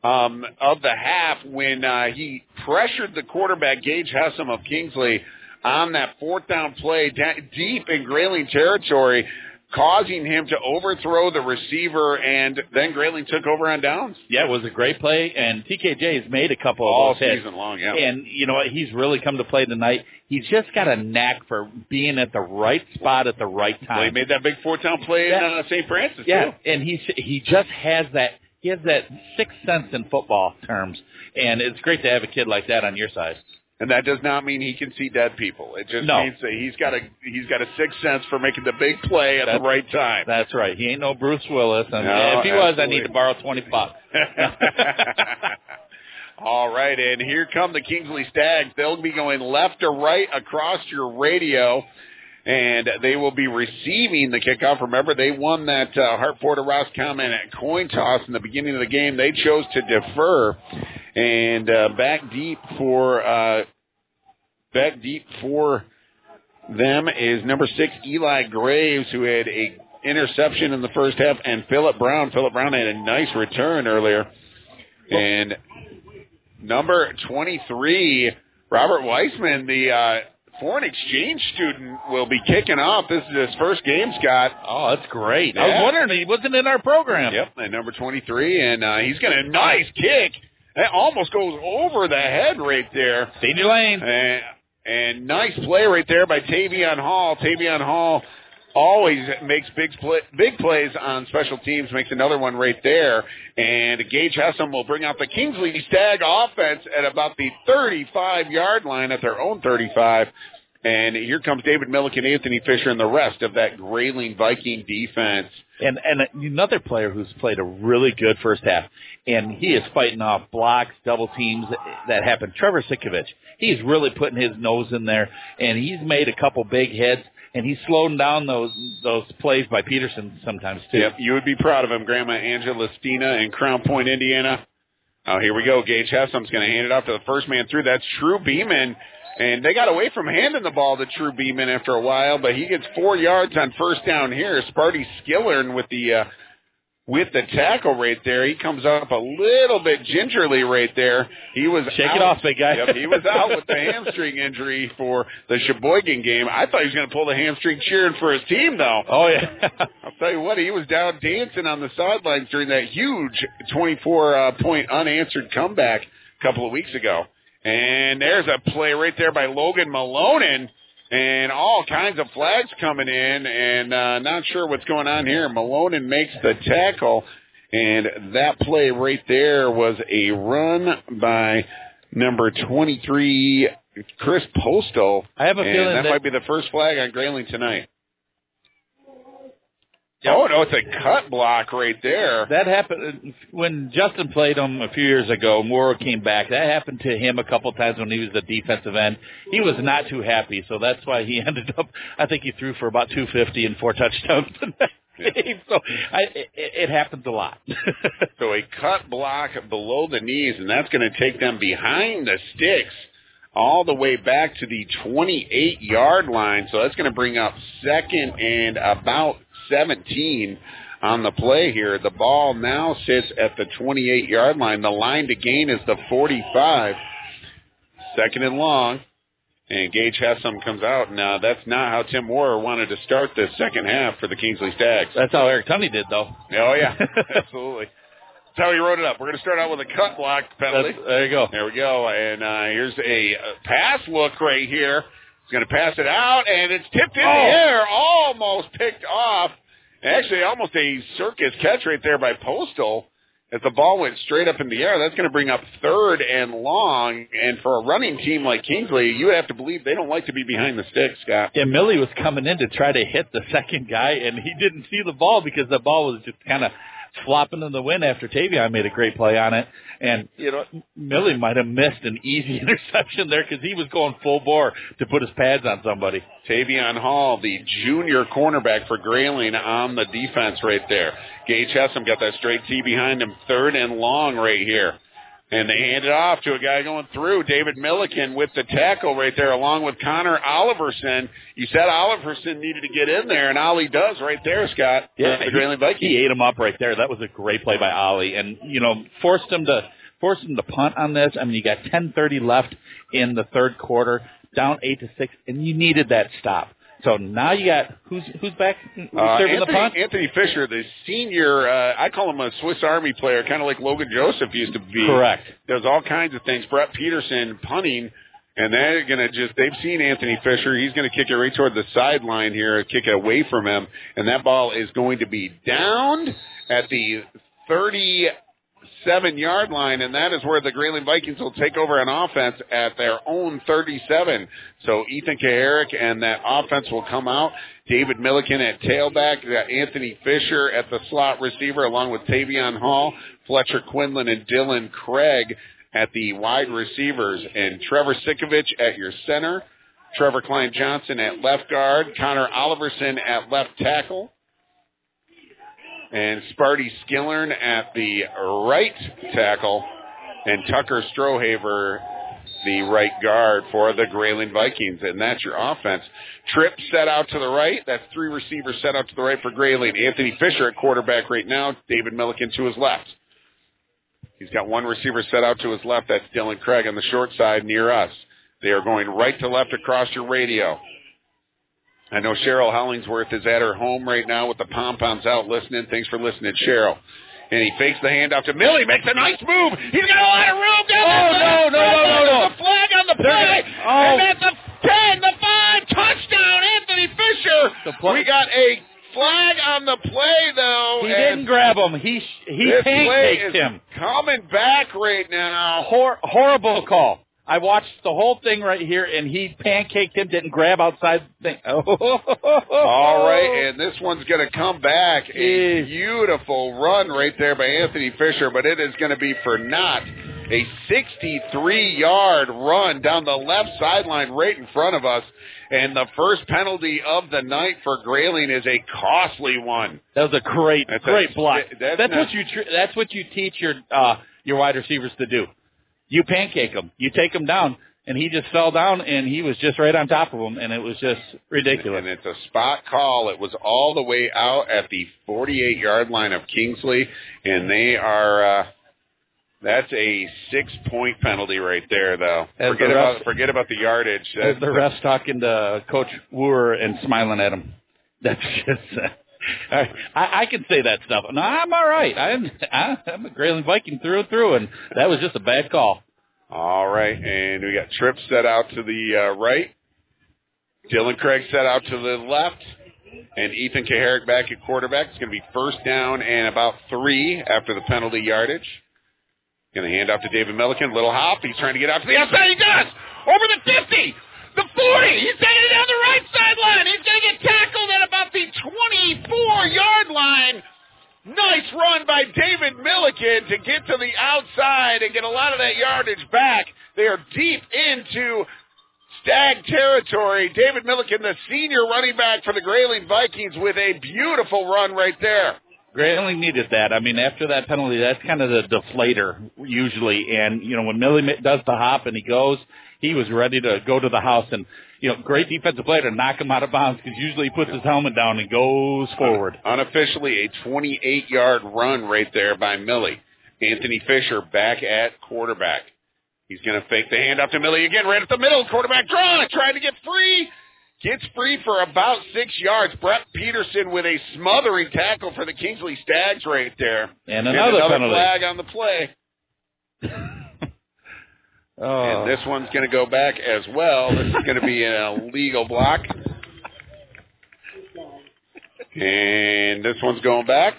Speaker 5: um, of the half when uh, he pressured the quarterback Gage Hessam of Kingsley on that fourth down play deep in Grayling territory causing him to overthrow the receiver, and then Grayling took over on downs.
Speaker 4: Yeah, it was a great play, and TKJ has made a couple
Speaker 5: all
Speaker 4: of those
Speaker 5: season
Speaker 4: hits.
Speaker 5: long. Yeah,
Speaker 4: and you know what? He's really come to play tonight. He's just got a knack for being at the right spot at the right time.
Speaker 5: Well, he made that big four down play
Speaker 4: Yeah.
Speaker 5: in uh, St. Francis
Speaker 4: Yeah,
Speaker 5: too.
Speaker 4: and he's he just has that he has that sixth sense in football terms, and it's great to have a kid like that on your side.
Speaker 5: And that does not mean he can see dead people. It just
Speaker 4: No.
Speaker 5: means that he's got a he's got a sixth sense for making the big play at the right time.
Speaker 4: That's right. He ain't no Bruce Willis, and
Speaker 5: No,
Speaker 4: if he was, I
Speaker 5: absolutely.
Speaker 4: need to borrow twenty bucks. *laughs*
Speaker 5: All right, and here come the Kingsley Stags. They'll be going left to right across your radio, and they will be receiving the kickoff. Remember, they won that uh, Hartford Roscommon at coin toss in the beginning of the game. They chose to defer, and uh, back deep for uh, back deep for them is number six Eli Graves, who had a interception in the first half, and Philip Brown. Philip Brown had a nice return earlier, and number 23, Robert Weissman, the uh, foreign exchange student, will be kicking off. This is his first game, Scott.
Speaker 4: Oh, that's great. I was wondering he wasn't in our program.
Speaker 5: Yep, and number 23, and uh, he's got a nice kick. That almost goes over the head right there.
Speaker 4: Danger lane.
Speaker 5: And, and nice play right there by Tavion Hall. Tavion Hall always makes big play, big plays on special teams. Makes another one right there, and Gage Hessam will bring out the Kingsley Stag offense at about the 35 yard line at their own 35. And here comes David Milliken, Anthony Fisher, and the rest of that Grayling Viking defense.
Speaker 4: And and another player who's played a really good first half, and he is fighting off blocks, double teams that happen. Trevor Sikovich, he's really putting his nose in there, and he's made a couple big hits and he's slowing down those those plays by Peterson sometimes too.
Speaker 5: Yep, you would be proud of him, Grandma Angela Stina in Crown Point, Indiana. Oh, here we go. Gage Hessam's going to hand it off to the first man through. That's True Beeman. And they got away from handing the ball to True Beeman after a while, but he gets four yards on first down here. Sparty Skillern with the uh, with the tackle right there. He comes up a little bit gingerly right there. He was
Speaker 4: shake
Speaker 5: out.
Speaker 4: it off, big guy.
Speaker 5: Yep, he was out with the hamstring injury for the Cheboygan game. I thought he was going to pull the hamstring cheering for his team, though.
Speaker 4: Oh yeah. *laughs*
Speaker 5: I'll tell you what, he was down dancing on the sidelines during that huge 24 uh, point unanswered comeback a couple of weeks ago. And there's a play right there by Logan Malonen and all kinds of flags coming in, and uh, not sure what's going on here. Malonen makes the tackle, and that play right there was a run by number 23, Chris Postal.
Speaker 4: I have a feeling
Speaker 5: that,
Speaker 4: that-
Speaker 5: might be the first flag on Grayling tonight. Oh no, it's a cut block right there.
Speaker 4: That happened when Justin played him a few years ago. Morrow came back. That happened to him a couple times when he was the defensive end. He was not too happy, so that's why he *laughs* ended up. I think he threw for about 250 and four touchdowns game. So I, it, it happens a lot. *laughs*
Speaker 5: So a cut block below the knees, and that's going to take them behind the sticks all the way back to the 28 yard line. So that's going to bring up second and about 17 on the play here. The ball now sits at the 28 yard line. The line to gain is the 45. Second and long. And Gage Hessam comes out. Now, that's not how Tim Wooer wanted to start the second half for the Kingsley Stags.
Speaker 4: That's how Eric Tunney did, though.
Speaker 5: Oh, yeah. *laughs* Absolutely. That's how he wrote it up. We're going to start out with a cut block penalty.
Speaker 4: That's- there you go.
Speaker 5: There we go. And uh, here's a, uh pass look right here. He's going to pass it out, and it's tipped in
Speaker 4: Oh.
Speaker 5: the air, almost picked off. Actually, almost a circus catch right there by Postal. If the ball went straight up in the air, that's going to bring up third and long. And for a running team like Kingsley, you have to believe they don't like to be behind the sticks, Scott.
Speaker 4: Yeah, Millie was coming in to try to hit the *laughs* second guy, and he didn't see the ball because the ball was just kind of flopping in the wind after Tavion made a great play on it. And, you know, Millie might have missed an easy *laughs* interception there because he was going full bore to put his pads on somebody.
Speaker 5: Tavion Hall, the junior cornerback for Grayling on the defense right there. Gage Hessam got that straight T behind him, third and long right here. And they hand it off to a guy going through, David Milliken with the tackle right there, along with Connor Oliverson. You said Oliverson needed to get in there, and Ollie does right there, Scott.
Speaker 4: Yeah,
Speaker 5: the Grayling Vikings.
Speaker 4: he ate him up right there. That was a great play by Ollie, and you know forced him to forced him to punt on this. I mean, you got ten thirty left in the third quarter, down eight to six, and you needed that stop. So now you got who's who's back who's
Speaker 5: Uh,
Speaker 4: serving
Speaker 5: Anthony,
Speaker 4: the punt?
Speaker 5: Anthony Fisher, the senior, uh, I call him a Swiss Army player, kind of like Logan Joseph used to be.
Speaker 4: Correct.
Speaker 5: Does all kinds of things. Brett Peterson punting, and they're going to just, they've seen Anthony Fisher. He's going to kick it right toward the sideline here, kick it away from him, and that ball is going to be downed at the 37 yard line, and that is where the Grayling Vikings will take over an offense at their own 37. So Ethan Kaharick and that offense will come out. David Milliken at tailback, got Anthony Fisher at the slot receiver, along with Tavion Hall, Fletcher Quinlan, and Dylan Craig at the wide receivers, and Trevor Sikovich at your center, Trevor Kline-Johnson at left guard, Connor Oliverson at left tackle, and Sparty Skillern at the right tackle, and Tucker Strohaver the right guard for the Grayling Vikings, and that's your offense. Tripp set out to the right. That's three receivers set out to the right for Grayling. Anthony Fisher at quarterback right now. David Milliken to his left. He's got one receiver set out to his left. That's Dylan Craig on the short side near us. They are going right to left across your radio. I know Cheryl Hollingsworth is at her home right now with the pom poms out listening. Thanks for listening, Cheryl. And he fakes the handoff to Millie, makes a nice move. He's got a lot of room down
Speaker 4: Oh,
Speaker 5: the
Speaker 4: no, no, no, no, no.
Speaker 5: A flag on the play.
Speaker 4: oh.
Speaker 5: And that's a 10, the 5, touchdown, Anthony Fisher.
Speaker 4: The
Speaker 5: we got a flag on the play, though.
Speaker 4: He didn't grab him. He he pancaked him.
Speaker 5: coming back right now.
Speaker 4: Hor- horrible call. I watched the whole thing right here, and he pancaked him. Didn't grab outside the thing. *laughs*
Speaker 5: All right, and this one's going to come back. A beautiful run right there by Anthony Fisher, but it is going to be for not a 63-yard run down the left sideline right in front of us. And the first penalty of the night for Grayling is a costly one.
Speaker 4: That was a great,
Speaker 5: That's
Speaker 4: great
Speaker 5: a-
Speaker 4: block.
Speaker 5: that's
Speaker 4: That's,
Speaker 5: not-
Speaker 4: what you. That's what you teach your uh, your wide receivers to do. You pancake them. You take them down, and he just fell down, and he was just right on top of him, and it was just ridiculous.
Speaker 5: And it's a spot call. It was all the way out at the 48-yard line of Kingsley, and they are. Uh, that's a six-point penalty right there, though.
Speaker 4: As
Speaker 5: forget
Speaker 4: the
Speaker 5: about forget about the yardage.
Speaker 4: As the refs talking to Coach Wooer and smiling at him. That's *laughs* just. I, I can say that stuff. No, I'm all right. I'm I'm a Grayling Viking through and through, and that was just a bad call.
Speaker 5: All right, and we got Tripp set out to the uh, right. Dylan Craig set out to the left. And Ethan Kaharick back at quarterback. It's going to be first down and about three after the penalty yardage. Going to hand off to David Milliken. Little hop. He's trying to get out to the outside. He does. Over the 50. The 40. He's taking it down the right sideline. He's going to get tackled at about the 24-yard line. Nice run by David Milliken to get to the outside and get a lot of that yardage back. They are deep into Stag territory. David Milliken, the senior running back for the Grayling Vikings, with a beautiful run right there.
Speaker 4: Grayling needed that. I mean, after that penalty, that's kind of the deflator usually. And you know, when Millie does the hop and he goes, he was ready to go to the house. And you know, great defensive play to knock him out of bounds because usually he puts his helmet down and goes forward.
Speaker 5: Unofficially, a 28-yard run right there by Millie. Anthony Fisher back at quarterback. He's going to fake the handoff to Millie again, right at the middle. Quarterback drawn, trying to get free. Gets free for about six yards. Brett Peterson with a smothering tackle for the Kingsley Stags right there.
Speaker 4: And another penalty.
Speaker 5: flag on the play. *laughs*
Speaker 4: Oh.
Speaker 5: And this oh. one's going to go back as well. This is going to be an illegal block. And this one's going back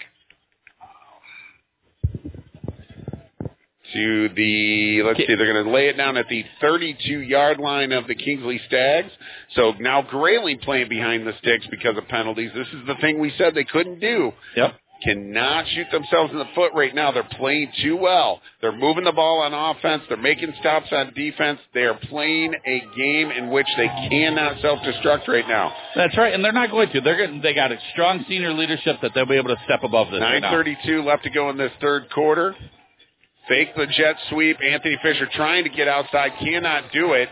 Speaker 5: to the, let's see, they're going to lay it down at the 32 yard line of the Kingsley Stags. So now Grayling playing behind the sticks because of penalties. This is the thing we said they couldn't do.
Speaker 4: Yep.
Speaker 5: Cannot shoot themselves in the foot right now. They're playing too well. They're moving the ball on offense. They're making stops on defense. They are playing a game in which they cannot self-destruct right now.
Speaker 4: That's right, and they're not going to. They're going. They got a strong senior leadership that they'll be able to step above this. right
Speaker 5: 9:32 left to go in this third quarter. Fake the jet sweep. Anthony Fisher trying to get outside, cannot do it.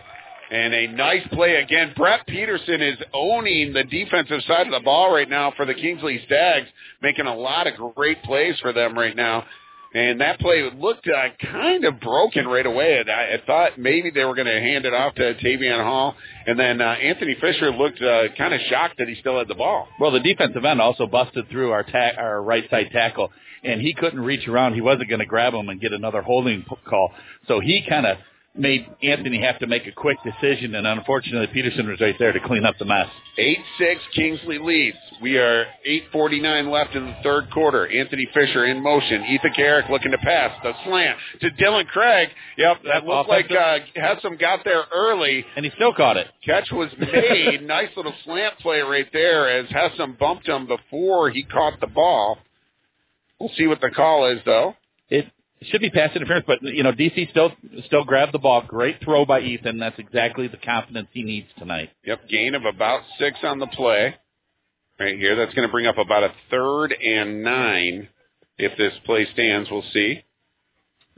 Speaker 5: And a nice play again. Brett Peterson is owning the defensive side of the ball right now for the Kingsley Stags, making a lot of great plays for them right now. And that play looked uh, kind of broken right away. I, I thought maybe they were going to hand it off to Tavion Hall. And then uh, Anthony Fisher looked uh, kind of shocked that he still had the ball.
Speaker 4: Well, the defensive end also busted through our ta- our right side tackle, and he couldn't reach around. He wasn't going to grab him and get another holding call, so he kind of made Anthony have to make a quick decision, and unfortunately, Peterson was right there to clean up the mess.
Speaker 5: 8-6 Kingsley leads. We are 8.49 left in the third quarter. Anthony Fisher in motion. Ethan Kaharick looking to pass. The slant to Dylan Craig. Yep, that looked like uh, Hessam got there early.
Speaker 4: And he still caught it.
Speaker 5: Catch was made. *laughs* nice little slant play right there as Hessam bumped him before he caught the ball. We'll see what the call is, though.
Speaker 4: It should be pass interference, but you know DC still still grabbed the ball. Great throw by Ethan. That's exactly the confidence he needs tonight.
Speaker 5: Yep, gain of about six on the play. Right here, that's going to bring up about a third and nine. If this play stands, we'll see.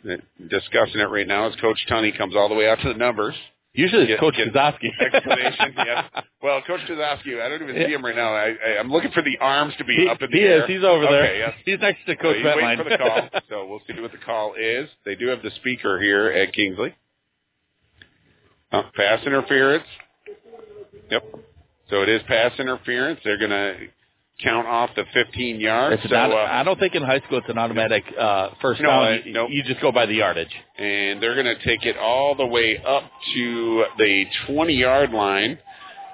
Speaker 5: Discussing it right now as Coach Tunney comes all the way out to the numbers.
Speaker 4: Usually it's
Speaker 5: Get-
Speaker 4: Coach Kozowski. *laughs*
Speaker 5: Explanation, yes. Well, Coach Kozowski, I don't even see him right now. I, I, I'm looking for the arms to be
Speaker 4: He-
Speaker 5: up in the
Speaker 4: he
Speaker 5: air.
Speaker 4: is. He's over there.
Speaker 5: Okay, yes.
Speaker 4: He's next to
Speaker 5: So
Speaker 4: Coach
Speaker 5: he's waiting for the call. *laughs* So we'll see what the call is. They do have the speaker here at Kingsley. Uh, pass interference. Yep. So it is pass interference. They're going to count off the 15 yards. So,
Speaker 4: not,
Speaker 5: uh,
Speaker 4: I don't think in high school it's an automatic uh, first
Speaker 5: No,
Speaker 4: down. You,
Speaker 5: nope.
Speaker 4: you just go by the yardage.
Speaker 5: and they're going to take it all the way up to the 20 yard line.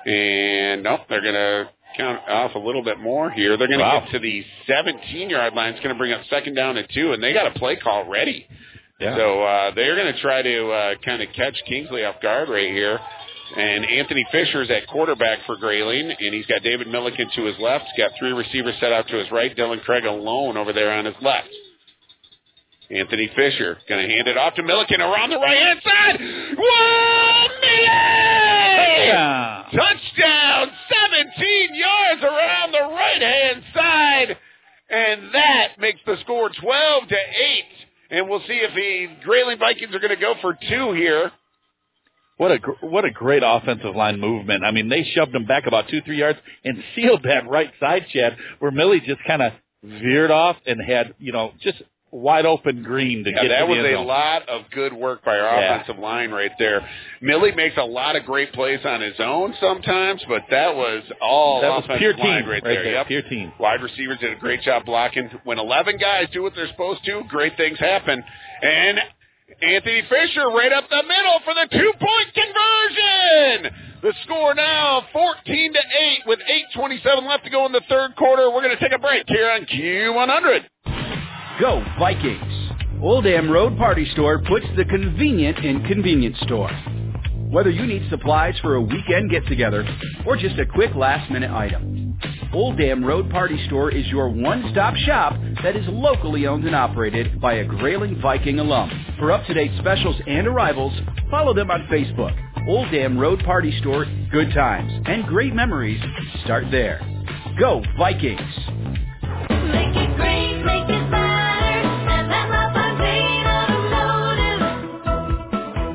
Speaker 5: And nope, they're going to count off a little bit more here. They're going to
Speaker 4: Wow.
Speaker 5: get to the 17 yard line. It's going to bring up second down and two, and they got a play call ready.
Speaker 4: Yeah.
Speaker 5: So uh, they're going to try to uh, kind of catch Kingsley off guard right here. And Anthony Fisher's at quarterback for Grayling, and he's got David Milliken to his left. He's got three receivers set out to his right. Dylan Craig alone over there on his left. Anthony Fisher going to hand it off to Milliken around the right hand side. Whoa, Milliken! Touchdown! 17 yards around the right hand side, and that makes the score 12 to eight. And we'll see if the Grayling Vikings are going to go for two here.
Speaker 4: What a gr- what a great offensive line movement. I mean, they shoved him back about two three yards and *laughs* sealed that right side, Chad, where Millie just kind of veered off and had you know just wide open green to
Speaker 5: Yeah,
Speaker 4: get
Speaker 5: that was a lot of good work by our
Speaker 4: Yeah.
Speaker 5: offensive line right there. Millie makes a lot of great plays on his own sometimes, but that was all
Speaker 4: That was
Speaker 5: offensive
Speaker 4: pure
Speaker 5: line
Speaker 4: team
Speaker 5: right,
Speaker 4: right
Speaker 5: there.
Speaker 4: there,
Speaker 5: Yep.
Speaker 4: pure team.
Speaker 5: Wide receivers did a great job blocking. When 11 guys do what they're supposed to, great things happen. And Anthony Fisher right up the middle for the two-point conversion. The score now 14 to 8 with 8:27 left to go in the third quarter. We're going to take a break here on Q100.
Speaker 12: Go Vikings! Old Dam Road Party Store puts the convenient in convenience store. Whether you need supplies for a weekend get-together or just a quick last-minute item, Old Dam Road Party Store is your one-stop shop that is locally owned and operated by a Grayling Viking alum. For up-to-date specials and arrivals, follow them on Facebook. Old Dam Road Party Store, good times and great memories start there. Go Vikings!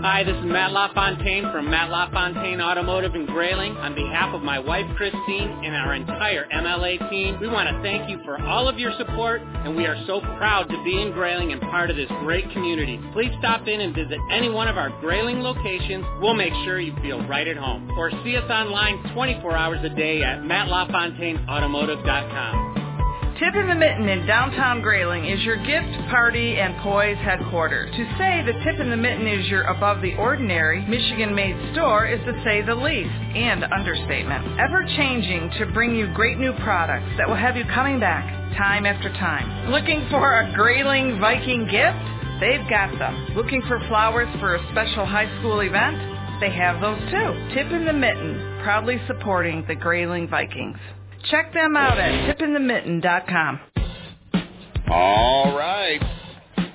Speaker 21: Hi, this is Matt LaFontaine from Matt LaFontaine Automotive in Grayling. On behalf of my wife Christine and our entire MLA team, we want to thank you for all of your support, and we are so proud to be in Grayling and part of this great community. Please stop in and visit any one of our Grayling locations. We'll make sure you feel right at home. Or see us online 24 hours a day at mattlafontaineautomotive.com.
Speaker 11: Tip in the Mitten in downtown Grayling is your gift, party, and poise headquarters. To say the Tip in the Mitten is your above the ordinary, Michigan-made store is to say the least, and understatement. Ever changing to bring you great new products that will have you coming back time after time. Looking for a Grayling Viking gift? They've got them. Looking for flowers for a special high school event? They have those too. Tip in the Mitten, proudly supporting the Grayling Vikings. Check them out at tipinthemitten.com.
Speaker 5: All right.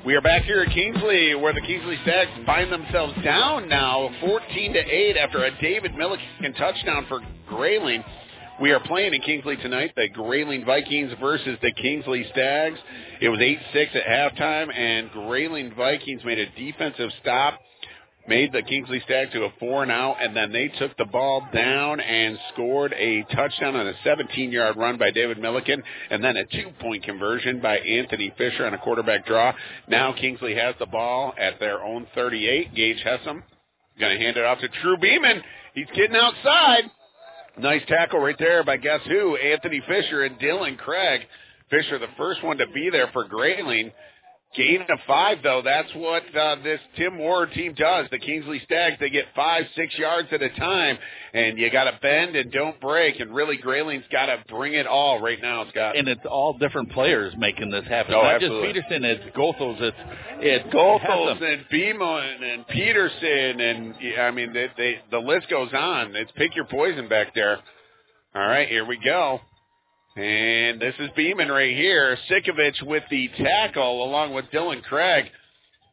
Speaker 5: We are back here at Kingsley, where the Kingsley Stags find themselves down now, 14 to 8, after a David Milliken touchdown for Grayling. We are playing in Kingsley tonight, the Grayling Vikings versus the Kingsley Stags. It was 8-6 at halftime, and Grayling Vikings made a defensive stop, made the Kingsley Stags to a four now, and then they took the ball down and scored a touchdown on a 17-yard run by David Milliken, and then a two-point conversion by Anthony Fisher on a quarterback draw. Now Kingsley has the ball at their own 38. Gage Hessam going to hand it off to True Beeman. He's getting outside. Nice tackle right there by guess who? Anthony Fisher and Dylan Craig. Fisher, the first one to be there for Grayling. Gain of five, though. That's what uh, this Tim Ward team does. The Kingsley Stags, they get five, six yards at a time, and you got to bend and don't break. And really, Grayling's got to bring it all right now, Scott.
Speaker 4: And it's all different players making this happen.
Speaker 5: Oh,
Speaker 4: Not
Speaker 5: absolutely.
Speaker 4: just Peterson, it's Goethals, it's it's Goethals
Speaker 5: and Beeman and Peterson, and I mean, they, they, the list goes on. It's pick your poison back there. All right, here we go. And this is Beeman right here. Sikovich with the tackle along with Dylan Craig.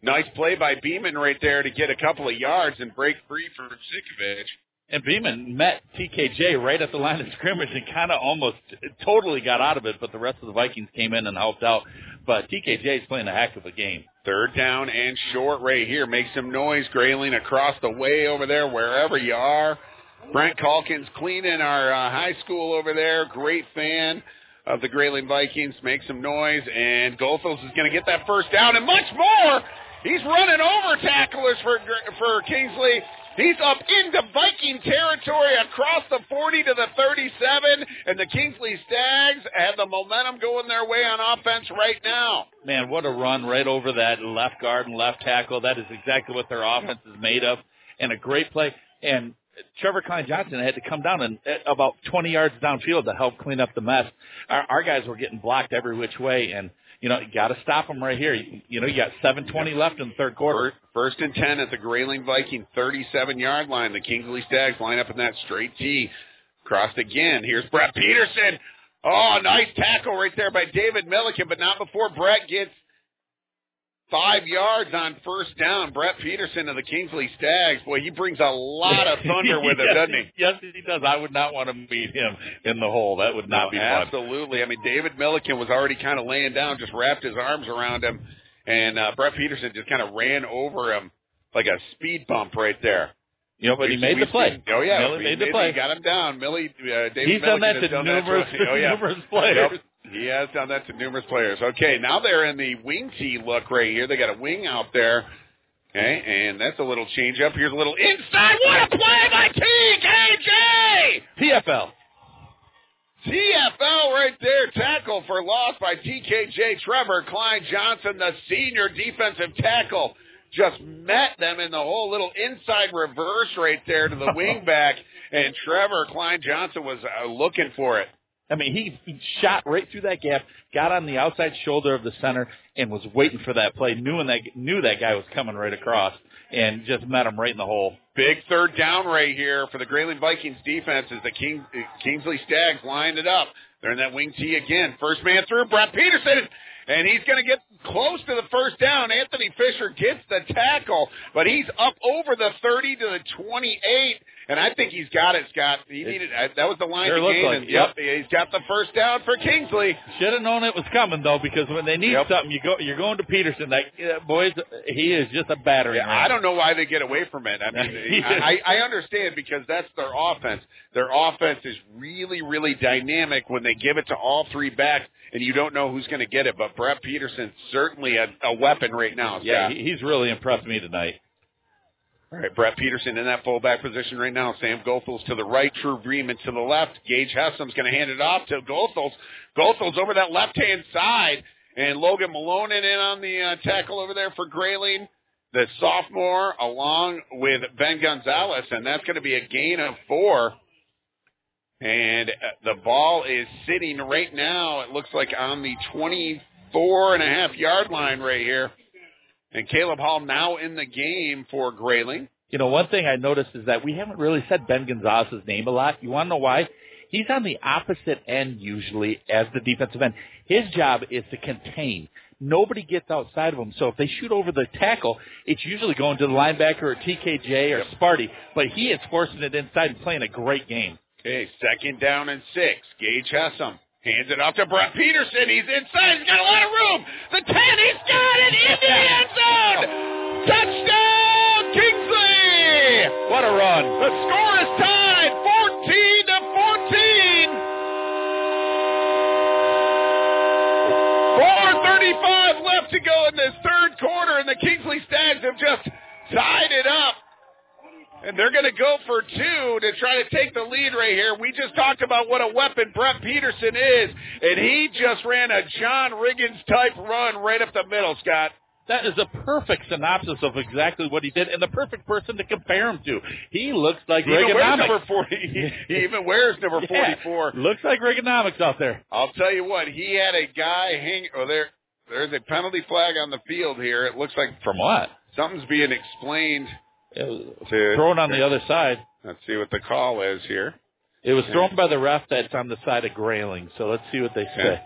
Speaker 5: Nice play by Beeman right there to get a couple of yards and break free from Sikovich.
Speaker 4: And Beeman met TKJ right at the line of scrimmage and kind of almost totally got out of it, but the rest of the Vikings came in and helped out. But TKJ is playing a heck of a game.
Speaker 5: Third down and short right here. Make some noise, Grayling, across the way over there, wherever you are. Brent Calkins cleaning our uh, high school over there. Great fan of the Grayling Vikings. Make some noise, and Goethals is going to get that first down and much more. He's running over tacklers for for Kingsley, He's up into Viking territory across the 40 to the 37, and the Kingsley Stags have the momentum going their way on offense right now.
Speaker 4: Man, what a run right over that left guard and left tackle. That is exactly what their offense is made of, and a great play. And Trevor Kline-Johnson had to come down and uh, about 20 yards downfield to help clean up the mess. Our, our guys were getting blocked every which way, and you know you got to stop them right here. You, you know you got 7:20 left in the third quarter.
Speaker 5: First and 10 at the Grayling Viking 37 yard line. The Kingsley Stags line up in that straight T. Crossed again. Here's Brett Peterson. Oh, nice tackle right there by David Milliken, but not before Brett gets five yards on first down. Brett Peterson of the Kingsley Stags. Boy, he brings a lot of thunder with him, *laughs*
Speaker 4: yes,
Speaker 5: doesn't he?
Speaker 4: Yes, he does. I would not want to meet him in the hole. That would not
Speaker 5: No,
Speaker 4: be fun.
Speaker 5: Absolutely. I mean, David Milliken was already kind of laying down, just wrapped his arms around him, and uh, Brett Peterson just kind of ran over him like a speed bump right there.
Speaker 4: You know, but he made the play.
Speaker 5: seen- Oh yeah,
Speaker 4: Millie
Speaker 5: he
Speaker 4: made the play.
Speaker 5: He got him down. Millie, uh, David
Speaker 4: He's done
Speaker 5: Milliken
Speaker 4: that
Speaker 5: has
Speaker 4: to
Speaker 5: done
Speaker 4: numerous-
Speaker 5: that to, oh, yeah. *laughs*
Speaker 4: numerous players.
Speaker 5: Yep. He has done that to numerous players. Okay, now they're in the wing tee look right here. They got a wing out there. Okay, and that's a little change up. Here's a little inside. What a play by TKJ!
Speaker 4: TFL.
Speaker 5: TFL right there, tackle for loss by TKJ. Trevor Kline-Johnson, the senior defensive tackle, just met them in the whole little inside reverse right there to the *laughs* wingback, and Trevor Kline-Johnson was uh, looking for it.
Speaker 4: I mean, he, he shot right through that gap, got on the outside shoulder of the center, and was waiting for that play. Knew that knew that guy was coming right across, and just met him right in the hole.
Speaker 5: Big third down right here for the Grayling Vikings defense as the King, Kingsley Stags lined it up. They're in that wing tee again. First man through, Brett Peterson, and he's going to get close to the first down. Anthony Fisher gets the tackle, but he's up over the 30 to the 28, and I think he's got it, Scott. He needed uh, that was the line
Speaker 4: Sure
Speaker 5: to
Speaker 4: looked
Speaker 5: gain,
Speaker 4: like
Speaker 5: and
Speaker 4: it,
Speaker 5: yep, he's got the first down for Kingsley.
Speaker 4: Should have known it was coming though, because when they need
Speaker 5: Yep.
Speaker 4: something, you go you're going to Peterson. That uh, boys, he is just a battering
Speaker 5: Yeah. I don't know why they get away from it. I mean, *laughs* I, I understand because that's their offense. Their offense is really, really dynamic when they give it to all three backs, and you don't know who's going to get it. But Brett Peterson certainly a, a weapon right now.
Speaker 4: Yeah,
Speaker 5: Scott.
Speaker 4: he, he's really impressed me tonight.
Speaker 5: All right, Brett Peterson in that fullback position right now. Sam Goethals to the right, True Beeman to the left. Gage Hessam's going to hand it off to Goethals. Goethals over that left-hand side, and Logan Malone in on the uh, tackle over there for Grayling, the sophomore, along with Ben Gonzalez, and that's going to be a gain of four. And uh, the ball is sitting right now, it looks like on the 24 and a half yard line right here. And Caleb Hall now in the game for Grayling.
Speaker 4: You know, one thing I noticed is that we haven't really said Ben Gonzalez's name a lot. You want to know why? He's on the opposite end usually as the defensive end. His job is to contain. Nobody gets outside of him. So if they shoot over the tackle, it's usually going to the linebacker or TKJ or Sparty. But he is forcing it inside and playing a great game.
Speaker 5: Okay, second down and six. Gage Hessam hands it off to Brett Peterson. He's inside. He's got a lot of room. The 10, he's got it in the end zone. Touchdown, Kingsley.
Speaker 4: What a run.
Speaker 5: The score is tied 14 to 14. 4.35 left to go in this third quarter, and the Kingsley Stags have just tied it up. And they're going to go for two to try to take the lead right here. We just talked about what a weapon Brett Peterson is, and he just ran a John Riggins type run right up the middle, Scott.
Speaker 4: That is a perfect synopsis of exactly what he did, and the perfect person to compare him to. He looks like
Speaker 5: He even wears
Speaker 4: Reaganomics.
Speaker 5: number 40. *laughs* He even wears number
Speaker 4: Yeah,
Speaker 5: 44.
Speaker 4: looks like Reaganomics out there.
Speaker 5: I'll tell you what, he had a guy hang. Oh, there, there's a penalty flag on the field here. It looks like
Speaker 4: From what?
Speaker 5: something's being explained.
Speaker 4: It was
Speaker 5: To,
Speaker 4: thrown on the other side.
Speaker 5: Let's see what the call is here.
Speaker 4: It was thrown by the ref that's on the side of Grayling. So let's see what they say.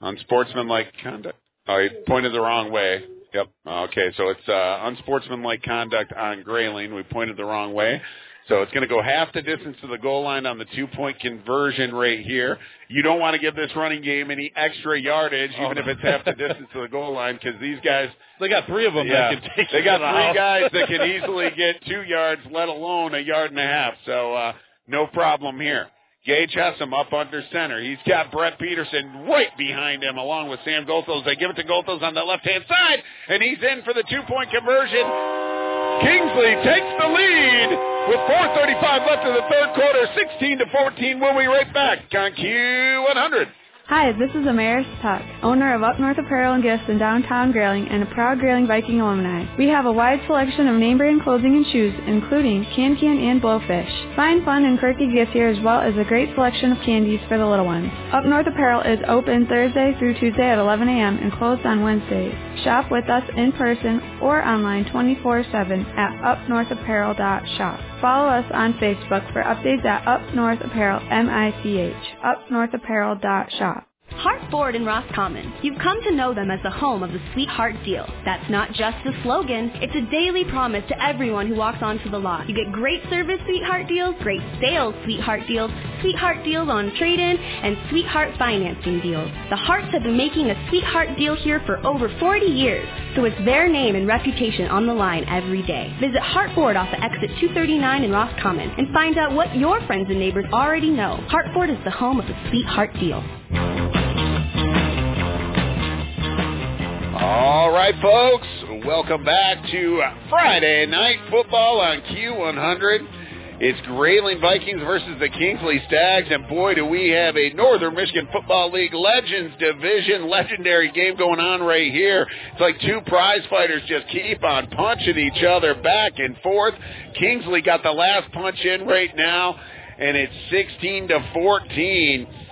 Speaker 5: Unsportsmanlike conduct. Oh, he pointed the wrong way. Yep. Okay, so it's uh, unsportsmanlike conduct on Grayling. We pointed the wrong way. So it's going to go half the distance to the goal line on the two-point conversion right here. You don't want to give this running game any extra yardage,
Speaker 4: Oh,
Speaker 5: even if it's half the distance to the goal line, because these guys
Speaker 4: They got three of them
Speaker 5: yeah,
Speaker 4: that can take
Speaker 5: they got three guys that can *laughs* easily get two yards, let alone a yard and a half. So uh, no problem here. Gage has Hessam up under center. He's got Brett Peterson right behind him, along with Sam Goethals. They give it to Goethals on the left-hand side, and he's in for the two-point conversion. Kingsley takes the lead with 4.35 left in the third quarter, 16 to 14. We'll be right back on Q100.
Speaker 24: Hi, this is Amaris Tuck, owner of Up North Apparel and Gifts in downtown Grayling and a proud Grayling Viking alumni. We have a wide selection of name brand clothing and shoes, including Can Can and Blowfish. Find fun and quirky gifts here as well as a great selection of candies for the little ones. Up North Apparel is open Thursday through Tuesday at 11 a.m. and closed on Wednesdays. Shop with us in person or online 24-7 at upnorthapparel.shop. Follow us on Facebook for updates at Up North Apparel, M-I-C-H, upnorthapparel.shop.
Speaker 28: Hart Ford in Roscommon. You've come to know them as the home of the Sweetheart Deal. That's not just a slogan, it's a daily promise to everyone who walks onto the lot. You get great service Sweetheart deals, great sales Sweetheart deals, Sweetheart deals on trade-in, and Sweetheart financing deals. The Hearts have been making a Sweetheart deal here for over 40 years, so it's their name and reputation on the line every day. Visit Hart Ford off of exit 239 in Roscommon and find out what your friends and neighbors already know. Hart Ford is the home of the Sweetheart Deal.
Speaker 5: All right, folks, welcome back to Friday Night Football on Q100. It's Grayling Vikings versus the Kingsley Stags, and boy, do we have a Northern Michigan Football League Legends Division legendary game going on right here. It's like two prize fighters just keep on punching each other back and forth. Kingsley got the last punch in right now, and it's 16 to 14.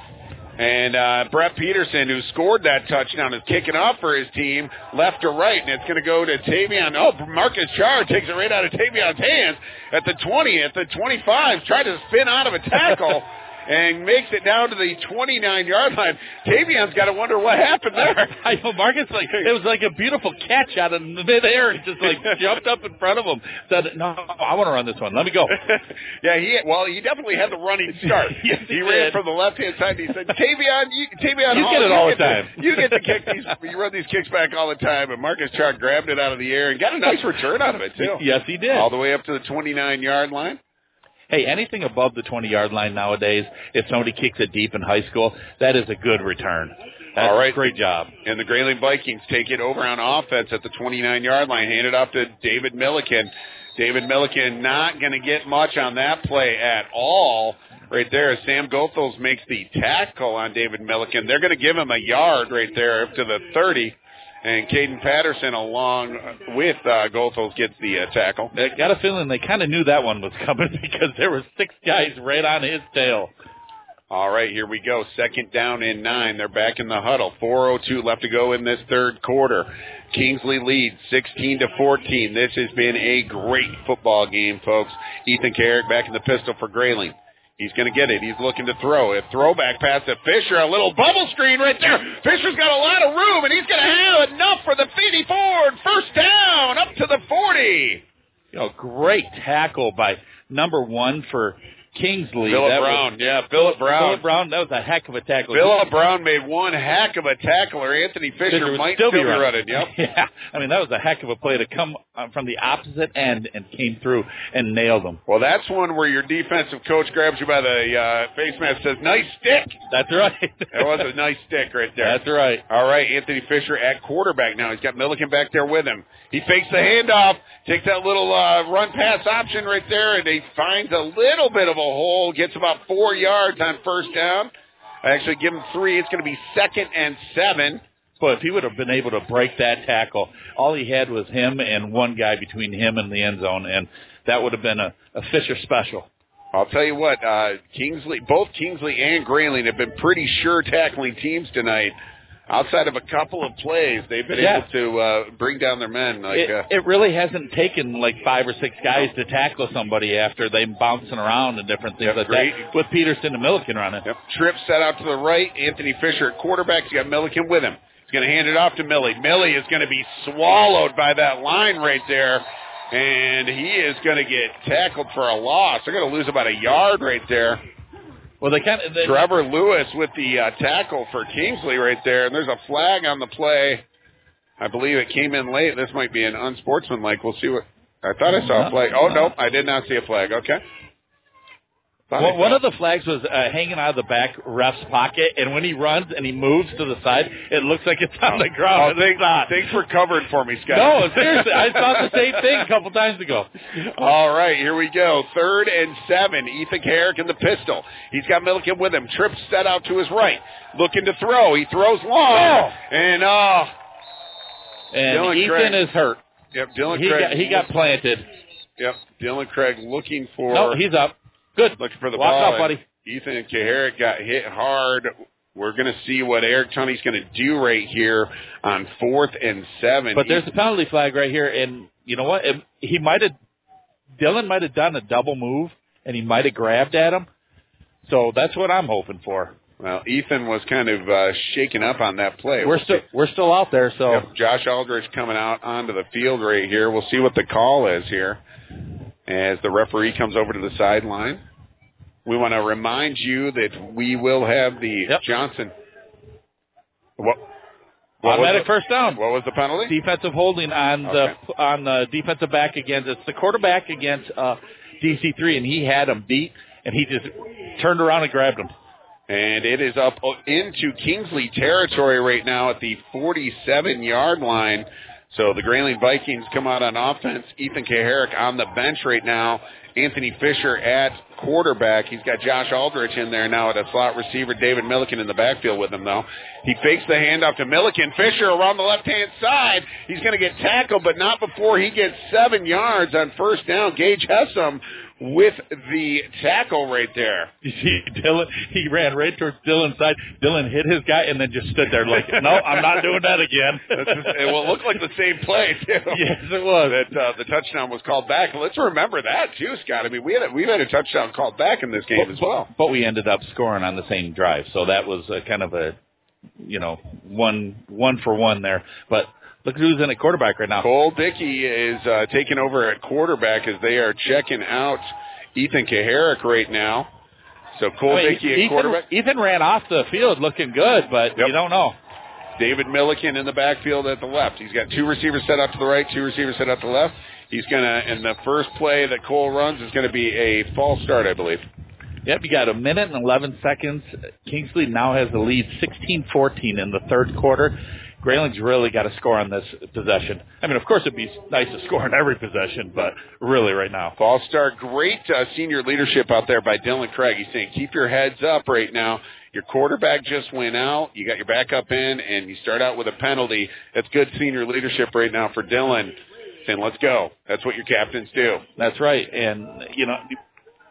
Speaker 5: And uh, Brett Peterson, who scored that touchdown, is kicking off for his team left to right, and it's going to go to Tavion. Oh, Marcus Char takes it right out of Tavion's hands at the 20, at the 25, tried to spin out of a tackle. *laughs* and makes it down to the 29 yard line. Tavion's got to wonder what happened there. *laughs*
Speaker 4: I know Marcus like it was like a beautiful catch out of the midair. and just like *laughs* jumped up in front of him. Said, "No, I want to run this one. Let me go." *laughs*
Speaker 5: yeah, he well, he definitely had the running start.
Speaker 4: yes, he,
Speaker 5: he ran from the left hand side. He said, "Tavion, you, Tavion,
Speaker 4: You
Speaker 5: Hall,
Speaker 4: get it all the
Speaker 5: to-
Speaker 4: time."
Speaker 5: you get to kick these. You run these kicks back all the time." And Marcus Char grabbed it out of the air and got a nice return out of it too.
Speaker 4: Yes, he did.
Speaker 5: All the way up to the 29 yard line.
Speaker 4: Hey, anything above the 20 yard line nowadays, if somebody kicks it deep in high school, that is a good return. That's
Speaker 5: All right.
Speaker 4: great job.
Speaker 5: And the Grayling Vikings take it over on offense at the 29 yard line, hand it off to David Milliken. David Milliken not going to get much on that play at all. Right there, Sam Goethals makes the tackle on David Milliken. They're going to give him a yard right there up to the 30. And Caden Patterson, along with uh, Goethals, gets the uh, tackle.
Speaker 4: I got a feeling they kind of knew that one was coming *laughs* because there were six guys right on his tail.
Speaker 5: All right, here we go. Second down and nine. They're back in the huddle. 4:02 left to go in this third quarter. Kingsley leads 16 to 14. This has been a great football game, folks. Ethan Kaharick back in the pistol for Grayling. He's going to get it. He's looking to throw. A throwback pass to Fisher. A little bubble screen right there. Fisher's got a lot of room, and he's going to have enough for the 54. First down, up to the 40.
Speaker 4: You know, great tackle by number one for Kingsley.
Speaker 5: Philip
Speaker 4: That was-
Speaker 5: Brown. Yeah, Philip Brown.
Speaker 4: Philip Brown, that was a heck of a tackle.
Speaker 5: Philip Brown made one heck of a tackler. Anthony Fisher,
Speaker 4: would
Speaker 5: might still be running. Yep. *laughs*
Speaker 4: Yeah, I mean that was a heck of a play to come uh, from the opposite end and came through and nailed them.
Speaker 5: Well, that's one where your defensive coach grabs you by the uh, face mask and says, "Nice stick."
Speaker 4: That's right. *laughs*
Speaker 5: That was a nice stick right there.
Speaker 4: That's right.
Speaker 5: All right, Anthony Fisher at quarterback now. He's got Milliken back there with him. He fakes the handoff, takes that little uh, run pass option right there, and he finds a little bit of a hole. Gets about four yards on first down. I actually give him three. It's going to be second and seven.
Speaker 4: But if he would have been able to break that tackle, all he had was him and one guy between him and the end zone, and that would have been a, a Fisher special.
Speaker 5: I'll tell you what, uh, Kingsley, both Kingsley and Grayling have been pretty sure tackling teams tonight. Outside of a couple of plays, they've been
Speaker 4: Yeah.
Speaker 5: able to uh, bring down their men. Like,
Speaker 4: It,
Speaker 5: uh,
Speaker 4: it really hasn't taken like five or six guys to tackle somebody after they bouncing around and different things
Speaker 5: Yep,
Speaker 4: like
Speaker 5: great.
Speaker 4: that. With Peterson and Milliken running.
Speaker 5: Yep. Trip set out to the right. Anthony Fisher at quarterback. He's got Milliken with him. He's going to hand it off to Millie. Millie is going to be swallowed by that line right there. And he is going to get tackled for a loss. They're going to lose about a yard right there.
Speaker 4: Well, they kind of they,
Speaker 5: Trevor Lewis with the uh, tackle for Kingsley right there. And there's a flag on the play. I believe it came in late. This might be an unsportsmanlike. We'll see what. I thought I saw a flag. Oh, no, I did not see a flag. Okay.
Speaker 4: Well, one of the flags was uh, hanging out of the back ref's pocket, and when he runs and he moves to the side, it looks like it's on the ground.
Speaker 5: Oh, thanks, thanks for covering for me, Scott.
Speaker 4: No, seriously, I thought the same thing a couple times ago.
Speaker 5: All right, here we go. Third and seven. Ethan Kaharick in the pistol. He's got Milliken with him. Trips set out to his right. Looking to throw. He throws long. And, oh.
Speaker 4: And
Speaker 5: Dylan
Speaker 4: Ethan
Speaker 5: Craig.
Speaker 4: is hurt.
Speaker 5: Yep, Dylan
Speaker 4: he
Speaker 5: Craig.
Speaker 4: got he got planted.
Speaker 5: Yep, Dylan Craig looking for.
Speaker 4: No, he's up. Good.
Speaker 5: Looking for the
Speaker 4: Walk
Speaker 5: ball.
Speaker 4: off, buddy.
Speaker 5: Ethan Kaharick got hit hard. We're going to see what Eric Tunney's going to do right here on fourth and seven.
Speaker 4: But there's a penalty flag right here, and you know what? He might have Dylan might have done a double move, and he might have grabbed at him. So that's what I'm hoping for.
Speaker 5: Well, Ethan was kind of uh, shaken up on that play.
Speaker 4: We're still we're still out there, so
Speaker 5: Yep, Josh Aldrich coming out onto the field right here. We'll see what the call is here as the referee comes over to the sideline. We want to remind you that we will have the Johnson. What? what
Speaker 4: automatic first down.
Speaker 5: What was the penalty?
Speaker 4: Defensive holding on the on the defensive back against it's the quarterback against uh, DC three, and he had him beat, and he just turned around and grabbed him.
Speaker 5: And it is up into Kingsley territory right now at the 47 yard line. So the Grayling Vikings come out on offense. Ethan Kaharick on the bench right now. Anthony Fisher at quarterback. He's got Josh Aldrich in there now at a slot receiver. David Milliken in the backfield with him though. He fakes the handoff to Milliken. Fisher around the left hand side. He's going to get tackled, but not before he gets seven yards on first down. Gage Hessam with the tackle right there. *laughs*
Speaker 4: You see, Dylan, he ran right towards Dylan's side. Dylan hit his guy and then just stood there like, *laughs* no, I'm not doing that again. *laughs*
Speaker 5: It will look like the same play too.
Speaker 4: Yes, it was.
Speaker 5: That uh, the touchdown was called back. Let's remember that too, Scott. I mean, we had a, we've had a touchdown called back in this game as well.
Speaker 4: But we ended up scoring on the same drive, so that was a kind of a, you know, one one for one there. But look who's in at quarterback right now.
Speaker 5: Cole Dickey is uh, taking over at quarterback as they are checking out Ethan Kaharick right now. So Cole
Speaker 4: I mean,
Speaker 5: Dickey at
Speaker 4: Ethan,
Speaker 5: quarterback.
Speaker 4: Ethan ran off the field looking good, but you don't know.
Speaker 5: David Milliken in the backfield at the left. He's got two receivers set up to the right, two receivers set up to the left. He's gonna, in the first play that Cole runs is going to be a false start, I believe.
Speaker 4: Yep, you got a minute and 11 seconds. Kingsley now has the lead 16-14 in the third quarter. Grayling's really got to score on this possession. I mean, of course, it'd be nice to score on every possession, but really right now.
Speaker 5: False start. Great uh, senior leadership out there by Dylan Craig. He's saying, keep your heads up right now. Your quarterback just went out. You got your backup in, and you start out with a penalty. That's good senior leadership right now for Dylan. Saying, let's go. That's what your captains do.
Speaker 4: That's right. And, you know,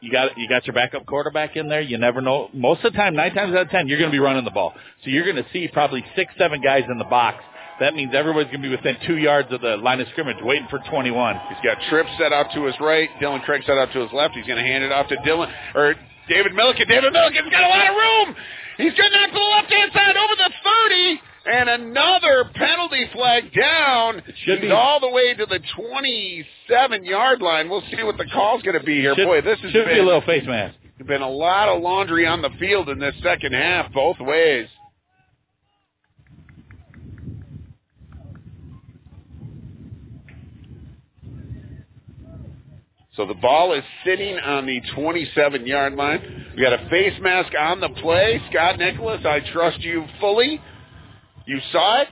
Speaker 4: you got you got your backup quarterback in there. You never know. Most of the time, nine times out of ten, you're going to be running the ball. So you're going to see probably six, seven guys in the box. That means everybody's going to be within two yards of the line of scrimmage, waiting for 21.
Speaker 5: He's got Tripp set out to his right. Dylan Craig set out to his left. He's going to hand it off to Dylan or David Milliken. David Milliken's got a lot of room. He's going to knock to the left hand side over the 30. And another penalty flag down.
Speaker 4: should be-
Speaker 5: all the way to the 27 yard line. We'll see what the call's going to be here.
Speaker 4: Should-
Speaker 5: Boy, this has
Speaker 4: should
Speaker 5: been
Speaker 4: be a little face mask.
Speaker 5: There's been a lot of laundry on the field in this second half, both ways. So the ball is sitting on the 27 yard line. We got a face mask on the play. Scott Nicholas, I trust you fully. You saw it?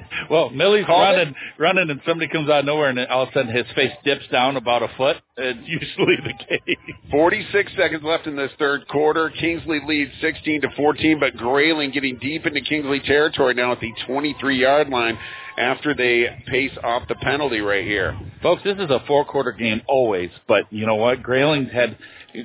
Speaker 5: *laughs*
Speaker 4: well, Millie's running, running, and somebody comes out of nowhere, and all of a sudden his face dips down about a foot. It's *laughs* usually the case.
Speaker 5: 46 seconds left in this third quarter. Kingsley leads 16 to 14, but Grayling getting deep into Kingsley territory now at the 23 yard line after they pace off the penalty right here.
Speaker 4: Folks, this is a four-quarter game always, but you know what? Grayling's had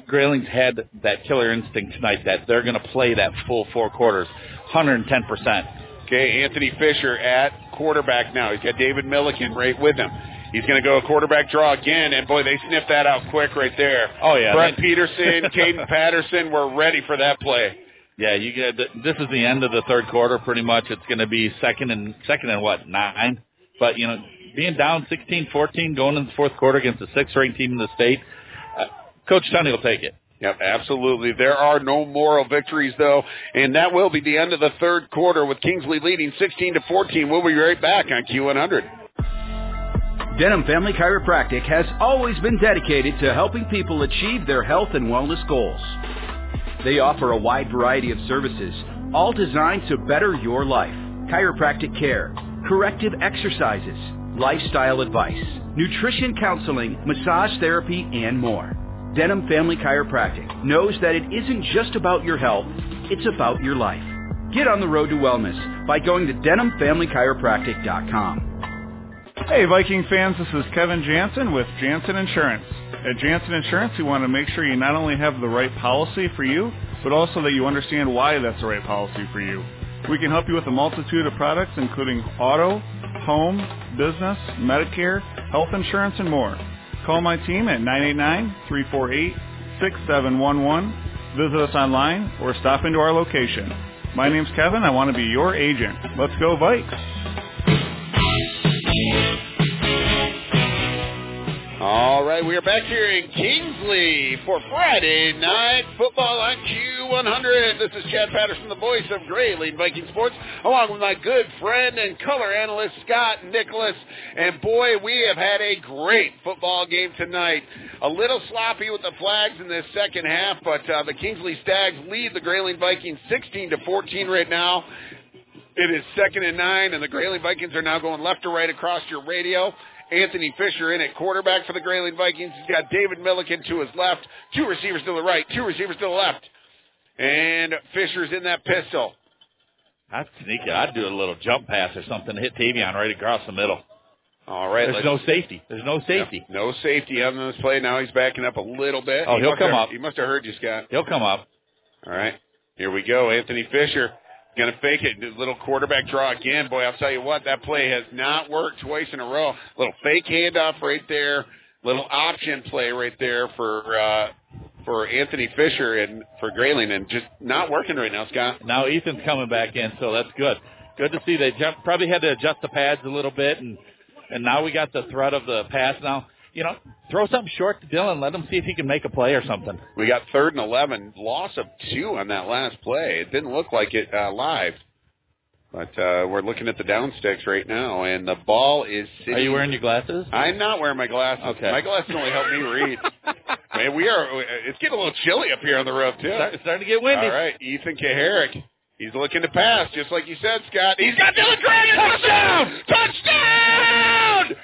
Speaker 4: Grayling's had that killer instinct tonight that they're going to play that full four quarters, 110 percent.
Speaker 5: Okay, Anthony Fisher at quarterback now. He's got David Milliken right with him. He's going to go a quarterback draw again, and boy, they sniffed that out quick right there.
Speaker 4: Oh yeah,
Speaker 5: Brett
Speaker 4: they-
Speaker 5: Peterson, *laughs* Caden Patterson we're ready for that play.
Speaker 4: Yeah, you get this is the end of the third quarter. Pretty much, it's going to be second and second and what nine. But you know, being down 16-14 going into the fourth quarter against the sixth-ranked team in the state, Coach Tunney will take it.
Speaker 5: Yep, absolutely. There are no moral victories though, and that will be the end of the third quarter with Kingsley leading 16 to 14. We'll be right back on Q100.
Speaker 2: Denham Family Chiropractic has always been dedicated to helping people achieve their health and wellness goals. They offer a wide variety of services, all designed to better your life. Chiropractic care, corrective exercises, lifestyle advice, nutrition counseling, massage therapy, and more. Denham Family Chiropractic knows that it isn't just about your health, it's about your life. Get on the road to wellness by going to denhamfamilychiropractic.com.
Speaker 26: Hey, Viking fans, this is Kevin Jansen with Jansen Insurance. At Jansen Insurance, we want to make sure you not only have the right policy for you, but also that you understand why that's the right policy for you. We can help you with a multitude of products, including auto, home, business, Medicare, health insurance, and more. Call my team at 989-348-6711. Visit us online or stop into our location. My name's Kevin. I want to be your agent. Let's go Vikes.
Speaker 5: All right, we are back here in Kingsley for Friday night football on Q100. This is Chad Patterson, the voice of Grayling Viking Sports, along with my good friend and color analyst Scott Nicholas. And boy, we have had a great football game tonight. A little sloppy with the flags in this second half, but uh, the Kingsley Stags lead the Grayling Vikings 16 to 14 right now. It is second and nine, and the Grayling Vikings are now going left to right across your radio. Anthony Fisher in at quarterback for the Grayling Vikings. He's got David Milliken to his left, two receivers to the right, two receivers to the left. And Fisher's in that pistol.
Speaker 4: I'd sneak it. I'd do a little jump pass or something to hit Tavion right across the middle.
Speaker 5: All right.
Speaker 4: There's no safety. There's no safety.
Speaker 5: Yeah, no safety on this play. Now he's backing up a little bit.
Speaker 4: Oh,
Speaker 5: he
Speaker 4: he'll come
Speaker 5: have,
Speaker 4: up.
Speaker 5: He must have heard you, Scott.
Speaker 4: He'll come up.
Speaker 5: All right. Here we go. Anthony Fisher going to fake it. Little quarterback draw again. Boy, I'll tell you what, that play has not worked twice in a row. Little fake handoff right there. Little option play right there for uh, for Anthony Fisher and for Grayling, and just not working right now, Scott.
Speaker 4: Now Ethan's coming back in, so that's good. Good to see they jump, probably had to adjust the pads a little bit, and and now we got the threat of the pass. Now you know, throw something short to Dylan. Let him see if he can make a play or something.
Speaker 5: We got third and eleven, loss of two on that last play. It didn't look like it uh, live, but uh, we're looking at the down sticks right now, and the ball is. Sitting.
Speaker 4: Are you wearing your glasses?
Speaker 5: I'm not wearing my glasses.
Speaker 4: Okay.
Speaker 5: My glasses only help me read. *laughs* Man, we are. It's getting a little chilly up here on the roof too.
Speaker 4: It's starting to get windy.
Speaker 5: All right, Ethan Kaharick. He's looking to pass, just like you said, Scott. He's got Dylan Craig. Touchdown! Touchdown!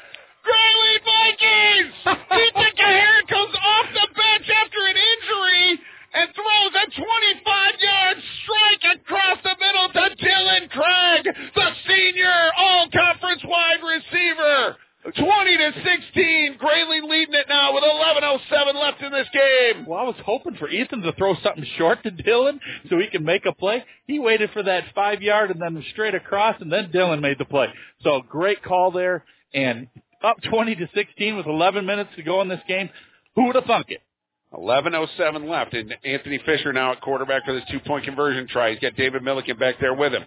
Speaker 5: Vikings! Ethan Kaharick comes off the bench after an injury and throws a 25-yard strike across the middle to Dylan Craig, the senior all-conference wide receiver. 20 to 16. Grayling leading it now with 11:07 left in this game.
Speaker 4: Well, I was hoping for Ethan to throw something short to Dylan so he can make a play. He waited for that five yard and then straight across, and then Dylan made the play. So great call there, and up 20 to 16 with 11 minutes to go in this game. Who would have thunk it?
Speaker 5: 11:07 left, and Anthony Fisher now at quarterback for this two-point conversion try. He's got David Milliken back there with him.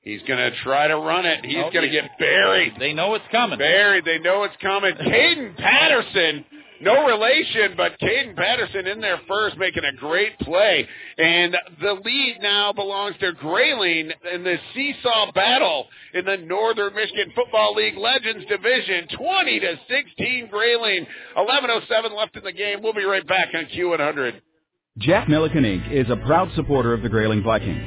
Speaker 5: He's going to try to run it. He's
Speaker 4: Oh,
Speaker 5: going to get buried.
Speaker 4: They know it's coming.
Speaker 5: Buried. They know it's coming. *laughs* Caden Patterson, no relation, but Caden Patterson in there first, making a great play. And the lead now belongs to Grayling in the seesaw battle in the Northern Michigan Football League Legends Division. 20 to 16 Grayling. 11:07 left in the game. We'll be right back on Q100.
Speaker 2: Jack Milliken Inc. is a proud supporter of the Grayling Vikings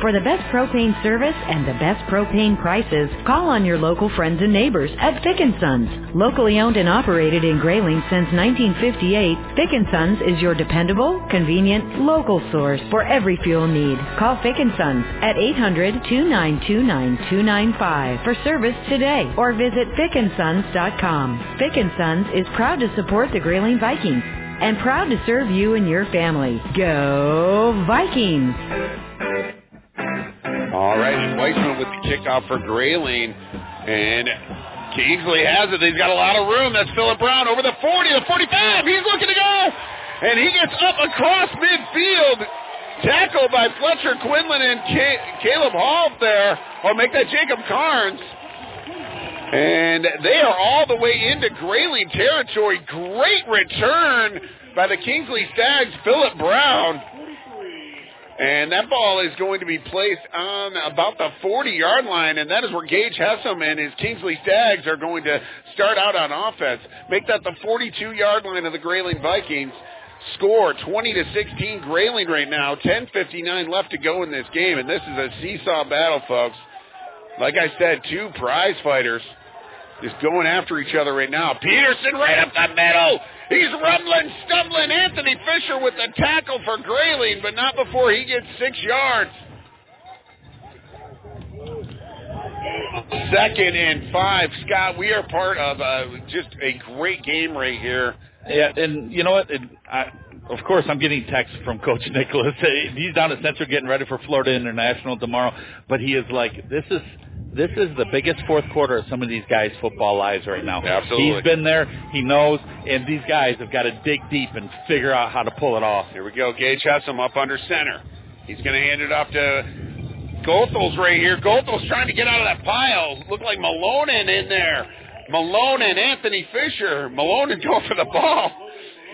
Speaker 10: For the best propane service and the best propane prices, call on your local friends and neighbors at Fick & Sons. Locally owned and operated in Grayling since 1958, Fick & Sons is your dependable, convenient, local source for every fuel need. Call Fick & Sons at 800-292-9295 for service today or visit fickandsons.com. Fick & Sons is proud to support the Grayling Vikings and proud to serve you and your family. Go Vikings!
Speaker 5: All right, Weissman with the kickoff for Grayling. And Kingsley has it. He's got a lot of room. That's Philip Brown over the 40, the 45. He's looking to go. And he gets up across midfield. Tackled by Fletcher Quinlan and Caleb Hall there. Or make that Jacob Carnes. And they are all the way into Grayling territory. Great return by the Kingsley Stags, Philip Brown. And that ball is going to be placed on about the 40-yard line, and that is where Gage Hessam and his Kingsley Stags are going to start out on offense. Make that the 42-yard line of the Grayling Vikings. Score 20 to 16 Grayling right now. 10:59 left to go in this game, and this is a seesaw battle, folks. Like I said, two prize fighters just going after each other right now. Peterson right up the middle. He's rumbling, stumbling. Anthony Fisher with the tackle for Grayling, but not before he gets six yards. Second and five. Scott, we are part of uh, just a great game right here.
Speaker 4: Yeah, and you know what? It, I, of course, I'm getting texts from Coach *laughs* Nicholas. He's down at Central getting ready for Florida International tomorrow, but he is like, this is this is the biggest fourth quarter of some of these guys' football lives right now.
Speaker 5: Absolutely.
Speaker 4: He's been there. He knows. And these guys have got to dig deep and figure out how to pull it off.
Speaker 5: Here we go. Gage has him up under center. He's going to hand it off to Goethals right here. Goethals trying to get out of that pile. Look like Malonen in there. Malone and Anthony Fisher. Malone *laughs* going for the ball.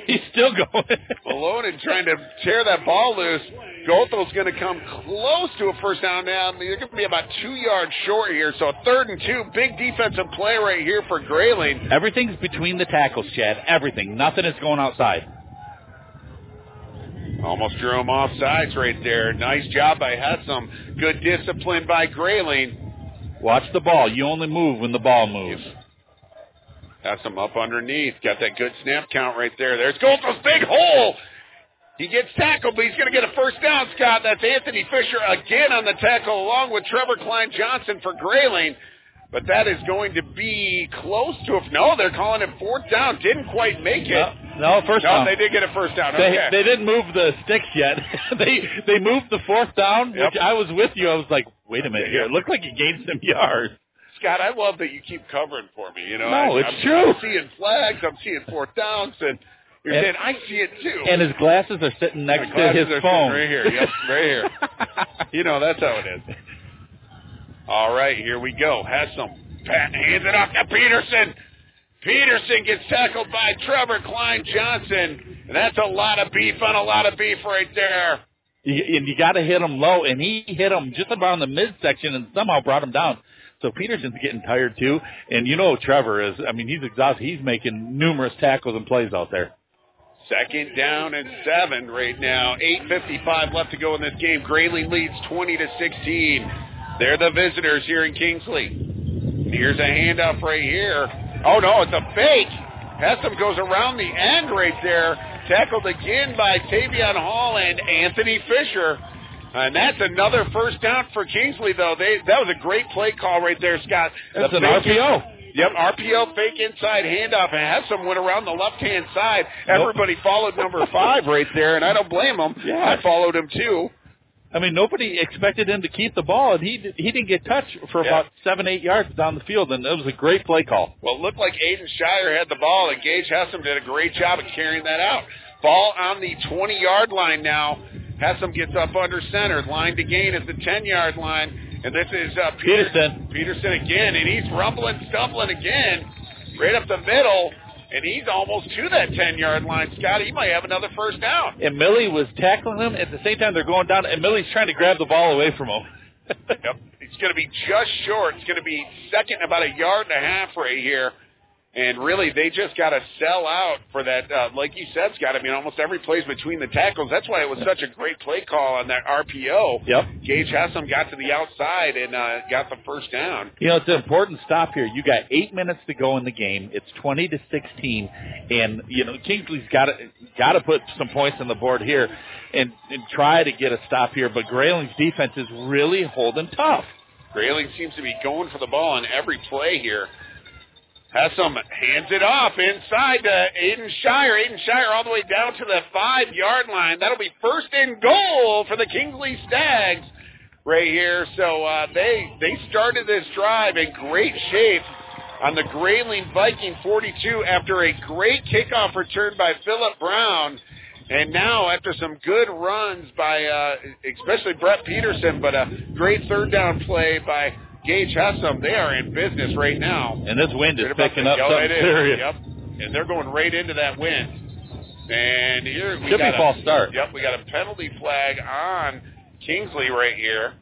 Speaker 5: *laughs*
Speaker 4: He's still going.
Speaker 5: Malone trying to tear that ball loose. Goethals going to come close to a first down now. They're going to be about two yards short here. So third and two. Big defensive play right here for Grayling.
Speaker 4: Everything's between the tackles, Chad. Everything. Nothing is going outside.
Speaker 5: Almost drew him off sides right there. Nice job by Hessam. Good discipline by Grayling.
Speaker 4: Watch the ball. You only move when the ball moves.
Speaker 5: Hessam up underneath. Got that good snap count right there. There's Goethals big hole. He gets tackled, but he's going to get a first down, Scott. That's Anthony Fisher again on the tackle, along with Trevor Kline-Johnson for Grayling. But that is going to be close to it. No, they're calling it fourth down. Didn't quite make it.
Speaker 4: No, no first
Speaker 5: no,
Speaker 4: down.
Speaker 5: they did get a first down.
Speaker 4: They,
Speaker 5: okay.
Speaker 4: they didn't move the sticks yet. *laughs* they they moved the fourth down,
Speaker 5: Yep.
Speaker 4: which I was with you. I was like, wait a minute here. It looked like he gained some yards.
Speaker 5: Scott, I love that you keep covering for me. You know,
Speaker 4: No,
Speaker 5: I,
Speaker 4: it's
Speaker 5: I'm,
Speaker 4: true.
Speaker 5: I'm seeing flags. I'm seeing fourth downs, and you're
Speaker 4: And-
Speaker 5: saying I see it too.
Speaker 4: And his glasses are sitting next
Speaker 5: My
Speaker 4: to his phone.
Speaker 5: right here. Yep, right here. *laughs* you know, that's how it is. All right, here we go. Hessam. Pat hands it off to Peterson. Peterson gets tackled by Trevor Kline-Johnson. And that's a lot of beef on a lot of beef right there.
Speaker 4: You, and you got to hit him low, and he hit him just about in the midsection and somehow brought him down. So Peterson's getting tired too, and you know Trevor is. I mean, he's exhausted. He's making numerous tackles and plays out there.
Speaker 5: Second down and seven right now. 8.55 left to go in this game. Grayling leads 20 to 16. They're the visitors here in Kingsley. Here's a handoff right here. Oh no, it's a fake. Hessam goes around the end right there. Tackled again by Tavion Hall and Anthony Fisher. And that's another first down for Kingsley, though. They that was a great play call right there, Scott.
Speaker 4: That's
Speaker 5: The
Speaker 4: an
Speaker 5: fake-
Speaker 4: RPO.
Speaker 5: Yep, RPO fake inside handoff, and Hessam went around the left hand side. Everybody followed number five right there, and I don't blame them.
Speaker 4: Yeah.
Speaker 5: I followed him too.
Speaker 4: I mean, nobody expected him to keep the ball, and he did, he didn't get touched for
Speaker 5: Yeah.
Speaker 4: about seven, eight yards down the field, and it was a great play call.
Speaker 5: Well, it looked like Aiden Shire had the ball, and Gage Hessam did a great job of carrying that out. Ball on the 20 yard line now. Hessam gets up under center. Line to gain at the 10 yard line. And this is uh,
Speaker 4: Peterson.
Speaker 5: Peterson again, and he's rumbling, stumbling again, right up the middle. And he's almost to that 10 yard line. Scott, he might have another first down.
Speaker 4: And Millie was tackling him at the same time they're going down, and Millie's trying to grab the ball away from him. *laughs*
Speaker 5: Yep. It's going to be just short. It's going to be second about a yard and a half right here. And really, they just got to sell out for that. Uh, like you said, Scott, I mean, almost every play's between the tackles. That's why it was such a great play call on that RPO.
Speaker 4: Yep.
Speaker 5: Gage Hessam got to the outside and uh, got the first down.
Speaker 4: You know, it's an important stop here. You got eight minutes to go in the game. It's twenty to sixteen, and you know Kingsley's got to got to put some points on the board here, and, and try to get a stop here. But Grayling's defense is really holding tough.
Speaker 5: Grayling seems to be going for the ball on every play here. Hessam hands it off inside to Aiden Shire. Aiden Shire all the way down to the five yard line. That'll be first and goal for the Kingsley Stags right here. So uh, they they started this drive in great shape on the Grayling Viking 42 after a great kickoff return by Philip Brown. And now, after some good runs by, uh, especially Brett Peterson, but a great third down play by Gage Hessam, they are in business right now.
Speaker 4: And this wind is picking up something
Speaker 5: right
Speaker 4: serious.
Speaker 5: Yep. And they're going right into that wind. And here we
Speaker 4: Should be
Speaker 5: got
Speaker 4: false
Speaker 5: a,
Speaker 4: start.
Speaker 5: Yep, we got a penalty flag on Kingsley right here,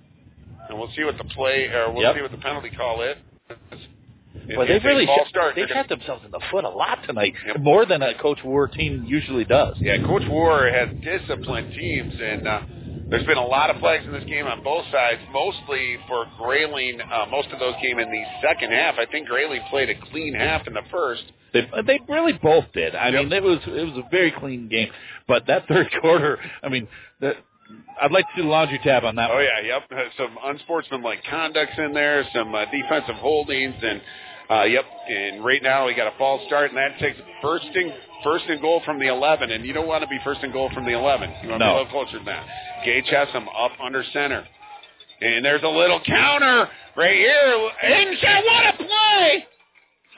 Speaker 5: and we'll see what the play or we'll
Speaker 4: Yep.
Speaker 5: see what the penalty call is.
Speaker 4: Well, they really
Speaker 5: false
Speaker 4: sh-
Speaker 5: start.
Speaker 4: they shot themselves in the foot a lot tonight, more than a Coach War team usually does.
Speaker 5: Yeah, Coach War has disciplined teams, and uh, there's been a lot of flags in this game on both sides, mostly for Grayling. Uh, most of those came in the second half. I think Grayling played a clean half in the first.
Speaker 4: They they really both did. I mean, it was it was a very clean game. But that third *laughs* quarter, I mean, the, I'd like to see the laundry tab on that.
Speaker 5: Oh
Speaker 4: one.
Speaker 5: yeah, yep. Uh, Some unsportsmanlike conducts in there, some uh, defensive holdings, and uh, yep. And right now we got a false start, and that takes first and first and goal from the 11. And you don't want to be first and goal from the 11. You want to be a little closer than that. Gage has them up under center, and there's a little counter right here. Inside, what a play!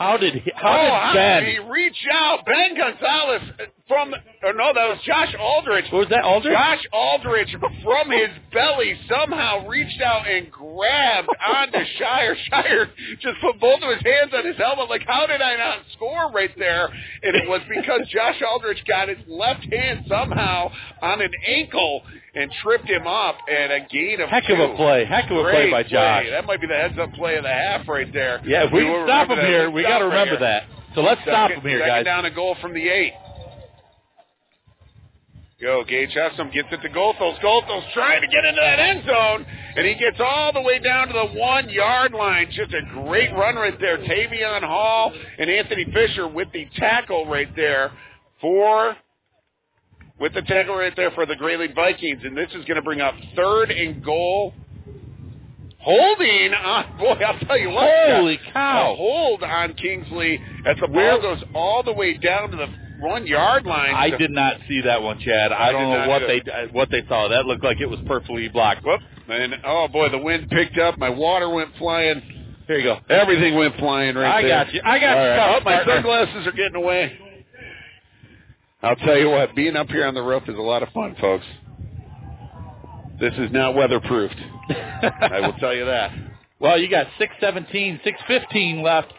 Speaker 4: How did he, how
Speaker 5: oh,
Speaker 4: did
Speaker 5: how did he reach out? Ben Gonzalez from, or no, that was Josh Aldrich.
Speaker 4: What was that, Aldrich?
Speaker 5: Josh Aldrich from his belly somehow reached out and grabbed onto *laughs* Shire. Shire just put both of his hands on his helmet. Like, how did I not score right there? And it was because Josh Aldrich got his left hand somehow on an ankle and tripped him up and a gain of
Speaker 4: Heck of a play. Heck of a play by Josh.
Speaker 5: That might be the heads up play of the half right there.
Speaker 4: Yeah, if we can stop him here, we got to remember that. So let's stop him here,
Speaker 5: second
Speaker 4: guys.
Speaker 5: down a goal from the eight. Go, Gage Hessam gets it to Goethals. Goethals trying to get into that end zone, and he gets all the way down to the one yard line. Just a great run right there. Tavion Hall and Anthony Fisher with the tackle right there for with the tackle right there for the Grayling Vikings, and this is going to bring up third and goal. Holding on, *laughs* boy, I'll tell you what.
Speaker 4: Holy cow.
Speaker 5: A hold on Kingsley as the ball goes all the way down to the one yard line.
Speaker 4: I did not see that one, Chad. I,
Speaker 5: I
Speaker 4: don't know what
Speaker 5: either.
Speaker 4: they what they saw. That looked like it was perfectly blocked.
Speaker 5: Whoop. And oh boy, the wind picked up. My water went flying.
Speaker 4: Here you go.
Speaker 5: Everything went flying right
Speaker 4: I
Speaker 5: there.
Speaker 4: I got you. I got
Speaker 5: All
Speaker 4: you
Speaker 5: right. Oh, my sunglasses are getting away. I'll tell you what, being up here on the roof is a lot of fun, folks. This is not weatherproofed. I will tell you that.
Speaker 4: Well, you got 617, 615 left.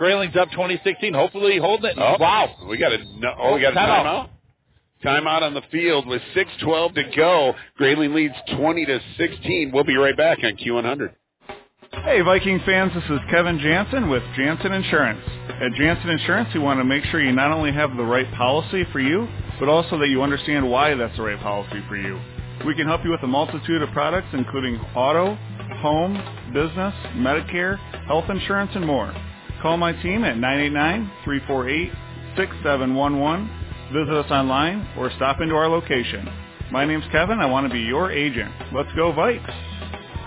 Speaker 4: Grayling's up 2016. Hopefully holding it.
Speaker 5: Oh,
Speaker 4: Wow.
Speaker 5: We got a no, oh, we got a
Speaker 4: Timeout.
Speaker 5: timeout. Timeout on the field with 6:12 to go. Grayling leads 20 to 16. We'll be right back on Q100.
Speaker 26: Hey, Viking fans, this is Kevin Jansen with Jansen Insurance. At Jansen Insurance, we want to make sure you not only have the right policy for you, but also that you understand why that's the right policy for you. We can help you with a multitude of products, including auto, home, business, Medicare, health insurance, and more. Call my team at 989-348-6711. Visit us online or stop into our location. My name's Kevin. I want to be your agent. Let's go Vikes!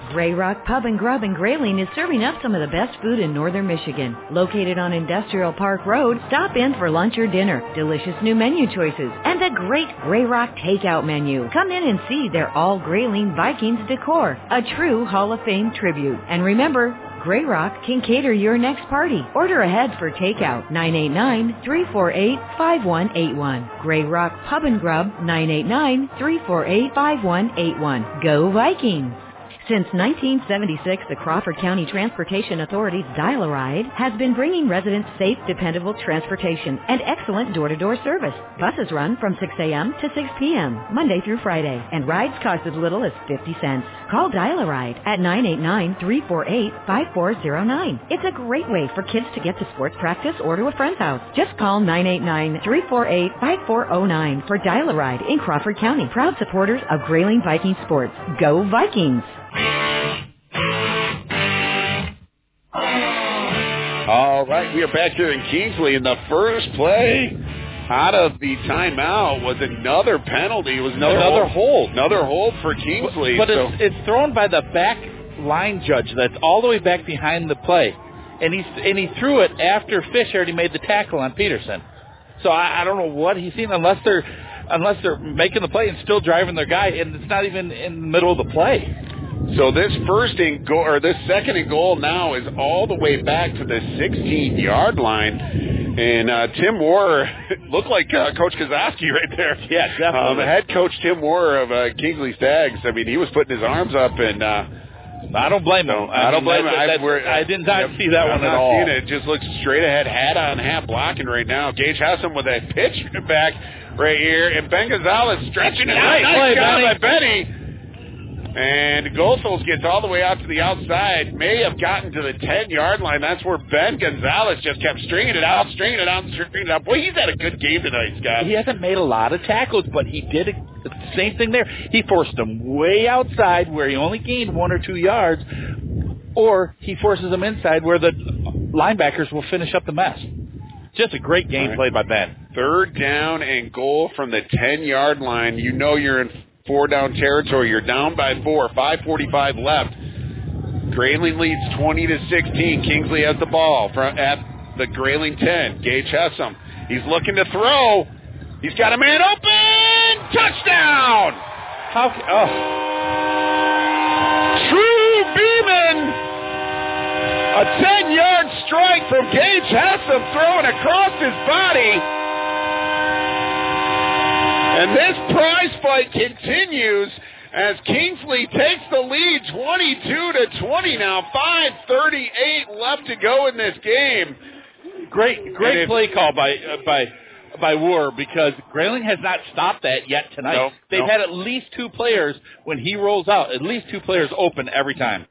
Speaker 10: Gray Rock Pub and Grub in Grayling is serving up some of the best food in northern Michigan. Located on Industrial Park Road, stop in for lunch or dinner, delicious new menu choices, and a great Gray Rock takeout menu. Come in and see their all Grayling Vikings decor, a true Hall of Fame tribute. And remember, Gray Rock can cater your next party. Order ahead for takeout 989-348-5181. Gray Rock Pub and Grub 989-348-5181. Go Vikings! Since 1976, the Crawford County Transportation Authority's Dial-A-Ride has been bringing residents safe, dependable transportation and excellent door-to-door service. Buses run from 6 a.m. to 6 p.m., Monday through Friday, and rides cost as little as 50 cents. Call Dial-A-Ride at 989-348-5409. It's a great way for kids to get to sports practice or to a friend's house. Just call 989-348-5409 for Dial-A-Ride in Crawford County. Proud supporters of Grayling Viking Sports. Go Vikings!
Speaker 5: All right, we are back here in Kingsley, and the first play out of the timeout was another penalty. It was another,
Speaker 4: Another
Speaker 5: hold, another hold for Kingsley.
Speaker 4: But
Speaker 5: so-
Speaker 4: it's, it's thrown by the back line judge that's all the way back behind the play. And he's and he threw it after Fish already made the tackle on Peterson. So I, I don't know what he's seen unless they're unless they're making the play and still driving their guy and it's not even in the middle of the play.
Speaker 5: So this first and goal, or this second and goal now is all the way back to the 16 yard line. And uh, Tim Moore *laughs* looked like uh, Coach Kazowski right there. *laughs*
Speaker 4: Yeah, definitely.
Speaker 5: Um, head coach Tim Moore of uh, Kingsley Stags. I mean, he was putting his arms up, and uh,
Speaker 4: I don't blame him.
Speaker 5: I, don't
Speaker 4: mean,
Speaker 5: blame
Speaker 4: that-
Speaker 5: him. I, we're-
Speaker 4: I did not
Speaker 5: yep,
Speaker 4: see that
Speaker 5: I'm
Speaker 4: one at all.
Speaker 5: seeing it. Just looks straight ahead, hat on, hat blocking right now. Gage Hessam with a *laughs* pitch back right here, and Ben Gonzalez stretching it
Speaker 4: Nice
Speaker 5: out.
Speaker 4: play,
Speaker 5: job
Speaker 4: Benny.
Speaker 5: by Benny. And Goethals gets all the way out to the outside. May have gotten to the 10 yard line. That's where Ben Gonzalez just kept stringing it out, stringing it out, stringing it out. Boy, he's had a good game tonight, Scott.
Speaker 4: He hasn't made a lot of tackles, but he did the same thing there. He forced them way outside where he only gained one or two yards, or he forces them inside where the linebackers will finish up the mess. Just a great game
Speaker 5: right.
Speaker 4: played by Ben.
Speaker 5: Third down and goal from the 10 yard line. You know you're in four down territory. You're down by four. 5:45 left. Grayling leads 20 to 16. Kingsley has the ball from at the Grayling 10. Gage Hessam. He's looking to throw. He's got a man open. Touchdown.
Speaker 4: How? Oh,
Speaker 5: True Beeman. A 10 yard strike from Gage Hessam throwing across his body. And this prize fight continues as Kingsley takes the lead 22 to 20 now. 5:38 left to go in this game.
Speaker 4: great, great
Speaker 5: if-
Speaker 4: play call by uh, by by War because Grayling has not stopped that yet tonight.
Speaker 5: No,
Speaker 4: They've
Speaker 5: no.
Speaker 4: had at least two players when he rolls out. At least two players open every time.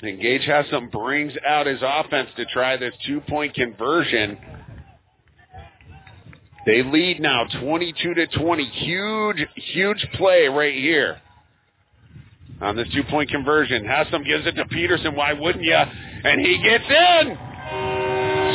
Speaker 5: And Gage Hessam brings out his offense to try this two point conversion. They lead now 22 to 20. Huge, huge play right here on this two point conversion. Hessam gives it to Peterson. Why wouldn't you? And he gets in.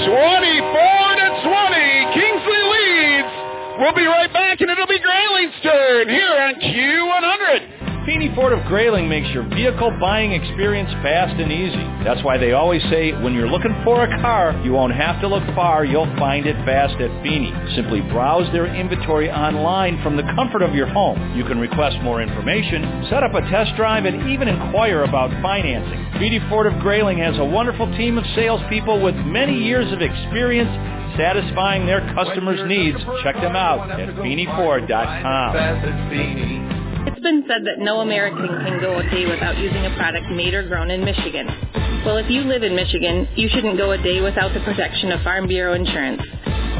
Speaker 5: 24 to 20. Kingsley leads. We'll be right back, and it'll be Grayling's turn here on Q100.
Speaker 25: Feeney Ford of Grayling makes your vehicle buying experience fast and easy. That's why they always say when you're looking for a car, you won't have to look far, you'll find it fast at Feeney. Simply browse their inventory online from the comfort of your home. You can request more information, set up a test drive, and even inquire about financing. Feeney Ford of Grayling has a wonderful team of salespeople with many years of experience satisfying their customers' needs. Check them out at FeeneyFord.com.
Speaker 16: It's been said that no American can go a day without using a product made or grown in Michigan. Well, if you live in Michigan, you shouldn't go a day without the protection of Farm Bureau Insurance.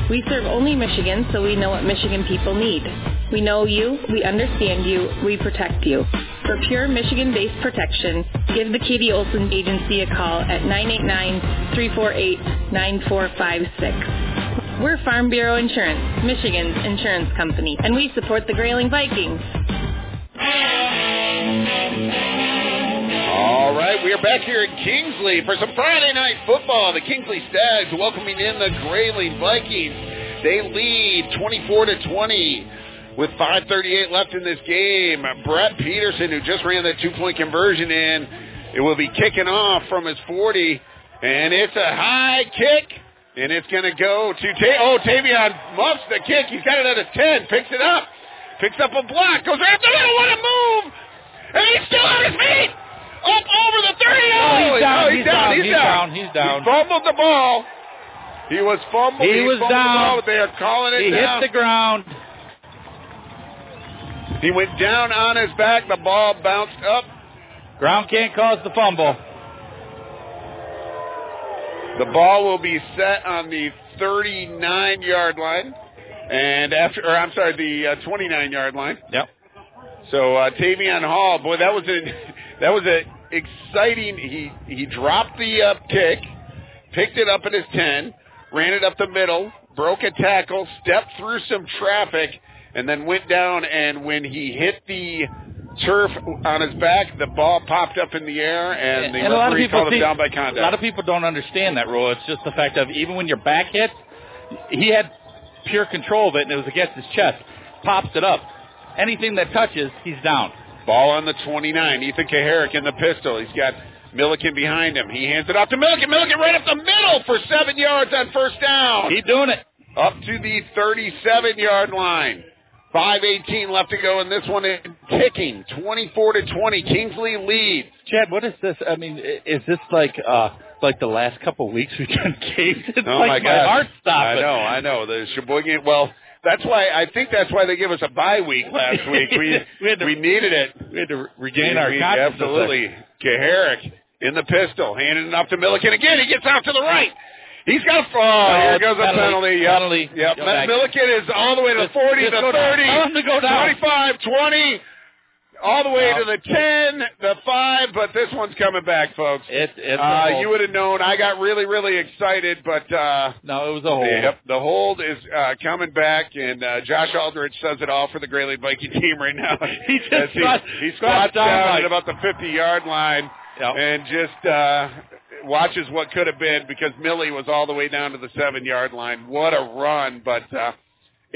Speaker 16: We serve only Michigan, so we know what Michigan people need. We know you, we understand you, we protect you. For pure Michigan-based protection, give the Katie Olson Agency a call at 989-348-9456. We're Farm Bureau Insurance, Michigan's insurance company, and we support the Grayling Vikings.
Speaker 5: All right, we are back here in Kingsley for some Friday night football. The Kingsley Stags welcoming in the Grayling Vikings. They lead 24 to 20 with 5:38 left in this game. Brett Peterson, who just ran that two-point conversion in, it will be kicking off from his 40, and it's a high kick, and it's going to go to Ta- oh Tavion muffs the kick. He's got it at a 10, picks it up, picks up a block, goes right up the middle, what a move! And he's still on his feet! Up over the 30!
Speaker 4: Oh, he's down, he's down, he's down, he's down.
Speaker 5: He fumbled the ball. He was fumbled.
Speaker 4: He was
Speaker 5: fumbled
Speaker 4: down.
Speaker 5: The ball, they are calling it
Speaker 4: He
Speaker 5: down.
Speaker 4: hit the ground.
Speaker 5: He went down on his back. The ball bounced up.
Speaker 4: Ground can't cause the fumble.
Speaker 5: The ball will be set on the 39 yard line. And after, or I'm sorry, the uh, 29 yard line.
Speaker 4: Yep.
Speaker 5: So uh, Tavion Hall, boy, that was an *laughs* that was a exciting. He he dropped the uh, kick, picked it up at his 10, ran it up the middle, broke a tackle, stepped through some traffic, and then went down. And when he hit the turf on his back, the ball popped up in the air, and the
Speaker 4: and a
Speaker 5: referee called him down by contact.
Speaker 4: A lot of people don't understand that rule. It's just the fact of even when your back hits, he had pure control of it, and it was against his chest. Pops it up. Anything that touches, he's down.
Speaker 5: Ball on the 29. Ethan Kaharick in the pistol. He's got Milliken behind him. He hands it off to Milliken. Milliken right up the middle for seven yards on first down.
Speaker 4: Keep doing it.
Speaker 5: Up to the 37 yard line. 5:18 left to go, and this one is ticking. 24 to 20. Kingsley leads.
Speaker 4: Chad, what is this? I mean, is this like uh like the last couple of weeks we've done *laughs* games? It's
Speaker 5: Oh
Speaker 4: like
Speaker 5: my God!
Speaker 4: heart
Speaker 5: stopped.
Speaker 4: I
Speaker 5: know, I know. The Cheboygan. Well, that's why I think that's why they give us a bye week *laughs* last week. We *laughs*
Speaker 4: We had to-
Speaker 5: we needed it.
Speaker 4: We had to regain
Speaker 5: We-
Speaker 4: our
Speaker 5: we- Absolutely. Kaharick in the pistol, handing it off to Milliken again. He gets out to the right. He's got a. Oh,
Speaker 4: Oh,
Speaker 5: here goes a
Speaker 4: penalty.
Speaker 5: Yep.
Speaker 4: penalty.
Speaker 5: Yep.
Speaker 4: Go.
Speaker 5: Milliken is all the way to the
Speaker 4: Just-
Speaker 5: 40,
Speaker 4: just
Speaker 5: the 30,
Speaker 4: Tell him go down.
Speaker 5: 25, 20, all the way to the 10, the 5, but this one's coming back, folks.
Speaker 4: It, it's
Speaker 5: Uh, you would have known. I got really, really excited, but uh,
Speaker 4: no, it was a hold.
Speaker 5: Yep, the hold is uh, coming back, and uh, Josh Aldrich does it all for the Grayling Viking team right now. *laughs*
Speaker 4: He just
Speaker 5: he,
Speaker 4: squats-
Speaker 5: he
Speaker 4: squats down like-
Speaker 5: at about the 50 yard line
Speaker 4: Yep.
Speaker 5: and just uh, watches what could have been because Millie was all the way down to the seven yard line. What a run! But uh,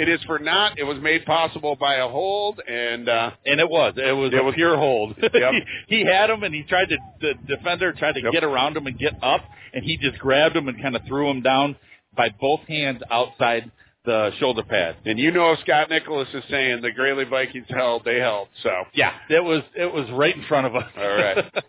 Speaker 5: it is for not. It was made possible by a hold, and uh,
Speaker 4: And it was. It was
Speaker 5: It
Speaker 4: a
Speaker 5: was-
Speaker 4: pure hold. *laughs*
Speaker 5: Yep.
Speaker 4: he, *laughs* he had him, and he tried to. The defender tried to
Speaker 5: Yep.
Speaker 4: get around him and get up, and he just grabbed him and kind of threw him down by both hands outside the shoulder pad.
Speaker 5: and you know Scott Nicholas is saying the Grayling Vikings held. They held. So
Speaker 4: Yeah, it was. It was right in front of us.
Speaker 5: All right. *laughs*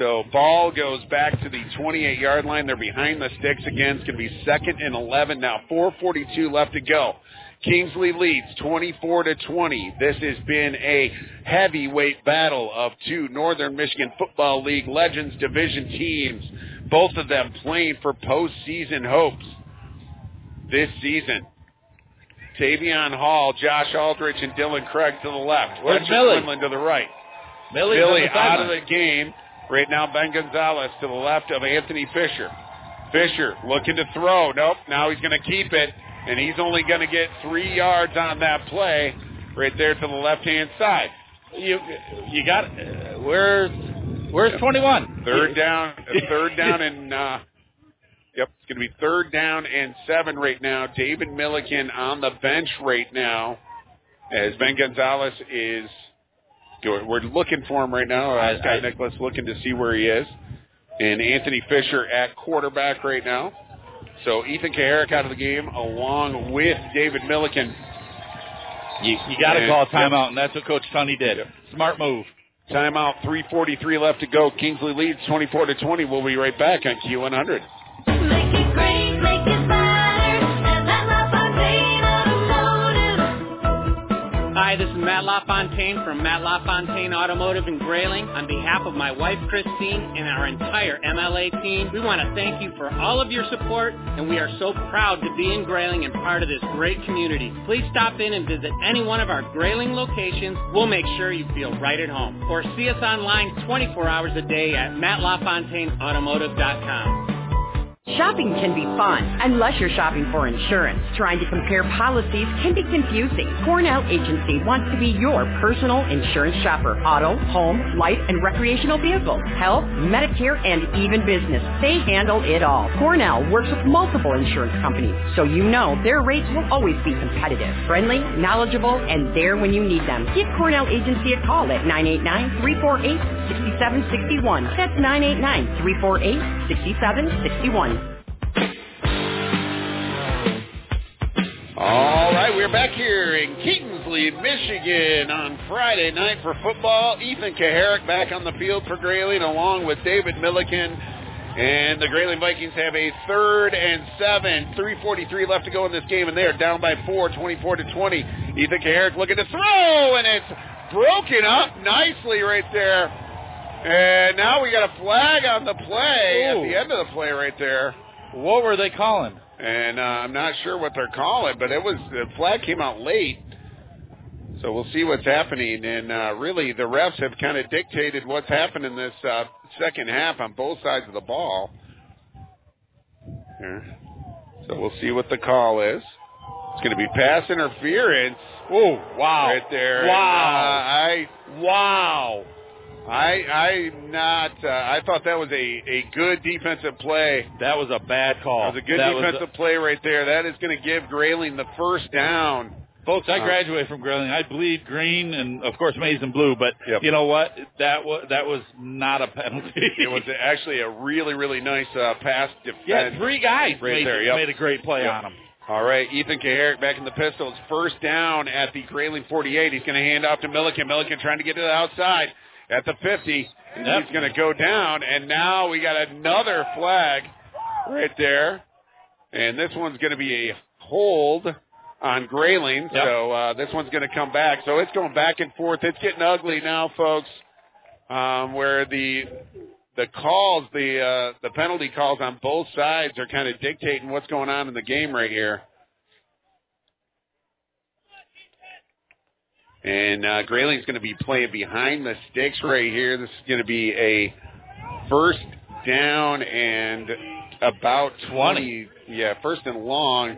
Speaker 5: So ball goes back to the 28 yard line. They're behind the sticks again. It's going to be second and 11 now. 4:42 left to go. Kingsley leads 24 to 20. This has been a heavyweight battle of two Northern Michigan Football League Legends division teams. Both of them playing for postseason hopes this season. Tavion Hall, Josh Aldrich, and Dylan Craig to the left.
Speaker 4: Where's Millie?
Speaker 5: Quinlan to the right.
Speaker 4: Millie's
Speaker 5: Billy
Speaker 4: on the
Speaker 5: out of the game. Right now, Ben Gonzalez to the left of Anthony Fisher. Fisher looking to throw. Nope. Now he's going to keep it, and he's only going to get three yards on that play. Right there to the left hand side.
Speaker 4: You you got. Uh, where's Where's 21?
Speaker 5: Third down. *laughs* Third down and. Uh, Yep, it's going to be third down and seven right now. David Milliken on the bench right now, as Ben Gonzalez is. We're looking for him right now. Uh, Scott Nicholas looking to see where he is, and Anthony Fisher at quarterback right now. So Ethan Kaharick out of the game, along with David Milliken.
Speaker 4: You, you got to call a timeout, and that's what Coach Tunney did. Smart move.
Speaker 5: Timeout. 3:43 left to go. Kingsley leads 24 to 20. We'll be right back on Q100.
Speaker 21: Hi, this is Matt LaFontaine from Matt LaFontaine Automotive in Grayling. On behalf of my wife Christine and our entire MLA team, we want to thank you for all of your support, and we are so proud to be in Grayling and part of this great community. Please stop in and visit any one of our Grayling locations. We'll make sure you feel right at home. Or see us online 24 hours a day at mattlafontaineautomotive.com.
Speaker 20: Shopping can be fun, unless you're shopping for insurance. Trying to compare policies can be confusing. Cornell Agency wants to be your personal insurance shopper. Auto, home, life, and recreational vehicles, health, Medicare, and even business. They handle it all. Cornell works with multiple insurance companies, so you know their rates will always be competitive, friendly, knowledgeable, and there when you need them. Give Cornell Agency a call at 989-348-6761. That's 989-348-6761.
Speaker 5: All right, we're back here in Kingsley, Michigan on Friday night for football. Ethan Kaharick back on the field for Grayling along with David Milliken. And the Grayling Vikings have a third and seven. 3.43 left to go in this game, and they are down by four, 24 to 20. Ethan Kaharick looking to throw, and it's broken up nicely right there. And now we got a flag on the play at the end of the play right there.
Speaker 4: What were they calling?
Speaker 5: And uh, I'm not sure what they're calling, but it was the flag came out late. So we'll see what's happening. And uh, really, the refs have kind of dictated what's happened in this uh, second half on both sides of the ball. Here. So we'll see what the call is. It's going to be pass interference.
Speaker 4: Oh, wow.
Speaker 5: Right there.
Speaker 4: Wow.
Speaker 5: And, uh, I
Speaker 4: Wow.
Speaker 5: I I'm not. Uh, I thought that was a a good defensive play.
Speaker 4: That was a bad call.
Speaker 5: That was a good
Speaker 4: That
Speaker 5: defensive play right there. That is going to give Grayling the first down.
Speaker 4: Folks, I
Speaker 5: Uh,
Speaker 4: graduated from Grayling. I bleed green and of course maize and blue, but you know what? That was that was not a penalty.
Speaker 5: It was *laughs* actually a really really nice uh, pass defense.
Speaker 4: yeah, three guys
Speaker 5: right
Speaker 4: made,
Speaker 5: there. Yep.
Speaker 4: made a great play
Speaker 5: Yep.
Speaker 4: on him.
Speaker 5: All right, Ethan Kaharick back in the pistols. First down at the Grayling 48. He's going to hand off to Milliken. Milliken trying to get to the outside at the 50. And
Speaker 4: Yep.
Speaker 5: He's going to go down, and now we got another flag right there. And this one's going to be a hold on Grayling.
Speaker 4: Yep.
Speaker 5: So uh, this one's going to come back. So it's going back and forth. It's getting ugly now, folks. Um, where the the calls, the uh, the penalty calls on both sides are kind of dictating what's going on in the game right here. And uh, Grayling's going to be playing behind the sticks right here. This is going to be a first down and about 20. Yeah, first and long.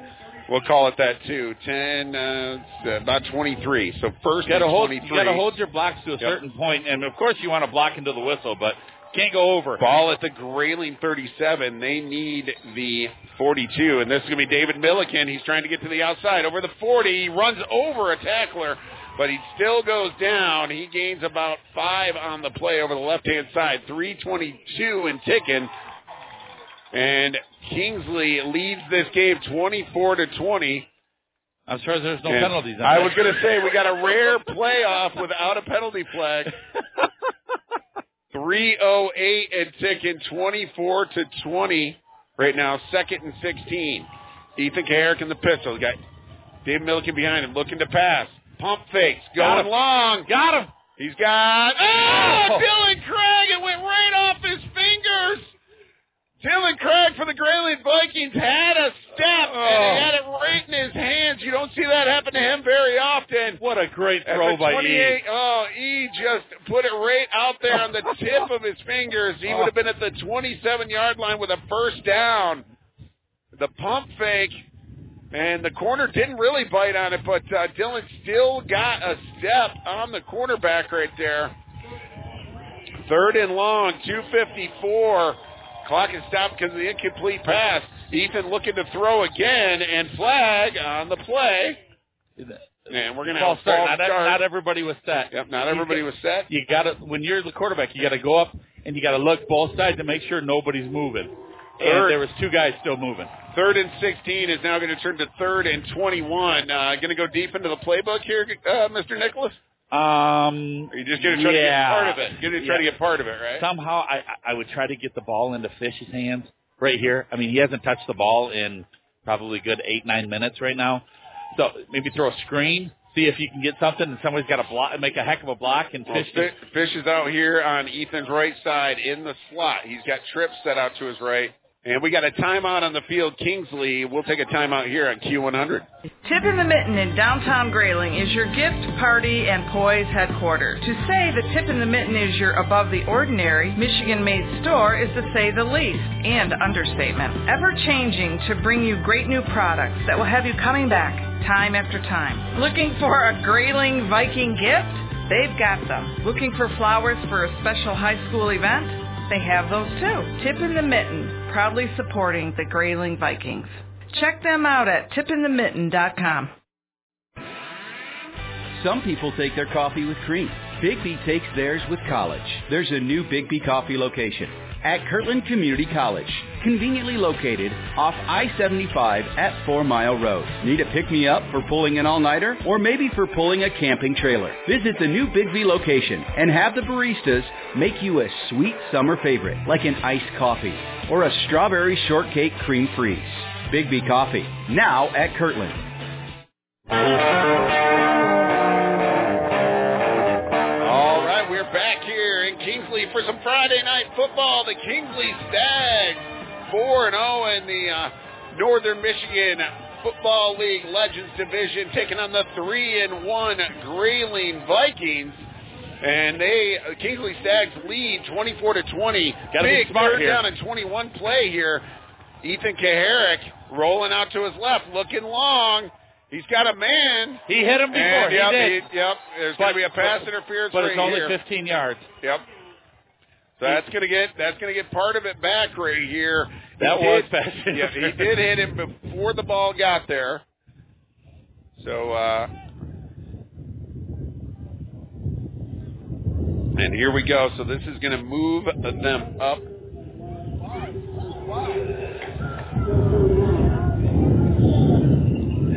Speaker 5: We'll call it that too. 10, uh, about 23. So first
Speaker 4: You gotta
Speaker 5: and
Speaker 4: hold.
Speaker 5: 23.
Speaker 4: You gotta hold your blocks to a
Speaker 5: Yep.
Speaker 4: certain point, and of course you want to block into the whistle, but can't go over.
Speaker 5: Ball at the Grayling 37. They need the 42, and this is going to be David Milliken. He's trying to get to the outside over the 40. He runs over a tackler, but he still goes down. He gains about five on the play over the left-hand side. 322 and ticking. And Kingsley leads this game 24 to 20.
Speaker 4: I'm sure there's no
Speaker 5: And
Speaker 4: penalties.
Speaker 5: I was going to say we got a rare playoff without a penalty flag. *laughs* 308 and ticking 24 to 20 right now, second and 16. Ethan Kaharick in the pistol. Got Dave Milliken behind him looking to pass. Pump fakes.
Speaker 4: Got
Speaker 5: Going
Speaker 4: him.
Speaker 5: long.
Speaker 4: Got him.
Speaker 5: He's got. Oh,
Speaker 4: Oh.
Speaker 5: Dylan Craig. It went right off his fingers. Dylan Craig for the Grayling Vikings had a step and
Speaker 4: Oh.
Speaker 5: he had it right in his hands. You don't see that happen to him very often.
Speaker 4: What a great throw by
Speaker 5: 28,
Speaker 4: E.
Speaker 5: oh, E just put it right out there on the *laughs* tip of his fingers. He oh. would have been at the 27 yard line with a first down. The pump fake, and the corner didn't really bite on it, but uh, Dylan still got a step on the quarterback right there. Third and long, 254. Clock is stopped because of the incomplete pass. Ethan looking to throw again, and flag on the play. And we're going to have a
Speaker 4: start. Not,
Speaker 5: start.
Speaker 4: not everybody was set.
Speaker 5: Yep, not everybody was set.
Speaker 4: You got to when you're the quarterback, you got to go up and you got to look both sides to make sure nobody's moving.
Speaker 5: Third.
Speaker 4: And there was two guys still moving.
Speaker 5: Third and 16 is now going to turn to third and 21. Uh, going to go deep into the playbook here, uh, Mr. Nicholas?
Speaker 4: Um,
Speaker 5: Or you just going to try
Speaker 4: yeah.
Speaker 5: to get part of it? Going to try to get part of it, right?
Speaker 4: Somehow, I I would try to get the ball into Fish's hands right here. I mean, he hasn't touched the ball in probably a good eight nine minutes right now. So maybe throw a screen, see if you can get something, and somebody's got to block, make a heck of a block, and
Speaker 5: Well,
Speaker 4: Fish.
Speaker 5: Fish is out here on Ethan's right side in the slot. He's got trips set out to his right. And we got a timeout on the field. Kingsley, we'll take a timeout here on Q100.
Speaker 11: Tip in the Mitten in downtown Grayling is your gift, party, and poise headquarters. To say the Tip in the Mitten is your above the ordinary, Michigan made store is to say the least, and understatement. Ever changing to bring you great new products that will have you coming back time after time. Looking for a Grayling Viking gift? They've got them. Looking for flowers for a special high school event? They have those too. Tip in the Mitten, proudly supporting the Grayling Vikings. Check them out at tipinthemitten.com.
Speaker 12: Some people take their coffee with cream. Bigby takes theirs with college. There's a new Bigby coffee location at Kirtland Community College, conveniently located off I-75 at Four Mile Road. Need a pick-me-up for pulling an all-nighter or maybe for pulling a camping trailer? Visit the new Bigby location and have the baristas make you a sweet summer favorite like an iced coffee or a strawberry shortcake cream freeze. Bigby Coffee, now at Kirtland.
Speaker 5: All right, we're back here in Kingsley for some Friday night football. The Kingsley Stags, 4 0 in the uh, Northern Michigan Football League Legends Division, taking on the 3 and 1 Grayling Vikings. And they, Kingsley Stags lead 24 to 20.
Speaker 4: Gotta be
Speaker 5: Big
Speaker 4: smart
Speaker 5: third
Speaker 4: here.
Speaker 5: down and 21 play here. Ethan Kaharick rolling out to his left, looking long. He's got a man.
Speaker 4: He hit him before.
Speaker 5: And,
Speaker 4: he
Speaker 5: yep,
Speaker 4: did.
Speaker 5: he- yep. There's going to be a pass interference
Speaker 4: but
Speaker 5: right
Speaker 4: it's only
Speaker 5: here.
Speaker 4: 15 yards.
Speaker 5: Yep. So that's gonna get that's gonna get part of it back right here. He
Speaker 4: That was
Speaker 5: did-
Speaker 4: pass *laughs*
Speaker 5: Yeah, he did hit him before the ball got there. So uh and here we go. So this is gonna move them up.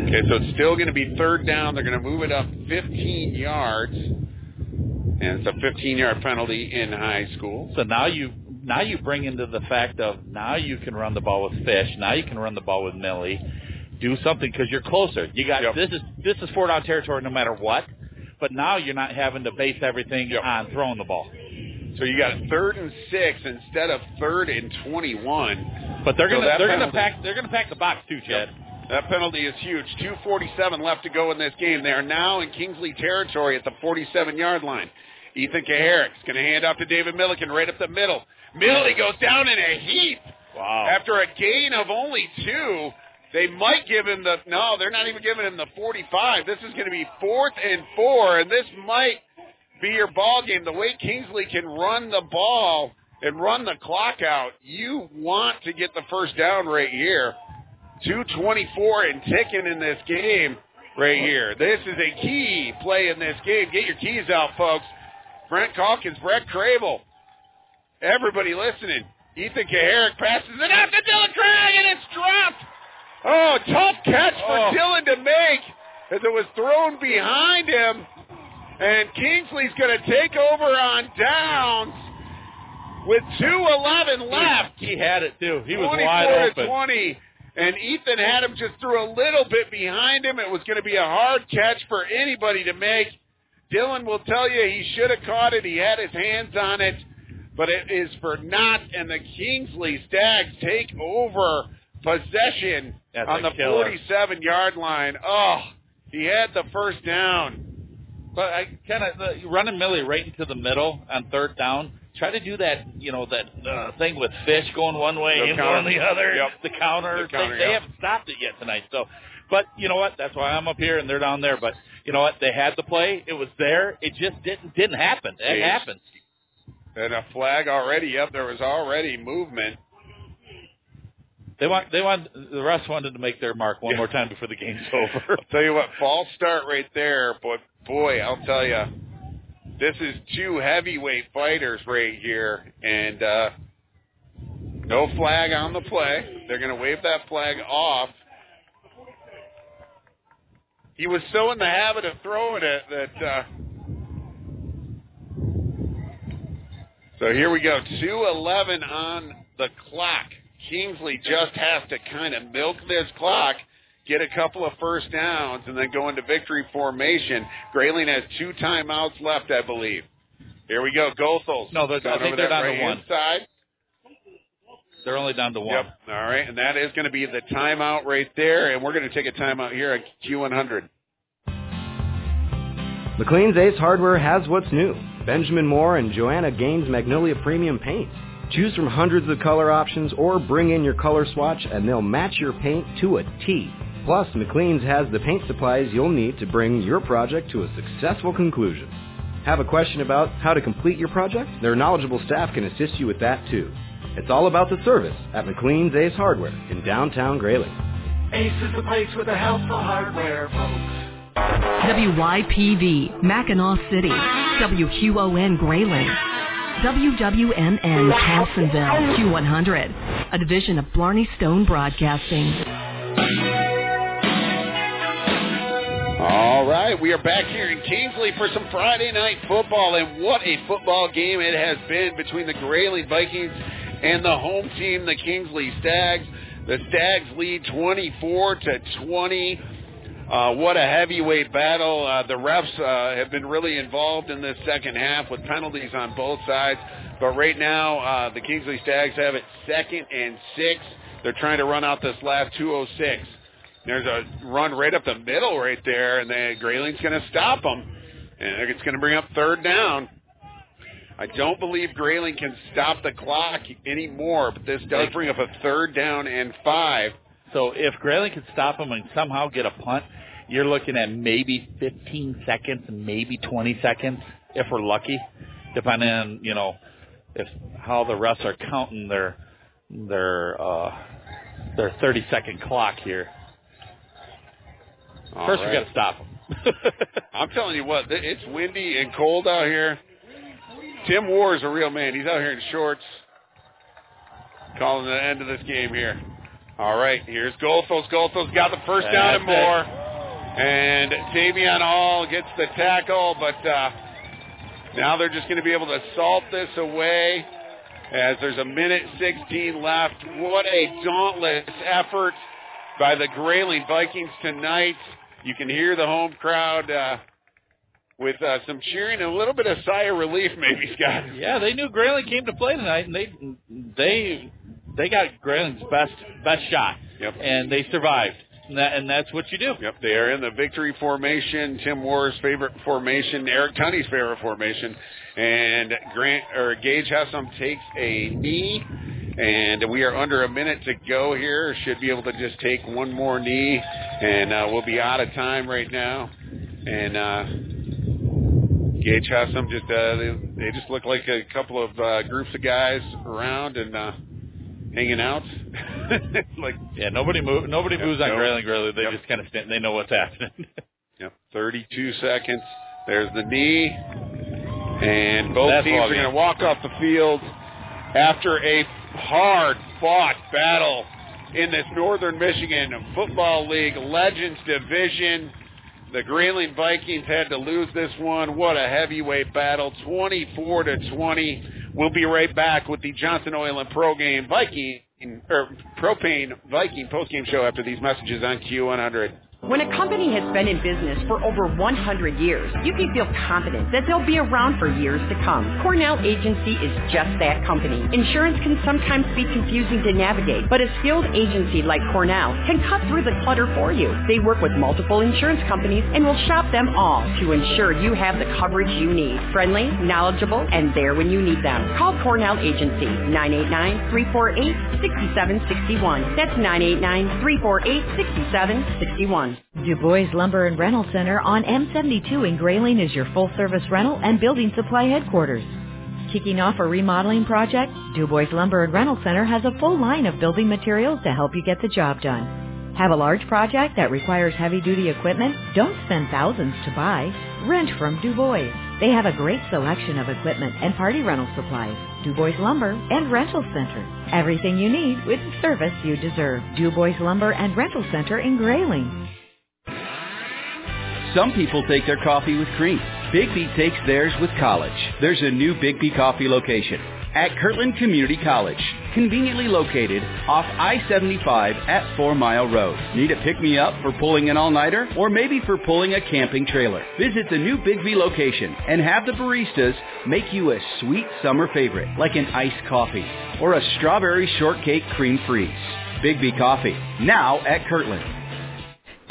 Speaker 5: Okay, so it's still going to be third down. They're going to move it up 15 yards, and it's a 15-yard penalty in high school.
Speaker 4: So now you now you bring into the fact of now you can run the ball with Fish. Now you can run the ball with Millie. Do something because you're closer. You got this is this is four down territory no matter what. But now you're not having to base everything on throwing the ball.
Speaker 5: So you got third and six instead of third and 21.
Speaker 4: But they're gonna
Speaker 5: that
Speaker 4: they're gonna pack they're gonna pack the box too, Chad.
Speaker 5: That penalty is huge. 247 left to go in this game. They are now in Kingsley territory at the 47-yard line. Ethan Kaharick's going to hand off to David Milliken right up the middle. Millie goes down in a heap.
Speaker 4: Wow.
Speaker 5: After a gain of only two, they might give him the no. They're not even giving him the 45. This is going to be fourth and four, and this might be your ball game. The way Kingsley can run the ball and run the clock out, you want to get the first down right here. 224 and ticking in this game right here. This is a key play in this game. Get your keys out, folks. Brent Calkins, Brett Crable. Everybody listening. Ethan Kaharick passes it out to Dylan Craig, and it's dropped. Oh, tough catch for
Speaker 4: Oh.
Speaker 5: Dylan to make as it was thrown behind him. And Kingsley's going to take over on downs with 2.11 left.
Speaker 4: He had it too. He was
Speaker 5: 24
Speaker 4: wide open.
Speaker 5: 20. And Ethan had him just threw a little bit behind him. It was going to be a hard catch for anybody to make. Dylan will tell you he should have caught it. He had his hands on it. But it is for naught, and the Kingsley Stags take over possession
Speaker 4: That's
Speaker 5: on the
Speaker 4: killer.
Speaker 5: 47-yard line. Oh, he had the first down.
Speaker 4: But I kind of running Millie right into the middle on third down. Try to do that, you know, that uh, thing with Fish going one way,
Speaker 5: The
Speaker 4: him
Speaker 5: counter.
Speaker 4: going the other.
Speaker 5: Yep.
Speaker 4: The counter.
Speaker 5: The counter,
Speaker 4: they, they haven't stopped it yet tonight. So, but you know what? That's why I'm up here and they're down there. But you know what? They had the play. It was there. It just didn't didn't happen. It happens.
Speaker 5: And a flag already. Yep, there was already movement.
Speaker 4: They want they want the rest wanted to make their mark one more time before the game's *laughs* over.
Speaker 5: I'll tell you what, false start right there, but boy, I'll tell you, this is two heavyweight fighters right here, and uh, no flag on the play. They're going to wave that flag off. He was so in the habit of throwing it that. Uh, so here we go, two eleven on the clock. Kingsley just has to kind of milk this clock get a couple of first downs, and then go into victory formation. Grayling has two timeouts left, I believe. Here we go, Goethals.
Speaker 4: No, they're- I think they're
Speaker 5: that
Speaker 4: down to one.
Speaker 5: Inside.
Speaker 4: They're only down to one.
Speaker 5: Yep. All right, and that is going to be the timeout right there, and we're going to take a timeout here at Q100.
Speaker 18: McLean's Ace Hardware has what's new. Benjamin Moore and Joanna Gaines Magnolia Premium Paints. Choose from hundreds of color options or bring in your color swatch and they'll match your paint to a T. Plus, McLean's has the paint supplies you'll need to bring your project to a successful conclusion. Have a question about how to complete your project? Their knowledgeable staff can assist you with that too. It's all about the service at McLean's Ace Hardware in downtown Grayling.
Speaker 27: Ace is the place with the helpful hardware, folks.
Speaker 23: WYPV, Mackinaw City. WQON Grayling. WWNN Thompsonville, Q100, a division of Blarney Stone Broadcasting.
Speaker 5: All right, we are back here in Kingsley for some Friday night football, and what a football game it has been between the Grayling Vikings and the home team, the Kingsley Stags. The Stags lead 24 to 20. Uh, what a heavyweight battle. Uh, the refs uh, have been really involved in this second half with penalties on both sides. But right now, uh, the Kingsley Stags have it second and six. They're trying to run out this last 206. There's a run right up the middle right there, and then Grayling's going to stop them. And it's going to bring up third down. I don't believe Grayling can stop the clock anymore, but this does bring up a third down and five.
Speaker 4: So if Grayling could stop them and somehow get a punt, you're looking at maybe 15 seconds, maybe 20 seconds, if we're lucky, depending on you know if how the refs are counting their their uh, their 30 second clock here.
Speaker 5: All
Speaker 4: First, we
Speaker 5: right.
Speaker 4: got to stop them. *laughs*
Speaker 5: I'm telling you what, it's windy and cold out here. Tim War is a real man. He's out here in shorts, calling the end of this game here. All right, here's Goethals. Goethals got the first down and
Speaker 4: That's it.
Speaker 5: more. And Tavion Hall gets the tackle, but uh, now they're just going to be able to salt this away as there's a minute 16 left. What a dauntless effort by the Grayling Vikings tonight. You can hear the home crowd uh, with uh, some cheering and a little bit of sigh of relief, maybe, Scott.
Speaker 4: Yeah, they knew Grayling came to play tonight, and they they they got Grayling's best best shot,
Speaker 5: yep.
Speaker 4: and they survived. And, that, and that's what you do.
Speaker 5: Yep, they are in the victory formation. Tim Moore's favorite formation, Eric Tunney's favorite formation, and Grant or Gage Hessam takes a knee, and we are under a minute to go here. Should be able to just take one more knee, and uh, we'll be out of time right now. And uh, Gage Hessam just uh, they, they just look like a couple of uh, groups of guys around and. Uh, hanging out. *laughs* like
Speaker 4: yeah, nobody move, nobody
Speaker 5: Yep,
Speaker 4: moves on
Speaker 5: no.
Speaker 4: Grayling really. They
Speaker 5: Yep.
Speaker 4: just kind of stand. They know what's happening. *laughs*
Speaker 5: Yep, 32 seconds. There's the knee. And both
Speaker 4: That's
Speaker 5: teams are going to walk off the field after a hard fought battle in this Northern Michigan Football League Legends Division. The Grayling Vikings had to lose this one. What a heavyweight battle, 24 to 20. We'll be right back with the Johnson Oil and Pro Game Viking or Propane Viking postgame show after these messages on Q100.
Speaker 20: When a company has been in business for over 100 years, you can feel confident that they'll be around for years to come. Cornell Agency is just that company. Insurance can sometimes be confusing to navigate, but a skilled agency like Cornell can cut through the clutter for you. They work with multiple insurance companies and will shop them all to ensure you have the coverage you need. Friendly, knowledgeable, and there when you need them. Call Cornell Agency 989-348-6761. That's 989-348-6761.
Speaker 10: Du Bois Lumber and Rental Center on M72 in Grayling is your full-service rental and building supply headquarters. Kicking off a remodeling project? Du Bois Lumber and Rental Center has a full line of building materials to help you get the job done. Have a large project that requires heavy-duty equipment? Don't spend thousands to buy. Rent from Du Bois. They have a great selection of equipment and party rental supplies. Du Bois Lumber and Rental Center. Everything you need with the service you deserve. Du Bois Lumber and Rental Center in Grayling.
Speaker 12: Some people take their coffee with cream. Bigby takes theirs with college. There's a new Bigby coffee location at Kirtland Community College, conveniently located off I-75 at Four Mile Road. Need a pick-me-up for pulling an all-nighter or maybe for pulling a camping trailer? Visit the new Bigby location and have the baristas make you a sweet summer favorite like an iced coffee or a strawberry shortcake cream freeze. Bigby Coffee, now at Kirtland.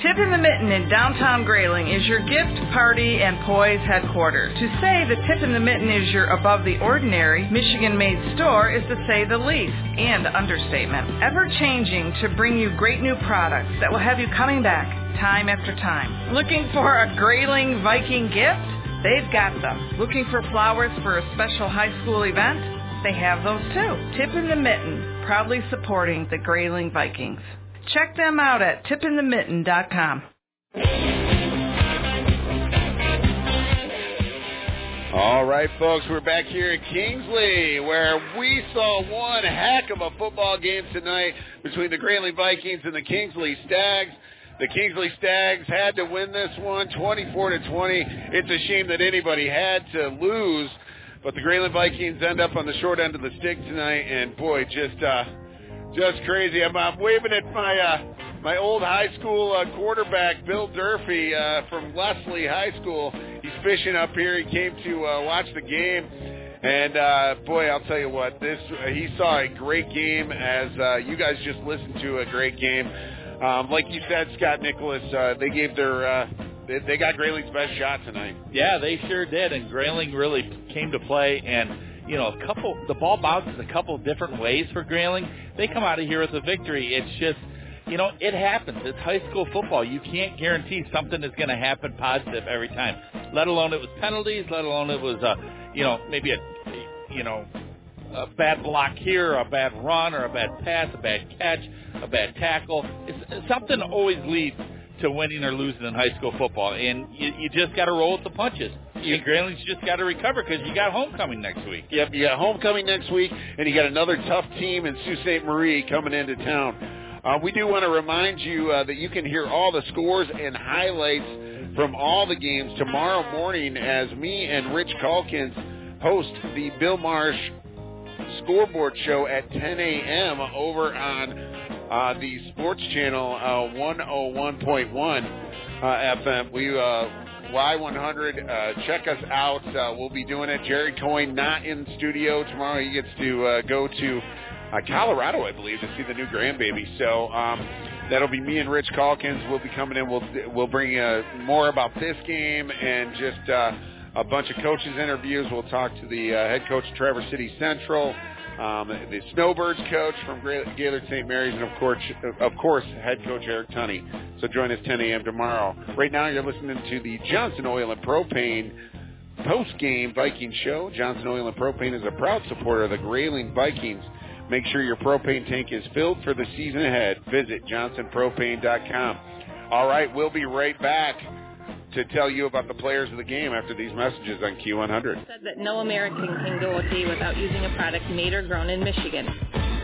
Speaker 11: Tip in the Mitten in downtown Grayling is your gift, party, and poise headquarters. To say the Tip in the Mitten is your above the ordinary, Michigan-made store is to say the least, and understatement. Ever changing to bring you great new products that will have you coming back time after time. Looking for a Grayling Viking gift? They've got them. Looking for flowers for a special high school event? They have those too. Tip in the Mitten, proudly supporting the Grayling Vikings. Check them out at tipinthemitten.com.
Speaker 5: All right, folks, we're back here at Kingsley where we saw one heck of a football game tonight between the Grayling Vikings and the Kingsley Stags. The Kingsley Stags had to win this one 24 to 20. It's a shame that anybody had to lose, but the Grayling Vikings end up on the short end of the stick tonight and boy, just uh just crazy. I'm, I'm waving at my uh my old high school uh, quarterback Bill Durfee uh, from Leslie High School. He's fishing up here. He came to uh, watch the game, and uh, boy, I'll tell you what, this he saw a great game as uh, you guys just listened to a great game. Um, like you said, Scott Nicholas, uh, they gave their uh, they, they got Grayling's best shot tonight.
Speaker 4: Yeah, they sure did, and Grayling really came to play. And you know, a couple the ball bounces a couple different ways for Grayling. They come out of here with a victory. It's just you know, it happens. It's high school football. You can't guarantee something is going to happen positive every time. Let alone it was penalties. Let alone it was, uh, you know, maybe a, you know, a bad block here, a bad run, or a bad pass, a bad catch, a bad tackle. It's, something always leads to winning or losing in high school football, and you, you just got to roll with the punches. You Grayling's just got to recover because you got homecoming next week.
Speaker 5: Yep, you got homecoming next week, and you got another tough team in Sault Ste. Marie coming into town. Uh, we do want to remind you uh, that you can hear all the scores and highlights from all the games tomorrow morning as me and Rich Calkins host the Bill Marsh scoreboard show at 10 a.m. over on uh, the sports channel uh, 101.1 uh, FM. We uh, Y100. Uh, check us out. Uh, we'll be doing it. Jerry Coyne not in studio tomorrow. He gets to uh, go to uh, Colorado, I believe, to see the new grandbaby. So um, that'll be me and Rich Calkins. We'll be coming in. We'll we'll bring uh, more about this game and just uh, a bunch of coaches interviews. We'll talk to the uh, head coach Traverse City Central. Um, the Snowbirds coach from Gaylord St. Mary's, and of course, of course, head coach Eric Tunney. So join us 10 a.m. tomorrow. Right now, you're listening to the Johnson Oil and Propane post-game Viking show. Johnson Oil and Propane is a proud supporter of the Grayling Vikings. Make sure your propane tank is filled for the season ahead. Visit johnsonpropane.com. All right, we'll be right back to tell you about the players of the game after these messages on Q100.
Speaker 16: Said that no American can go a day without using a product made or grown in Michigan.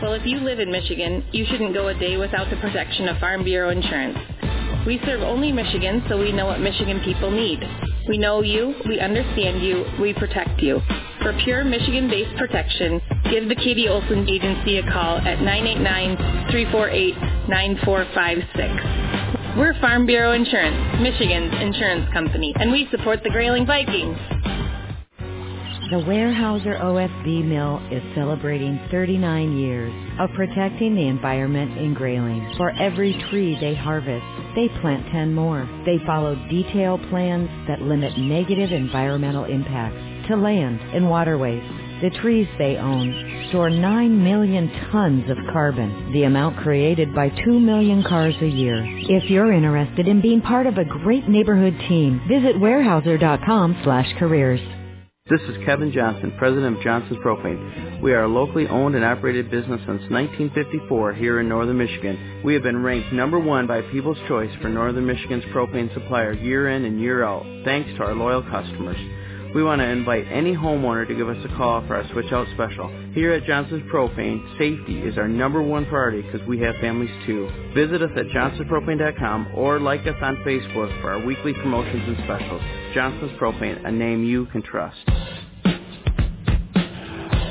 Speaker 16: Well, if you live in Michigan, you shouldn't go a day without the protection of Farm Bureau insurance. We serve only Michigan, so we know what Michigan people need. We know you, we understand you, we protect you. For pure Michigan-based protection, give the Katie Olson Agency a call at 989-348-9456. We're Farm Bureau Insurance, Michigan's insurance company, and we support the Grayling Vikings.
Speaker 10: The Weyerhaeuser OSB mill is celebrating 39 years of protecting the environment in Grayling. For every tree they harvest, they plant 10 more. They follow detailed plans that limit negative environmental impacts to land and waterways. The trees they own store 9 million tons of carbon, the amount created by 2 million cars a year. If you're interested in being part of a great neighborhood team, visit weyerhaeuser.com slash careers.
Speaker 29: This is Kevin Johnson, president of Johnson's Propane. We are a locally owned and operated business since 1954 here in northern Michigan. We have been ranked number one by People's Choice for northern Michigan's propane supplier year in and year out, thanks to our loyal customers. We want to invite any homeowner to give us a call for our switch out special. Here at Johnson's Propane, safety is our number one priority because we have families too. Visit us at johnsonspropane.com or like us on Facebook for our weekly promotions and specials. Johnson's Propane, a name you can trust.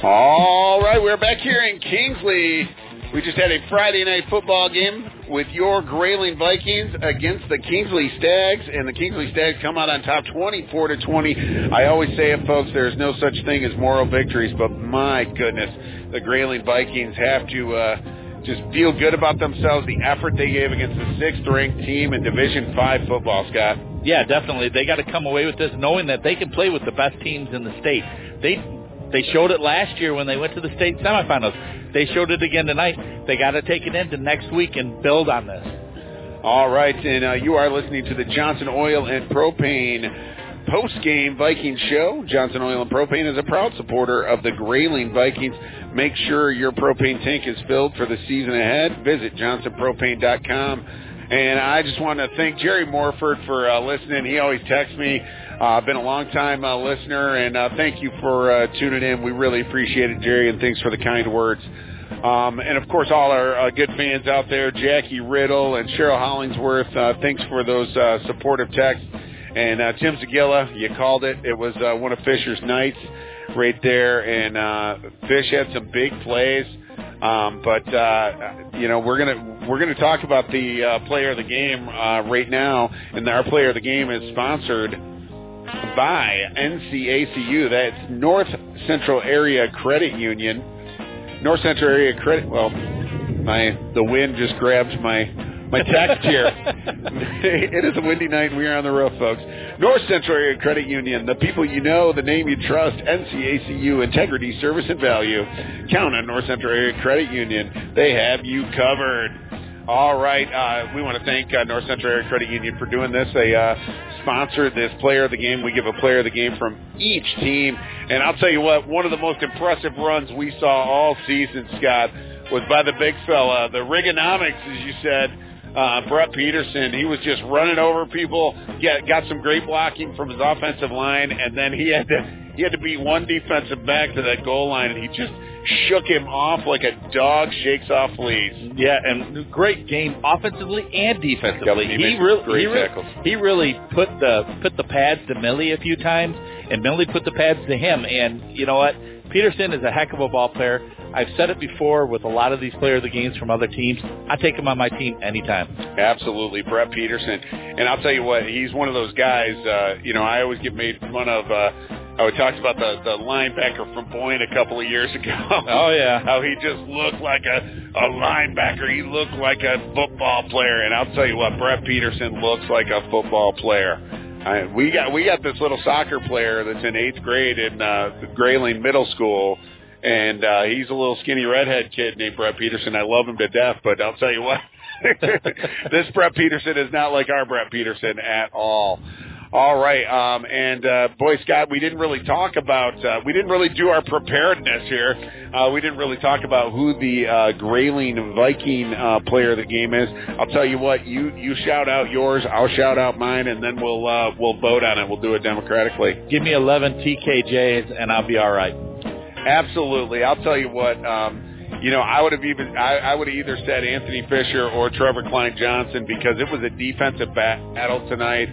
Speaker 5: All right, we're back here in Kingsley. We just had a Friday night football game with your Grayling Vikings against the Kingsley Stags, and the Kingsley Stags come out on top 24 to 20. I always say it, folks, there's no such thing as moral victories, but my goodness, the Grayling Vikings have to uh, just feel good about themselves, the effort they gave against the sixth-ranked team in Division Five football, Scott.
Speaker 4: Yeah, definitely. They got to come away with this knowing that they can play with the best teams in the state. They they showed it last year when they went to the state semifinals. They showed it again tonight. They got to take it into next week and build on this.
Speaker 5: All right, and uh, you are listening to the Johnson Oil and Propane post-game Viking show. Johnson Oil and Propane is a proud supporter of the Grayling Vikings. Make sure your propane tank is filled for the season ahead. Visit johnsonpropane.com. And I just want to thank Jerry Morford for uh, listening. He always texts me. Uh, I've been a long time uh, listener, and uh, thank you for uh, tuning in. We really appreciate it, Jerry, and thanks for the kind words. Um, and of course, all our uh, good fans out there, Jackie Riddle and Cheryl Hollingsworth. Uh, thanks for those uh, supportive texts. And uh, Tim Zagilla, you called it. It was uh, one of Fisher's nights right there, and uh, Fish had some big plays. Um, but uh, you know we're gonna we're gonna talk about the uh, player of the game uh, right now, and our player of the game is sponsored by NCACU. That's North Central Area Credit Union. North Central Area Credit. Well, my the wind just grabbed my my tax *laughs* chair. it is a windy night. and We are on the roof, folks. North Central Area Credit Union, the people you know, the name you trust, NCACU, integrity, service, and value. Count on North Central Area Credit Union. They have you covered. All right. Uh, we want to thank uh, North Central Area Credit Union for doing this. They uh, sponsored this player of the game. We give a player of the game from each team. And I'll tell you what, one of the most impressive runs we saw all season, Scott, was by the big fella. The Reaganomics, as you said, uh, Brett Peterson. He was just running over people. Get, got some great blocking from his offensive line, and then he had to he had to beat one defensive back to that goal line, and he just shook him off like a dog shakes off fleas.
Speaker 4: Yeah, and great game offensively and defensively.
Speaker 5: He
Speaker 4: he really,
Speaker 5: great
Speaker 4: he, re- he really put the put the pads to Millie a few times, and Millie put the pads to him. And you know what? Peterson is a heck of a ball player. I've said it before with a lot of these player of the games from other teams. I take him on my team anytime.
Speaker 5: Absolutely, Brett Peterson. And I'll tell you what, he's one of those guys. Uh, you know, I always get made fun of. Uh, how we talked about the the linebacker from Boyne a couple of years ago. *laughs*
Speaker 4: Oh yeah, *laughs*
Speaker 5: how he just looked like a a linebacker. He looked like a football player. And I'll tell you what, Brett Peterson looks like a football player. I, we got we got this little soccer player that's in eighth grade in uh, Grayling Middle School, and uh, he's a little skinny redhead kid named Brett Peterson. I love him to death, but I'll tell you what, *laughs* this Brett Peterson is not like our Brett Peterson at all. All right, um, and uh, boy, Scott, we didn't really talk about, uh, we didn't really do our preparedness here. Uh, we didn't really talk about who the uh, Grayling Viking uh, player of the game is. I'll tell you what, you you shout out yours, I'll shout out mine, and then we'll uh, we'll vote on it. We'll do it democratically.
Speaker 4: Give me 11 TKJs, and I'll be all right.
Speaker 5: Absolutely, I'll tell you what. Um, you know, I would have even I, I would have either said Anthony Fisher or Trevor Kline-Johnson because it was a defensive battle tonight,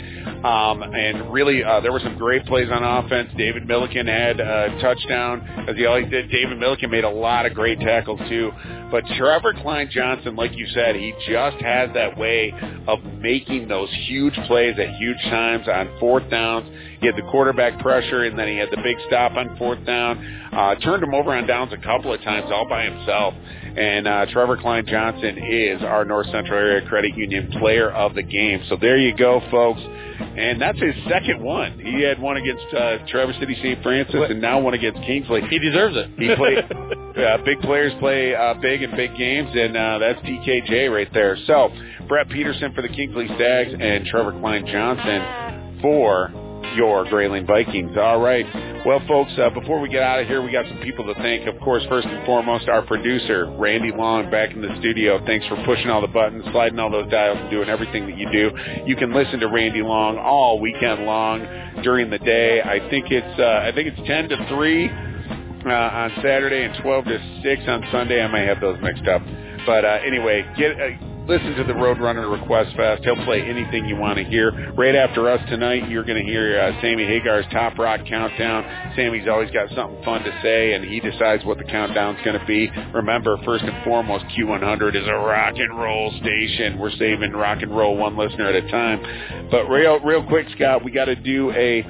Speaker 5: um, and really uh, there were some great plays on offense. David Milliken had a touchdown as he always did. David Milliken made a lot of great tackles too, but Trevor Kline-Johnson, like you said, he just has that way of making those huge plays at huge times on fourth downs. He had the quarterback pressure, and then he had the big stop on fourth down. Uh, turned him over on downs a couple of times all by himself. And uh, Trevor Kline-Johnson is our North Central Area Credit Union Player of the Game. So there you go, folks. And that's his second one. He had one against uh, Traverse City St. Francis, and now one against Kingsley.
Speaker 4: He deserves it.
Speaker 5: He played. *laughs* uh, big players play uh, big in big games, and uh, that's TKJ right there. So Brett Peterson for the Kingsley Stags, and Trevor Kline-Johnson for your Grayling Vikings. All right. Well, folks, uh, before we get out of here, we got some people to thank. Of course, first and foremost, our producer, Randy Long, back in the studio. Thanks for pushing all the buttons, sliding all those dials, and doing everything that you do. You can listen to Randy Long all weekend long during the day. I think it's uh, I think it's ten to three uh, on Saturday and twelve to six on Sunday. I may have those mixed up, but uh, anyway, get. Uh, listen to the Roadrunner Request Fest. He'll play anything you want to hear. Right after us tonight, you're going to hear uh, Sammy Hagar's Top Rock Countdown. Sammy's always got something fun to say, and he decides what the countdown's going to be. Remember, first and foremost, Q100 is a rock and roll station. We're saving rock and roll one listener at a time. But real, real quick, Scott, we got to do a,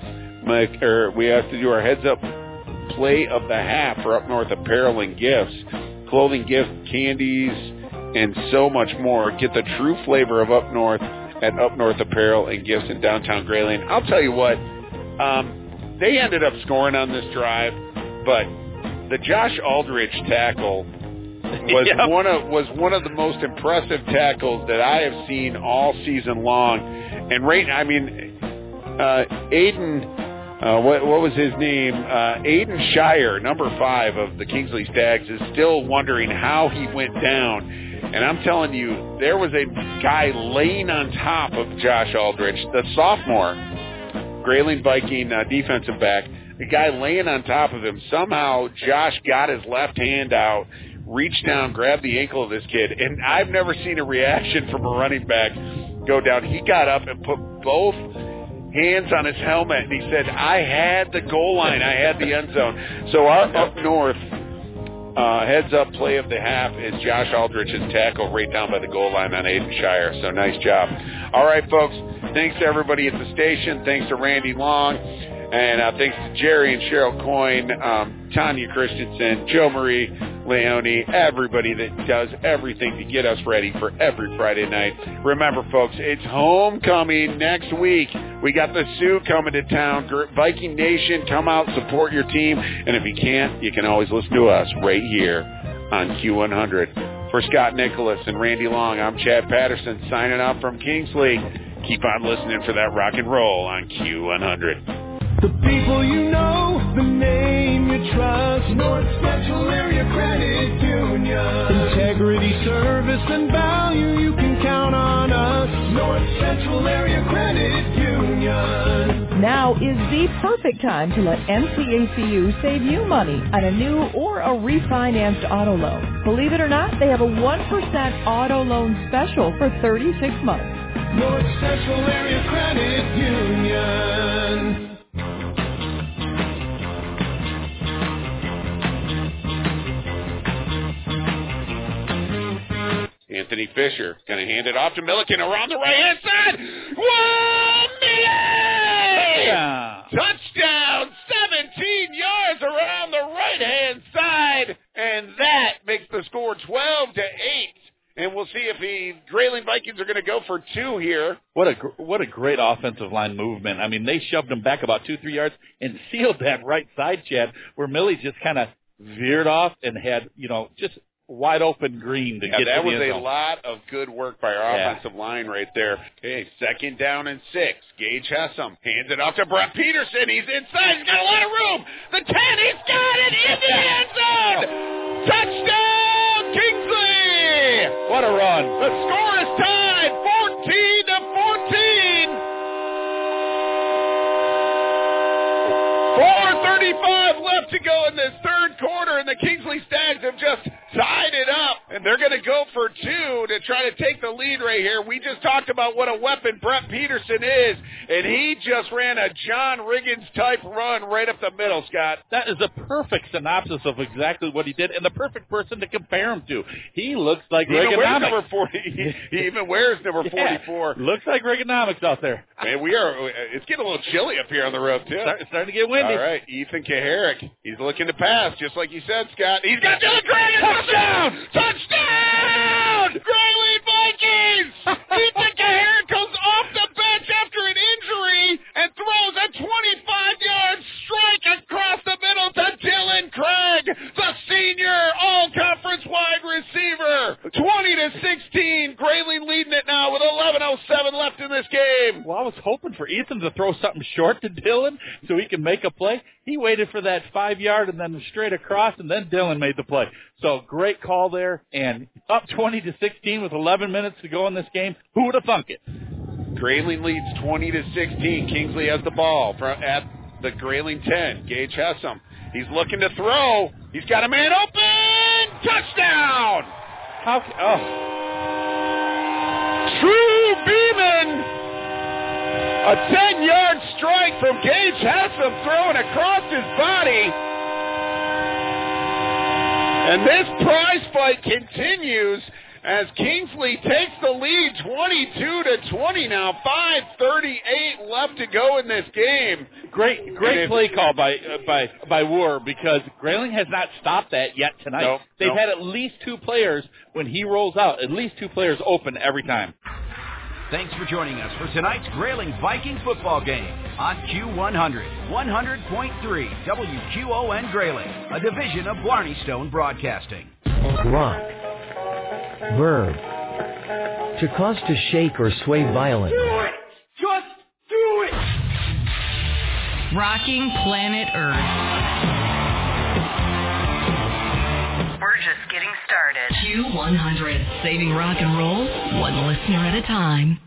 Speaker 5: or we have to do our heads up play of the half for Up North Apparel and Gifts, clothing, gift, candies, and so much more. Get the true flavor of Up North at Up North Apparel and Gifts in downtown Grayling. I'll tell you what, um, they ended up scoring on this drive, but the Josh Aldridge tackle was *laughs*
Speaker 4: Yep.
Speaker 5: one of was one of the most impressive tackles that I have seen all season long. And right, I mean, uh, Aiden. Uh, what, what was his name? Uh, Aiden Shire, number five of the Kingsley Stags, is still wondering how he went down. And I'm telling you, there was a guy laying on top of Josh Aldrich, the sophomore, Grayling Viking uh, defensive back. The guy laying on top of him. Somehow, Josh got his left hand out, reached down, grabbed the ankle of this kid, and I've never seen a reaction from a running back go down. He got up and put both hands on his helmet, and he said, "I had the goal line. I had the end zone." So our up north uh, heads up play of the half is Josh Aldrich's tackle right down by the goal line on Aiden Shire. So nice job. All right, folks. Thanks to everybody at the station. Thanks to Randy Long. And uh, thanks to Jerry and Cheryl Coyne, um, Tanya Christensen, Joe Marie Leone, everybody that does everything to get us ready for every Friday night. Remember, folks, it's homecoming next week. We got the Soo coming to town. Viking Nation, come out, support your team. And if you can't, you can always listen to us right here on Q100. For Scott Nicholas and Randy Long, I'm Chad Patterson signing off from Kingsley. Keep on listening for that rock and roll on Q100.
Speaker 27: The people you know, the name you trust. North Central Area Credit Union. Integrity, service, and value, you can count on us. North Central Area Credit Union.
Speaker 1: Now is the perfect time to let NCACU save you money on a new or a refinanced auto loan. Believe it or not, they have a 1% auto loan special for 36 months.
Speaker 27: North Central Area Credit Union.
Speaker 5: Anthony Fisher going to hand it off to Milliken around the right hand side. Whoa! Touchdown! 17 yards around the right hand side, and that makes the score 12 to 8. And we'll see if the Grayling Vikings are going to go for two here.
Speaker 4: What a what a great offensive line movement. I mean, they shoved him back about two three yards and sealed that right side, Chad, where Millie just kind of veered off and had you know just wide open green to
Speaker 5: Yeah,
Speaker 4: get
Speaker 5: that
Speaker 4: to the
Speaker 5: was a lot of good work by our
Speaker 4: Yeah.
Speaker 5: offensive line right there. Okay, second down and six. Gage Hessam hands it off to Brett Peterson. He's inside. He's got a lot of room. The 10, he's got it in the end zone. Touchdown, Kingsley!
Speaker 4: What a run.
Speaker 5: The score is tied 14 to 14. 4.35 left to go in this third quarter, and the Kingsley Stags have just tied it up. And they're going to go for two to try to take the lead right here. We just talked about what a weapon Brett Peterson is, and he just ran a John Riggins type run right up the middle, Scott.
Speaker 4: That is a perfect synopsis of exactly what he did, and the perfect person to compare him to. He looks like
Speaker 5: He
Speaker 4: Reaganomics.
Speaker 5: number 40. *laughs* He, even wears number *laughs*
Speaker 4: Yeah,
Speaker 5: 44.
Speaker 4: looks like Reaganomics out there.
Speaker 5: Man, we are. It's getting a little chilly up here on the roof too.
Speaker 4: Start, starting to get windy.
Speaker 5: All right, Ethan Kaharick. He's looking to pass, just like you said, Scott. He's got Dylan Gray touchdown! Touchdown! Grayling Vikings! *laughs* Ethan Kaharick comes off the bench after an injury and throws a 25-yard strike across the middle to Dylan Craig, the senior all-conference wide receiver. 20 to 16. Grayling leading it now with 11:07 left in this game.
Speaker 4: Well, I was hoping for Ethan to throw something short to Dylan so he can make a play. He waited for that five yard and then straight across, and then Dylan made the play. So great call there, and up 20 to 16 with 11 minutes to go in this game. Who would have thunk it?
Speaker 5: Grayling leads 20 to 16. Kingsley has the ball from at the Grayling 10. Gage Hessam. He's looking to throw. He's got a man open. Touchdown!
Speaker 4: How? Oh,
Speaker 5: True Beeman. A 10-yard strike from Gage Hessam thrown across his body. And this prize fight continues as Kingsley takes the lead 22 to 20 now. 5:38 left to go in this game.
Speaker 4: great, great play call by uh, by by War because Grayling has not stopped that yet tonight.
Speaker 5: No,
Speaker 4: They've
Speaker 5: no.
Speaker 4: had at least two players when he rolls out. At least two players open every time.
Speaker 2: Thanks for joining us for tonight's Grayling Viking football game on Q100, 100.3 WQON Grayling, a division of Blarney Stone Broadcasting.
Speaker 30: Rock. Verb. To cause to shake or sway violently. Do it!
Speaker 27: Just do it!
Speaker 31: Rocking planet Earth. We're just getting started. Q100, saving rock and roll one listener at a time.